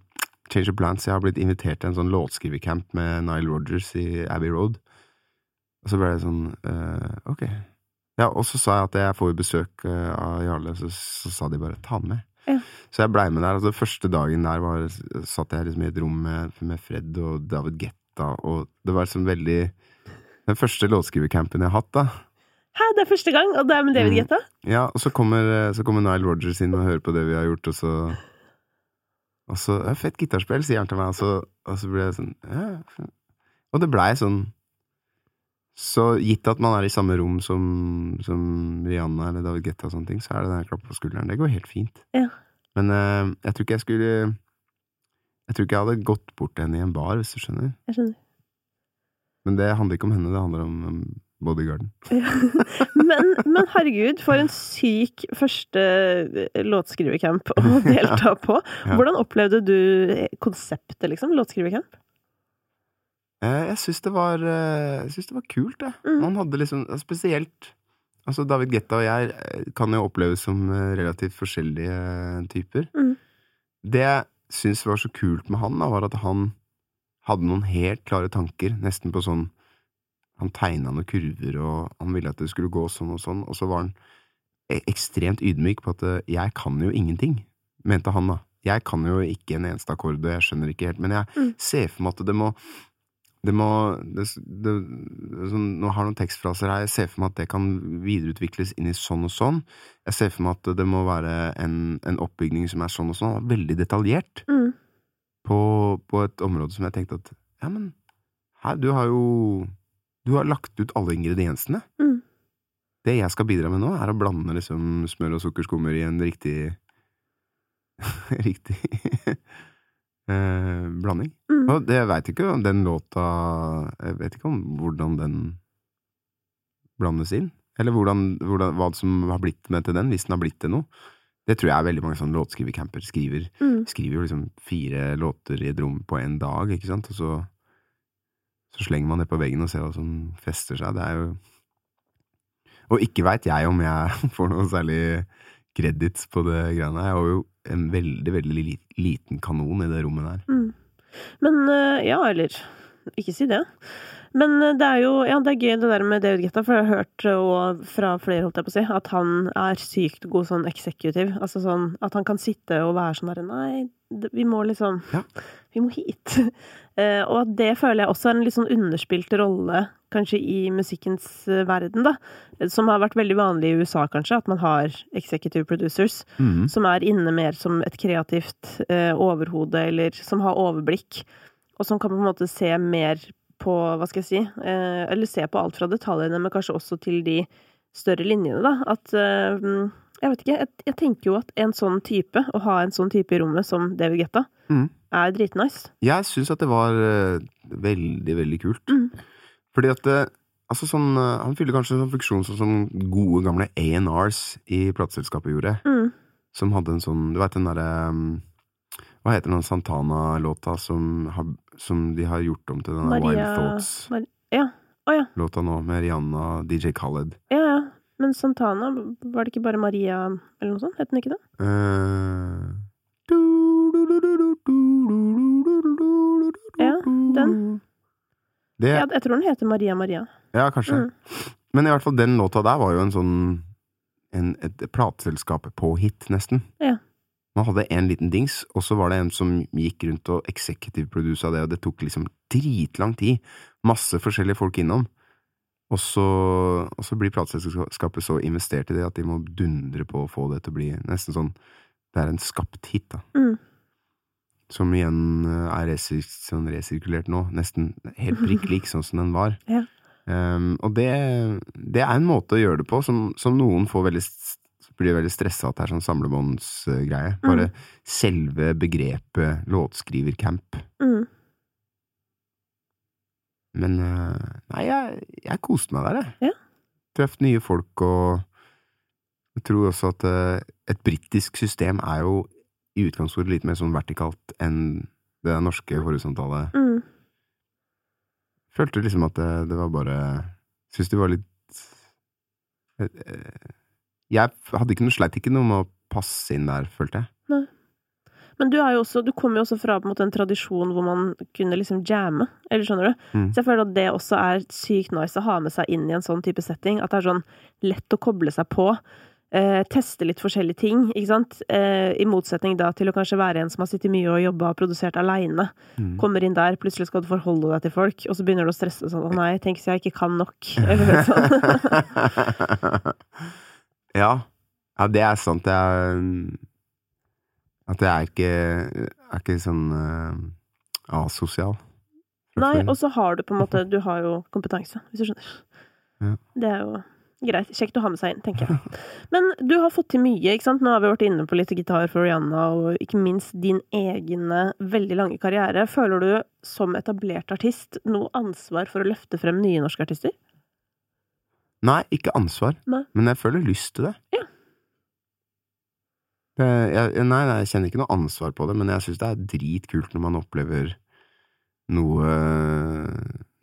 Change of plans, jeg har blitt invitert til en sånn låtskrivercamp med Nile Rogers i Abbey Road. Og så ble det sånn eh, Ok. Ja, og så sa jeg at jeg får besøk eh, av Jarle, så, så sa de bare 'ta den med'. Ja. Så jeg blei med der. Altså, første dagen der var, satt jeg liksom i et rom med, med Fred og David Getta, og det var liksom veldig Den første låtskrivercampen jeg har hatt, da. Hæ, det er første gang, og det er med David Mm. Ja, og så kommer, så kommer Nile Rogers inn og hører på det vi har gjort, og så Og så 'Fett gitarspill', sier han til meg, og så, og så ble jeg sånn ja. Og det blei sånn Så gitt at man er i samme rom som, som Rihanna eller David Guetta og sånne ting, så er det den klappen på skulderen. Det går helt fint. Ja. Men uh, jeg tror ikke jeg skulle Jeg tror ikke jeg hadde gått bort til henne i en bar, hvis du skjønner. Jeg skjønner. Men det handler ikke om henne, det handler om um, bodyguarden. *laughs* Men, men herregud, for en syk første eh, låtskrivercamp å *laughs* delta på. Hvordan opplevde du konseptet, liksom? Låtskrivercamp? Eh, Jeg syns det var eh, det var kult, det. Mm. Man hadde liksom Spesielt Altså, David Getta og jeg eh, kan jo oppleves som relativt forskjellige typer. Mm. Det jeg syns var så kult med han, da, var at han hadde noen helt klare tanker, nesten på sånn Han tegna noen kurver, og han ville at det skulle gå sånn og sånn, og så var han e- ekstremt ydmyk på at jeg kan jo ingenting, mente han da. Jeg kan jo ikke en eneste akkord, og jeg skjønner ikke helt, men jeg Mm. ser for meg at det må det må det, det, sånn, Nå har jeg noen tekstfraser her. Jeg ser for meg at det kan videreutvikles inn i sånn og sånn. Jeg ser for meg at det må være en, en oppbygning som er sånn og sånn. Veldig detaljert Mm. på, på et område som jeg tenkte at Ja, men her, du har jo Du har lagt ut alle ingrediensene. Mm. Det jeg skal bidra med nå, er å blande liksom smør og sukkerskummer i en riktig *laughs* Riktig eh, blanding. Mm. Og det, jeg veit ikke om den låta Jeg vet ikke om hvordan den blandes inn. Eller hvordan, hvordan, hva som har blitt med til den, hvis den har blitt til noe. Det tror jeg er veldig mange sånn låtskrivercamper skriver. Mm. Skriver jo liksom fire låter i et rom på en dag, ikke sant, og så så slenger man det på veggen og ser hva som fester seg. Det er jo Og ikke veit jeg om jeg *laughs* får noe særlig credits på det greiene. Jeg har jo en veldig, veldig liten kanon i det rommet der. Mm. Men eh, ja, eller ikke si det. Men eh, det er jo ja, det er gøy det der med David Guetta, for jeg har hørt eh, og fra flere, holdt jeg på å si, at han er sykt god sånn eksekutiv. Altså sånn at han kan sitte og være sånn derre Nei, vi må liksom Ja. Vi må hit. Uh, *laughs* og at det føler jeg også er en litt sånn underspilt rolle, kanskje i musikkens verden, da. Som har vært veldig vanlig i USA, kanskje, at man har executive producers Mhm. som er inne mer som et kreativt uh, overhode, eller som har overblikk, og som kan på en måte se mer på, hva skal jeg si, eh, eller se på alt fra detaljene, men kanskje også til de større linjene, da. At eh, mm, Jeg vet ikke, jeg, jeg tenker jo at en sånn type, å ha en sånn type i rommet som David Guetta, mm. er dritnice. Jeg syns at det var eh, veldig, veldig kult. Mm. Fordi at det, altså sånn, eh, Han fyller kanskje en sånn funksjon sånn som gode, gamle A&Rs i plateselskapet gjorde. Mm. Som hadde en sånn Du veit den derre um, Hva heter den Santana-låta som, har- som de har gjort om til denne Maria, Wild Thoughts-låta Mar Ja. Oh, ja. nå, med Rihanna, DJ Khaled? Ja, ja. Men Santana, var det ikke bare Maria eller noe sånt? Het den ikke det? Uh... Ja, den. Det, Ja, jeg tror den heter Maria Maria. Ja, kanskje. Mm. Men i hvert fall den låta der var jo en sånn en, Et plateselskap på hit, nesten. Ja. Man hadde en liten dings, og så var det en som gikk rundt og executive produsa det, og det tok liksom dritlang tid. Masse forskjellige folk innom. Og så, og så blir plateselskapet så investert i det at de må dundre på å få det til å bli nesten sånn Det er en skapt hit, da. Mm. Som igjen eh, er resir sånn resirkulert nå. Nesten helt prikk lik sånn som den var. *laughs* Ja. Um, og det, det er en måte å gjøre det på som, som noen får veldig blir veldig stressa at det er sånn samlebåndsgreie. Bare selve begrepet låtskrivercamp. Mm. Men eh, nei, jeg, jeg koste meg der, jeg. Ja. Truffet nye folk, og jeg tror også at eh, et britisk system er jo i utgangspunktet litt mer sånn vertikalt enn det norske horisontale. Mm. Følte liksom at det, det var bare Syns det var litt eh, Jeg hadde ikke noe sleit ikke noe med å passe inn der, følte jeg. Men du, er jo også, du kommer jo også fra en måte en tradisjon hvor man kunne liksom jamme, eller skjønner du? Mm. Så jeg føler at det også er sykt nice å ha med seg inn i en sånn type setting. At det er sånn lett å koble seg på. Eh, teste litt forskjellige ting, ikke sant? Eh, I motsetning da til å kanskje være en som har sittet mye og jobba og produsert aleine. Mm. Kommer inn der, plutselig skal du forholde deg til folk, og så begynner du å stresse sånn 'Å nei, tenk hvis jeg ikke kan nok', *laughs* eller sånn. *laughs* ja. ja, det er sant. Det er At jeg er ikke, er ikke sånn uh, asosial. Nei, og så har du på en måte Du har jo kompetanse, hvis du skjønner. Ja. Det er jo greit. Kjekt å ha med seg inn, tenker jeg. Men du har fått til mye, ikke sant? Nå har vi vært inne på litt gitar for Rihanna, og ikke minst din egen veldig lange karriere. Føler du, som etablert artist, noe ansvar for å løfte frem nye norske artister? Nei, ikke ansvar, Nei. men jeg føler lyst til det. Ja. Jeg, nei, nei, jeg kjenner ikke noe ansvar på det, men jeg syns det er dritkult når man opplever noe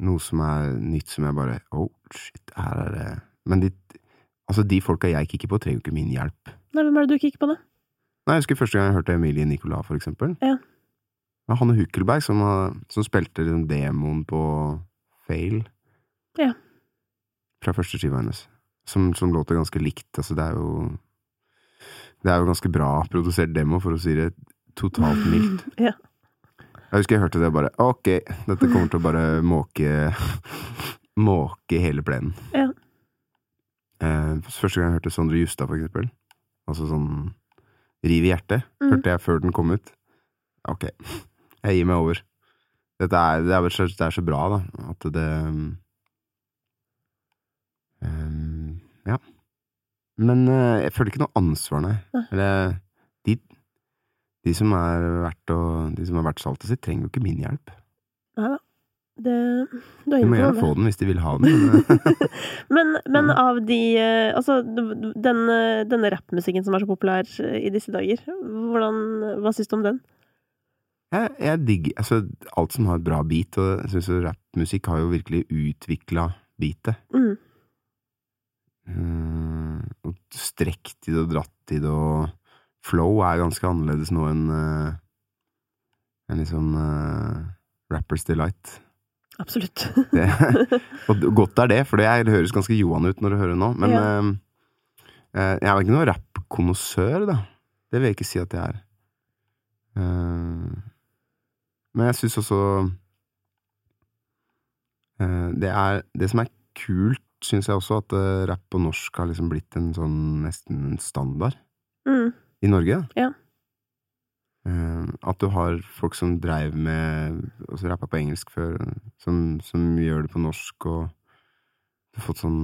Noe som er nytt som jeg bare Oh, shit, her er det Men de, altså de folka jeg kikker på, trenger jo ikke min hjelp. Nei, hvem er det du kikker på, da? Nei, Jeg husker første gang jeg hørte Emilie Nicolas, for eksempel. Ja. Det var Hanne Hukkelberg som, som spilte demoen på Fail. Ja. Fra første skiva hennes. Som, som låter ganske likt. Altså, det er jo Det er jo ganske bra produsert demo, for å si det totalt mildt. *laughs* Ja. Jeg husker jeg hørte det og bare Ok, dette kommer til å bare måke Måke hele plenen. Ja. Eh, første gang jeg hørte Sondre Justad, for eksempel, altså sånn Riv i hjertet, Mm. hørte jeg før den kom ut. Ok, *laughs* jeg gir meg over. Dette er, det, er, det er så bra, da, at det um, Ja. Men uh, jeg føler ikke noe ansvar, nei. Eller de, de som er verdt å De som har vært saltet sitt, trenger jo ikke min hjelp. Nei da. Det, du er De må gjerne få den hvis de vil ha den. Men, *laughs* Men, men Ja. av de eh, Altså, den, eh, denne rappmusikken som er så populær eh, i disse dager, hvordan Hva syns du om den? jeg, jeg digger altså, alt som har et bra beat, og jeg syns rappmusikk har jo virkelig utvikla beatet. Mm. Mm, og strekt i det og dratt i det, og flow er ganske annerledes nå enn uh, en liksom uh, Rappers Delight. Absolutt. *laughs* Det, *laughs* og godt er det, for det høres ganske Johan ut når du hører det nå, men Ja. eh, eh, jeg er ikke noen rappkonnoissør, da. Det vil jeg ikke si at jeg er. Eh, men jeg syns også eh, det er Det som er kult, syns jeg også, at eh, rapp på norsk har liksom blitt en sånn nesten en standard Mm. i Norge. Ja. Eh, at du har folk som dreiv med Altså rappa på engelsk før, som, som gjør det på norsk, og du har fått sånn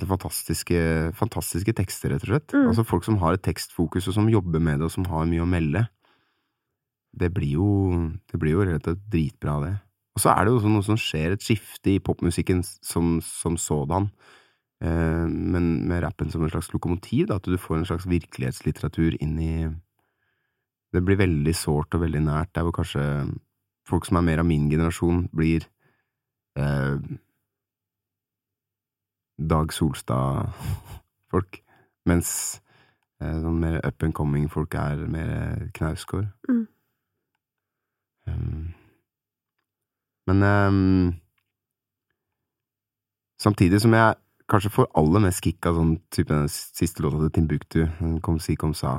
det fantastiske, fantastiske tekster, rett og slett. Mm. Altså folk som har et tekstfokus, og som jobber med det, og som har mye å melde. Det blir jo, det blir jo relativt dritbra, det. Og så er det jo også noe som skjer, et skifte i popmusikken som, som sådan. Eh, men med rappen som en slags lokomotiv, da, at du får en slags virkelighetslitteratur inn i Det blir veldig sårt og veldig nært, der hvor kanskje folk som er mer av min generasjon, blir eh, Dag Solstad-folk, mens eh, sånn mer up and coming-folk er mer knausgård. Mm. Um, men um, samtidig som jeg kanskje får aller mest kick av sånn type den siste låta til Timbuktu, Kom si, kom sa.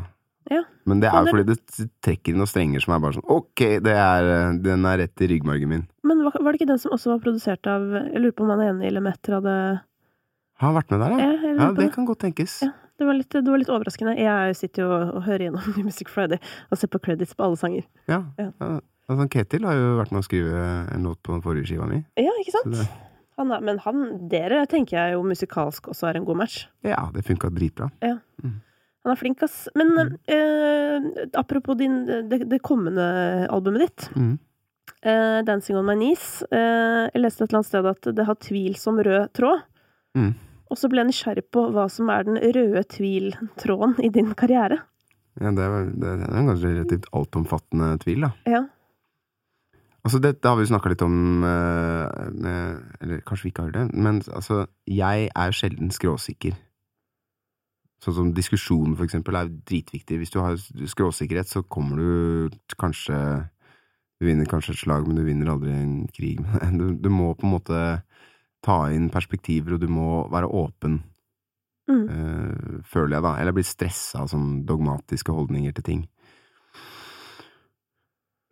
Ja. Men det er det- fordi det trekker inn noen strenger som er bare sånn ok, det er, eh, den er rett i ryggmargen min. Men var, var det ikke den som også var produsert av Jeg lurer på om han ene i Lemetter hadde Har vært med der, Ja, ja? Ja, det. kan godt tenkes. Ja. Det var, litt, det var litt overraskende. Jeg sitter jo og, og hører gjennom *laughs* Music Friday og ser på credits på alle sanger. Ja. Ja. Ja. Altså, Ketil har jo vært med å skrive en låt på den forrige skiva mi. Ja, ikke sant? det, Han er, men han, dere tenker jeg jo musikalsk også er en god match. ja, det funka dritbra. Han er flink, ass. Men Mm. eh, apropos din, det, det kommende albumet ditt, Mm. eh, 'Dancing on my knees'. Eh, jeg leste et eller annet sted at det har tvil som rød tråd. Mm. Og så ble jeg nysgjerrig på hva som er den røde tvil-tråden i din karriere. Ja, det er, det er en ganske relativt altomfattende tvil, da. Ja. Altså, dette har vi jo snakka litt om eh, Eller kanskje vi ikke har det, men altså, jeg er sjelden skråsikker. Sånn som diskusjon, for eksempel, er dritviktig. Hvis du har skråsikkerhet, så kommer du kanskje Du vinner kanskje et slag, men du vinner aldri en krig. *laughs* Du, du må på en måte ta inn perspektiver, og du må være åpen, Mm. uh, føler jeg, da. Eller bli stressa av sånn dogmatiske holdninger til ting.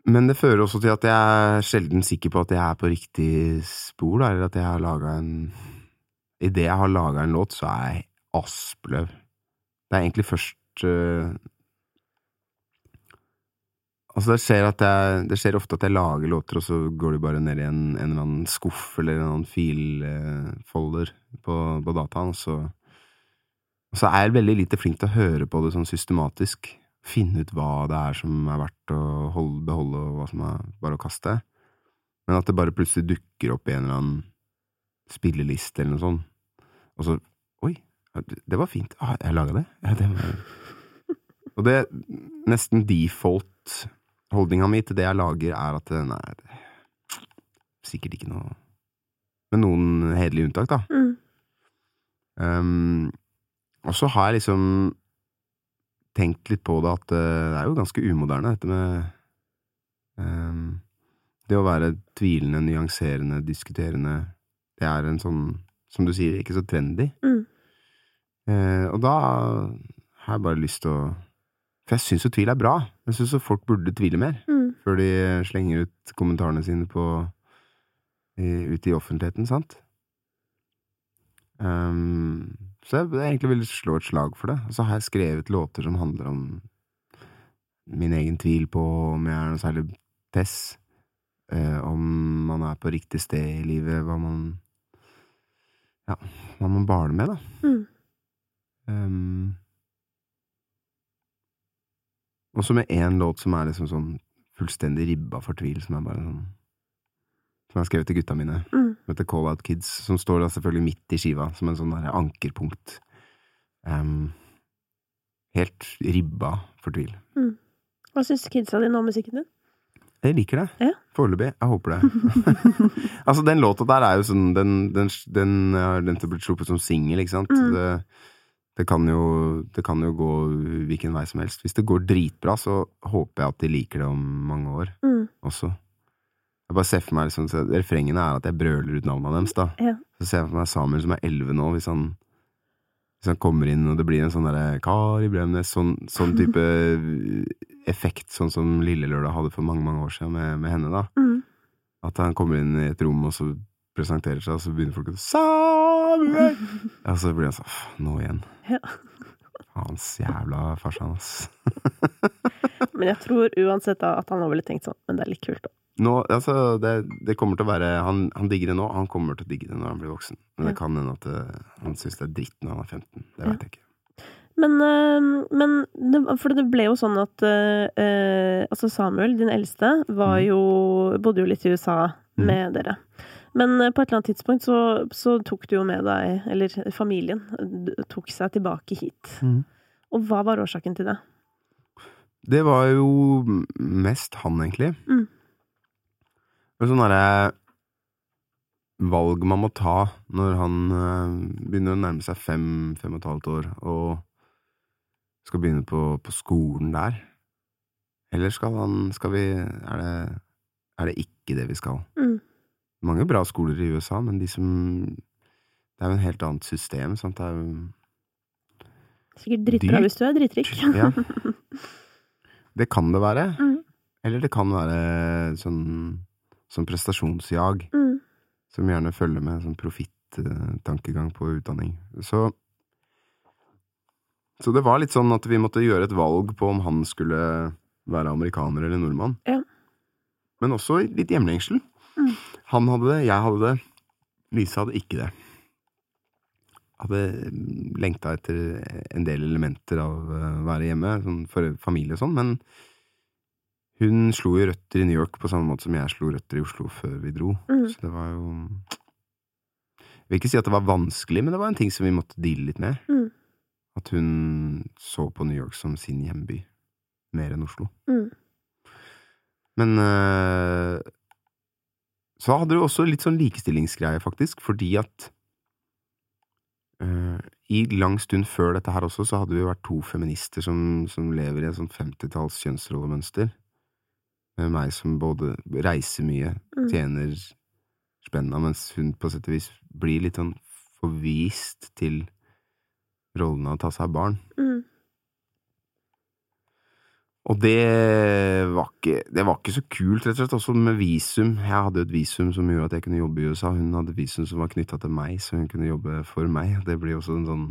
Men det fører også til at jeg er sjelden sikker på at jeg er på riktig spor, da, eller at jeg har laga en Idet jeg har laga en låt, så er jeg Aspløv. Det er egentlig først uh... Altså, det skjer, jeg, det skjer ofte at jeg lager låter, og så går de bare ned i en, en eller annen skuff eller en eller annen filfolder på, på dataen, og så Og så er jeg veldig lite flink til å høre på det sånn systematisk. Finne ut hva det er som er verdt å holde, beholde, og hva som er bare å kaste. Men at det bare plutselig dukker opp i en eller annen spilleliste eller noe sånt. Og så Oi, det var fint. Ah, jeg laga det? *laughs* Ja, det var... Og det nesten default holdninga mi til det jeg lager, er at nei, det er sikkert ikke noe Med noen hederlige unntak, da. Mm. Um, og så har jeg liksom tenkt litt på det at eh, det er jo ganske umoderne, dette med um, Det å være tvilende, nyanserende, diskuterende. Det er en sånn, som du sier, ikke så trendy. Mm. Uh, og da har jeg bare lyst til å For jeg syns jo tvil er bra. Jeg syns folk burde tvile mer, Mm. før de slenger ut kommentarene sine på i, ute i offentligheten, sant? Ehm, så jeg, jeg egentlig vil slå et slag for det. Og så har jeg skrevet låter som handler om min egen tvil på om jeg er noe særlig tess. Uh, om man er på riktig sted i livet, hva man Ja, hva man baler med, da. Mm. Um, og så med én låt som er liksom sånn fullstendig ribba for tvil, som er bare sånn Som jeg har skrevet til gutta mine, Mm. som heter Call Out Kids, som står da selvfølgelig midt i skiva, som en sånn der ankerpunkt. Um, helt ribba for tvil. Hva syns kidsa dine om musikken din? Jeg liker det. Ja. Foreløpig. Jeg håper det. *laughs* altså, den låta der er jo sånn Den, den, den den til blitt sluppet som singel, ikke sant? Mm. Det, det, kan jo, det kan jo gå hvilken vei som helst. Hvis det går dritbra, så håper jeg at de liker det om mange år Mm. også. Jeg bare ser for meg liksom, Refrengene er at jeg brøler ut navnene deres, da. Ja. Så ser jeg for meg Samuel som er elleve nå, hvis han hvis han kommer inn og det blir en sånn derre Kari Bremnes, sånn, sånn type *laughs* effekt, sånn som Lille Lørdag hadde for mange, mange år siden med, med henne, da. Mm. At han kommer inn i et rom og så presenterer seg, og så begynner folk å Samuel! *laughs* Ja, så blir han sånn Nå igjen. Ja. Hans jævla farsan, ass. *laughs* Men jeg tror uansett da at han har vel tenkt sånn, men det er litt kult, da. Nå, altså, det, det kommer til å være han, han digger det nå, han kommer til å digge det når han blir voksen. Men det kan hende at eh, han syns det er dritt når han er 15. Det veit vet jeg ikke. Men, øh, men For det ble jo sånn at øh, Altså, Samuel, din eldste, var Mhm. jo Bodde jo litt i USA med med dere. Men på et eller annet tidspunkt så, så tok du jo med deg Eller familien tok seg tilbake hit. Mm. Og hva var årsaken til det? Det var jo mest han, egentlig. Mm. Var sånn derre valg man må ta når han eh, begynner å nærme seg fem, fem og et halvt år, og skal begynne på, på skolen der. Eller skal han Skal vi Er det, er det ikke det vi skal? Mm. Mange bra skoler i USA, men de som Det er jo en helt annet system, sant. Det er jo Sikkert dritbra hvis du er drittrik. Ja. *laughs* Det kan det være. Mm. Eller det kan være sånn, sånn prestasjonsjag, Mm. som gjerne følger med sånn profitt-tankegang på utdanning. Så Så det var litt sånn at vi måtte gjøre et valg på om han skulle være amerikaner eller nordmann. Ja. Men også litt hjemlengsel. Mm. Han hadde det, jeg hadde det. Lise hadde ikke det. Hadde lengta etter en del elementer av å være hjemme, sånn for familie og sånn, men hun slo jo røtter i New York på samme måte som jeg slo røtter i Oslo før vi dro. Mm. Så det var jo Jeg vil ikke si at det var vanskelig, men det var en ting som vi måtte deale litt med. Mm. At hun så på New York som sin hjemby, mer enn Oslo. Mm. Men øh, så hadde du også litt sånn likestillingsgreie, faktisk, fordi at øh, i lang stund før dette her også, så hadde vi vært to feminister som, som lever i et sånt femtitalls kjønnsrollemønster. Meg som både reiser mye, Mm. tjener spenna, mens hun på sett og vis blir litt sånn forvist til rollen av å ta seg av barn. Mm. Og det var ikke, det var ikke så kult, rett og slett, også med visum. Jeg hadde jo et visum som gjorde at jeg kunne jobbe i USA. Hun hadde visum som var knytta til meg, så hun kunne jobbe for meg. Det blir også en sånn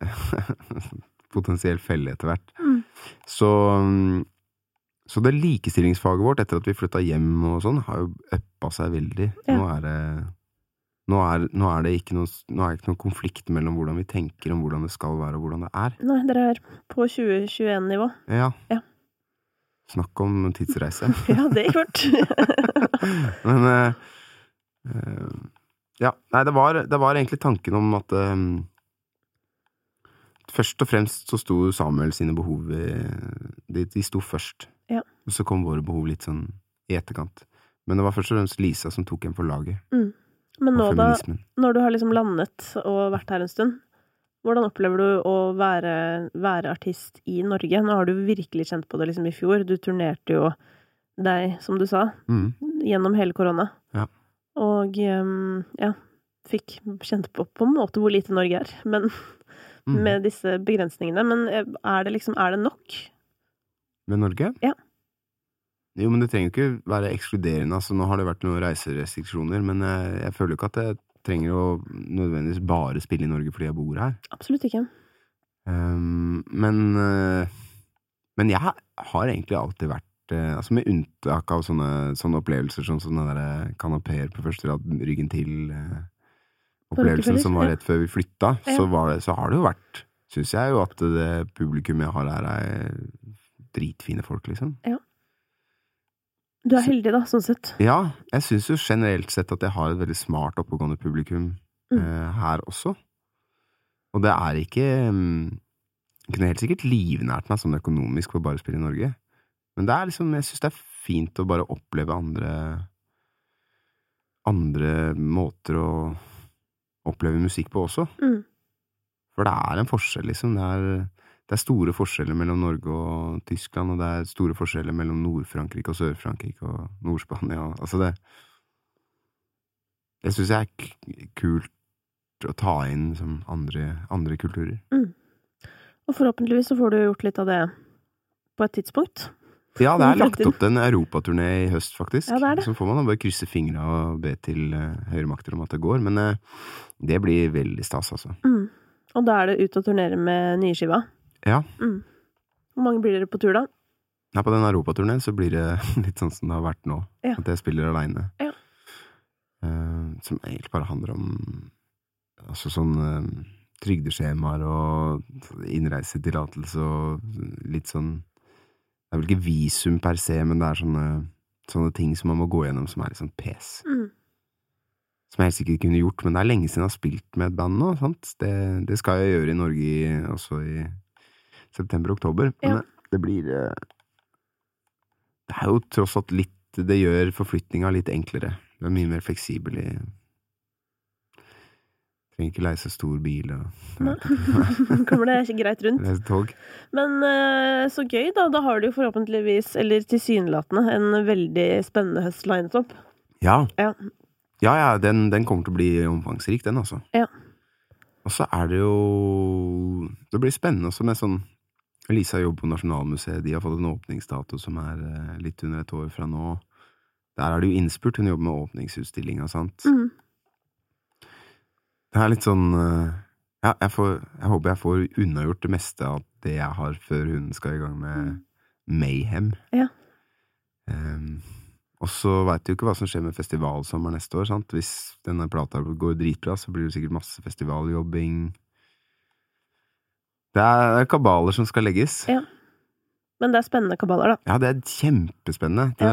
*laughs* potensiell felle etter hvert. Mm. Så, så det likestillingsfaget vårt, etter at vi flytta hjem og sånn, har jo uppa seg veldig. Ja. Nå er det nå er, nå er det ikke noe, nå er det ikke noe konflikt mellom hvordan vi tenker om hvordan det skal være og hvordan det er. Nei, dere er på 2021-nivå. Ja. Ja. Snakk om tidsreise. *laughs* Ja, det gikk fort. *laughs* Men uh, uh, Ja, nei, det var, det var egentlig tanken om at eh, Først og fremst så sto Samuel sine behov i, de, de sto først. Og så kom våre behov litt sånn i etterkant. Men det var først og fremst Lisa som tok en for laget. Men nå da, når du har liksom landet og vært her en stund, hvordan opplever du å være, være artist i Norge? Nå har du virkelig kjent på det liksom i fjor. Du turnerte jo deg, som du sa, Mm. gjennom hele korona. Ja. Og ehm, ja, fikk kjent på på en måte hvor lite Norge er, men Mm. med disse begrensningene. Men eh, er det liksom, er det nok? Med Norge? Ja. Jo, men det trenger jo ikke være ekskluderende. Altså, nå har det vært noen reiserestriksjoner, men jeg, jeg føler ikke at jeg trenger å nødvendigvis bare spille i Norge fordi jeg bor her. Absolutt ikke. Um, men eh, Men jeg har egentlig alltid vært eh, Altså Med unntak av sånne, sånne opplevelser som sånne der kanapeer på første rad, ryggen til eh, Opplevelsen Rockefeller, som var rett før vi flytta, Ja. så, var det, så har det jo vært Syns jeg jo at det publikum jeg har her, er dritfine folk, liksom. Du er heldig, da, sånn sett. Ja, jeg syns jo generelt sett at jeg har et veldig smart, oppegående publikum Mm. uh, her også. Og det er ikke um, kunne helt sikkert livnært meg sånn økonomisk for bare å spille i Norge. Men det er liksom, jeg syns det er fint å bare oppleve andre Andre måter å oppleve musikk på også. Mm. For det er en forskjell, liksom. Det er, det er store forskjeller mellom Norge og Tyskland, og det er store forskjeller mellom Nord-Frankrike og Sør-Frankrike og Nord-Spania. Altså det Det syns jeg er kult å ta inn som andre, andre kulturer. Og forhåpentligvis så får du gjort litt av det på et tidspunkt. Ja, det er lagt opp til en europaturné i høst, faktisk. Ja, det er det. Så får man da bare krysse fingra og be til uh, høyere makter om at det går. Men eh, det blir veldig stas, altså. Mm. Og da er det ut og turnere med nyskiva. Ja. Mm. Hvor mange blir dere på tur, da? Ja, på den europaturneen så blir det *laughs* litt sånn som det har vært nå. Ja. At jeg spiller aleine. Ja. som egentlig bare handler om altså sånn uh, trygdeskjemaer og innreisetillatelse og litt sånn Det er vel ikke visum per se, men det er sånne, sånne ting som man må gå gjennom som er litt sånn pes. Mm. Som jeg helt sikkert kunne gjort, men det er lenge siden jeg har spilt med et band nå. sant? Det, det skal jeg gjøre i Norge også i september-oktober. Men Ja. det, det blir eh, Det er jo tross alt litt Det gjør forflytninga litt enklere. Du er mye mer fleksibel i Trenger ikke leie så stor bil og Nei. *laughs* Kommer det ikke greit rundt. Leise tog. Men eh, så gøy, da. Da har du jo forhåpentligvis, eller tilsynelatende, en veldig spennende høst linet opp. Ja. Ja. Ja, ja, den, den kommer til å bli omfangsrik, den, altså. Ja. Og så er det jo Det blir spennende også med sånn Lisa jobber på Nasjonalmuseet, de har fått en åpningsdato som er eh, litt under et år fra nå. Der er det jo innspurt, hun jobber med åpningsutstillinga, sant. Mm. Det er litt sånn eh, Ja, jeg, får, jeg håper jeg får unnagjort det meste av det jeg har, før hun skal i gang med Mayhem. Ja. Um, og så veit du ikke hva som skjer med festivalsommer neste år, sant. Hvis denne plata går dritbra, så blir det sikkert masse festivaljobbing. Det er, er kabaler som skal legges. Ja. Men det er spennende kabaler, da. Ja, det er kjempespennende. Det,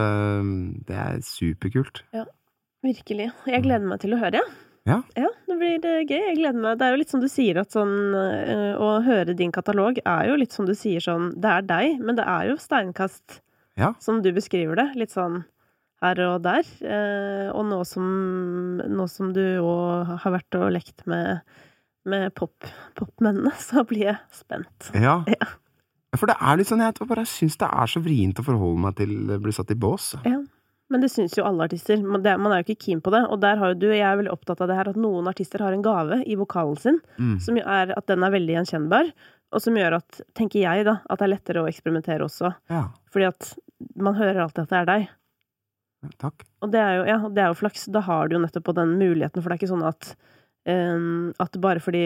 det er superkult. Ja, Virkelig. Jeg gleder meg til å høre, jeg. Ja. Ja, det blir eh, gøy. Jeg gleder meg. Det er jo litt som du sier, at sånn eh, Å høre din katalog er jo litt som du sier sånn Det er deg, men det er jo steinkast, Ja. som du beskriver det. Litt sånn her og der. Eh, og nå som, nå som du òg har vært og lekt med, med pop, popmennene, *laughs* så blir jeg spent. Ja. *laughs* Ja. For det er litt sånn, jeg bare syns det er så vrient å forholde meg til å bli satt i bås. Ja. Men det syns jo alle artister. Man, er jo ikke keen på det. Og der har jo du, jeg er veldig opptatt av det her, at noen artister har en gave i vokalen sin, Mm. som er at den er veldig gjenkjennbar, og som gjør at, tenker jeg da, at det er lettere å eksperimentere også. Ja, Fordi at man hører alltid at det er deg. takk. Og det er jo, ja, det er jo flaks. Da har du jo nettopp på den muligheten, for det er ikke sånn at at bare fordi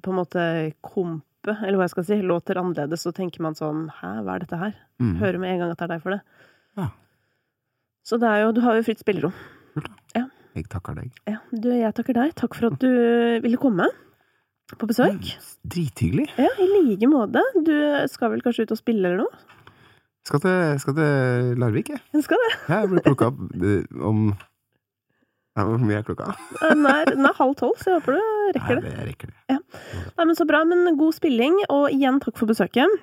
på en måte kompet, eller hva jeg skal si, låter annerledes, så tenker man sånn Hæ, hva er dette her? Mm. Hører med en gang at det er deg for det. Ja. Så det er jo Du har jo fritt spillerom. Jeg takker deg. Ja, du, jeg takker deg. Takk for at du ville komme på besøk. Drithyggelig. Ja, i like måte. Du skal vel kanskje ut og spille eller noe? Skal til, skal til Larvik, jeg. Jeg skal det. Ja, jeg blir plukka *laughs* opp eh, om ja, Hvor mye er klokka? *laughs* Den er, den er halv tolv, så jeg håper du rekker det. Nei, jeg rekker det. Nei, men Så bra. Men god spilling, og igjen takk for besøket.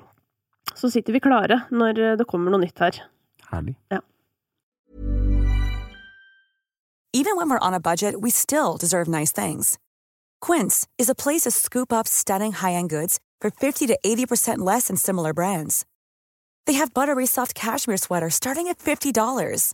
Så sitter vi klare når det kommer noe nytt her. Herlig. Even when we're on a budget, we still deserve nice things. Quince is a place to scoop up stunning high-end goods for 50 to 80% less than similar brands. They have buttery soft cashmere sweaters starting at $50,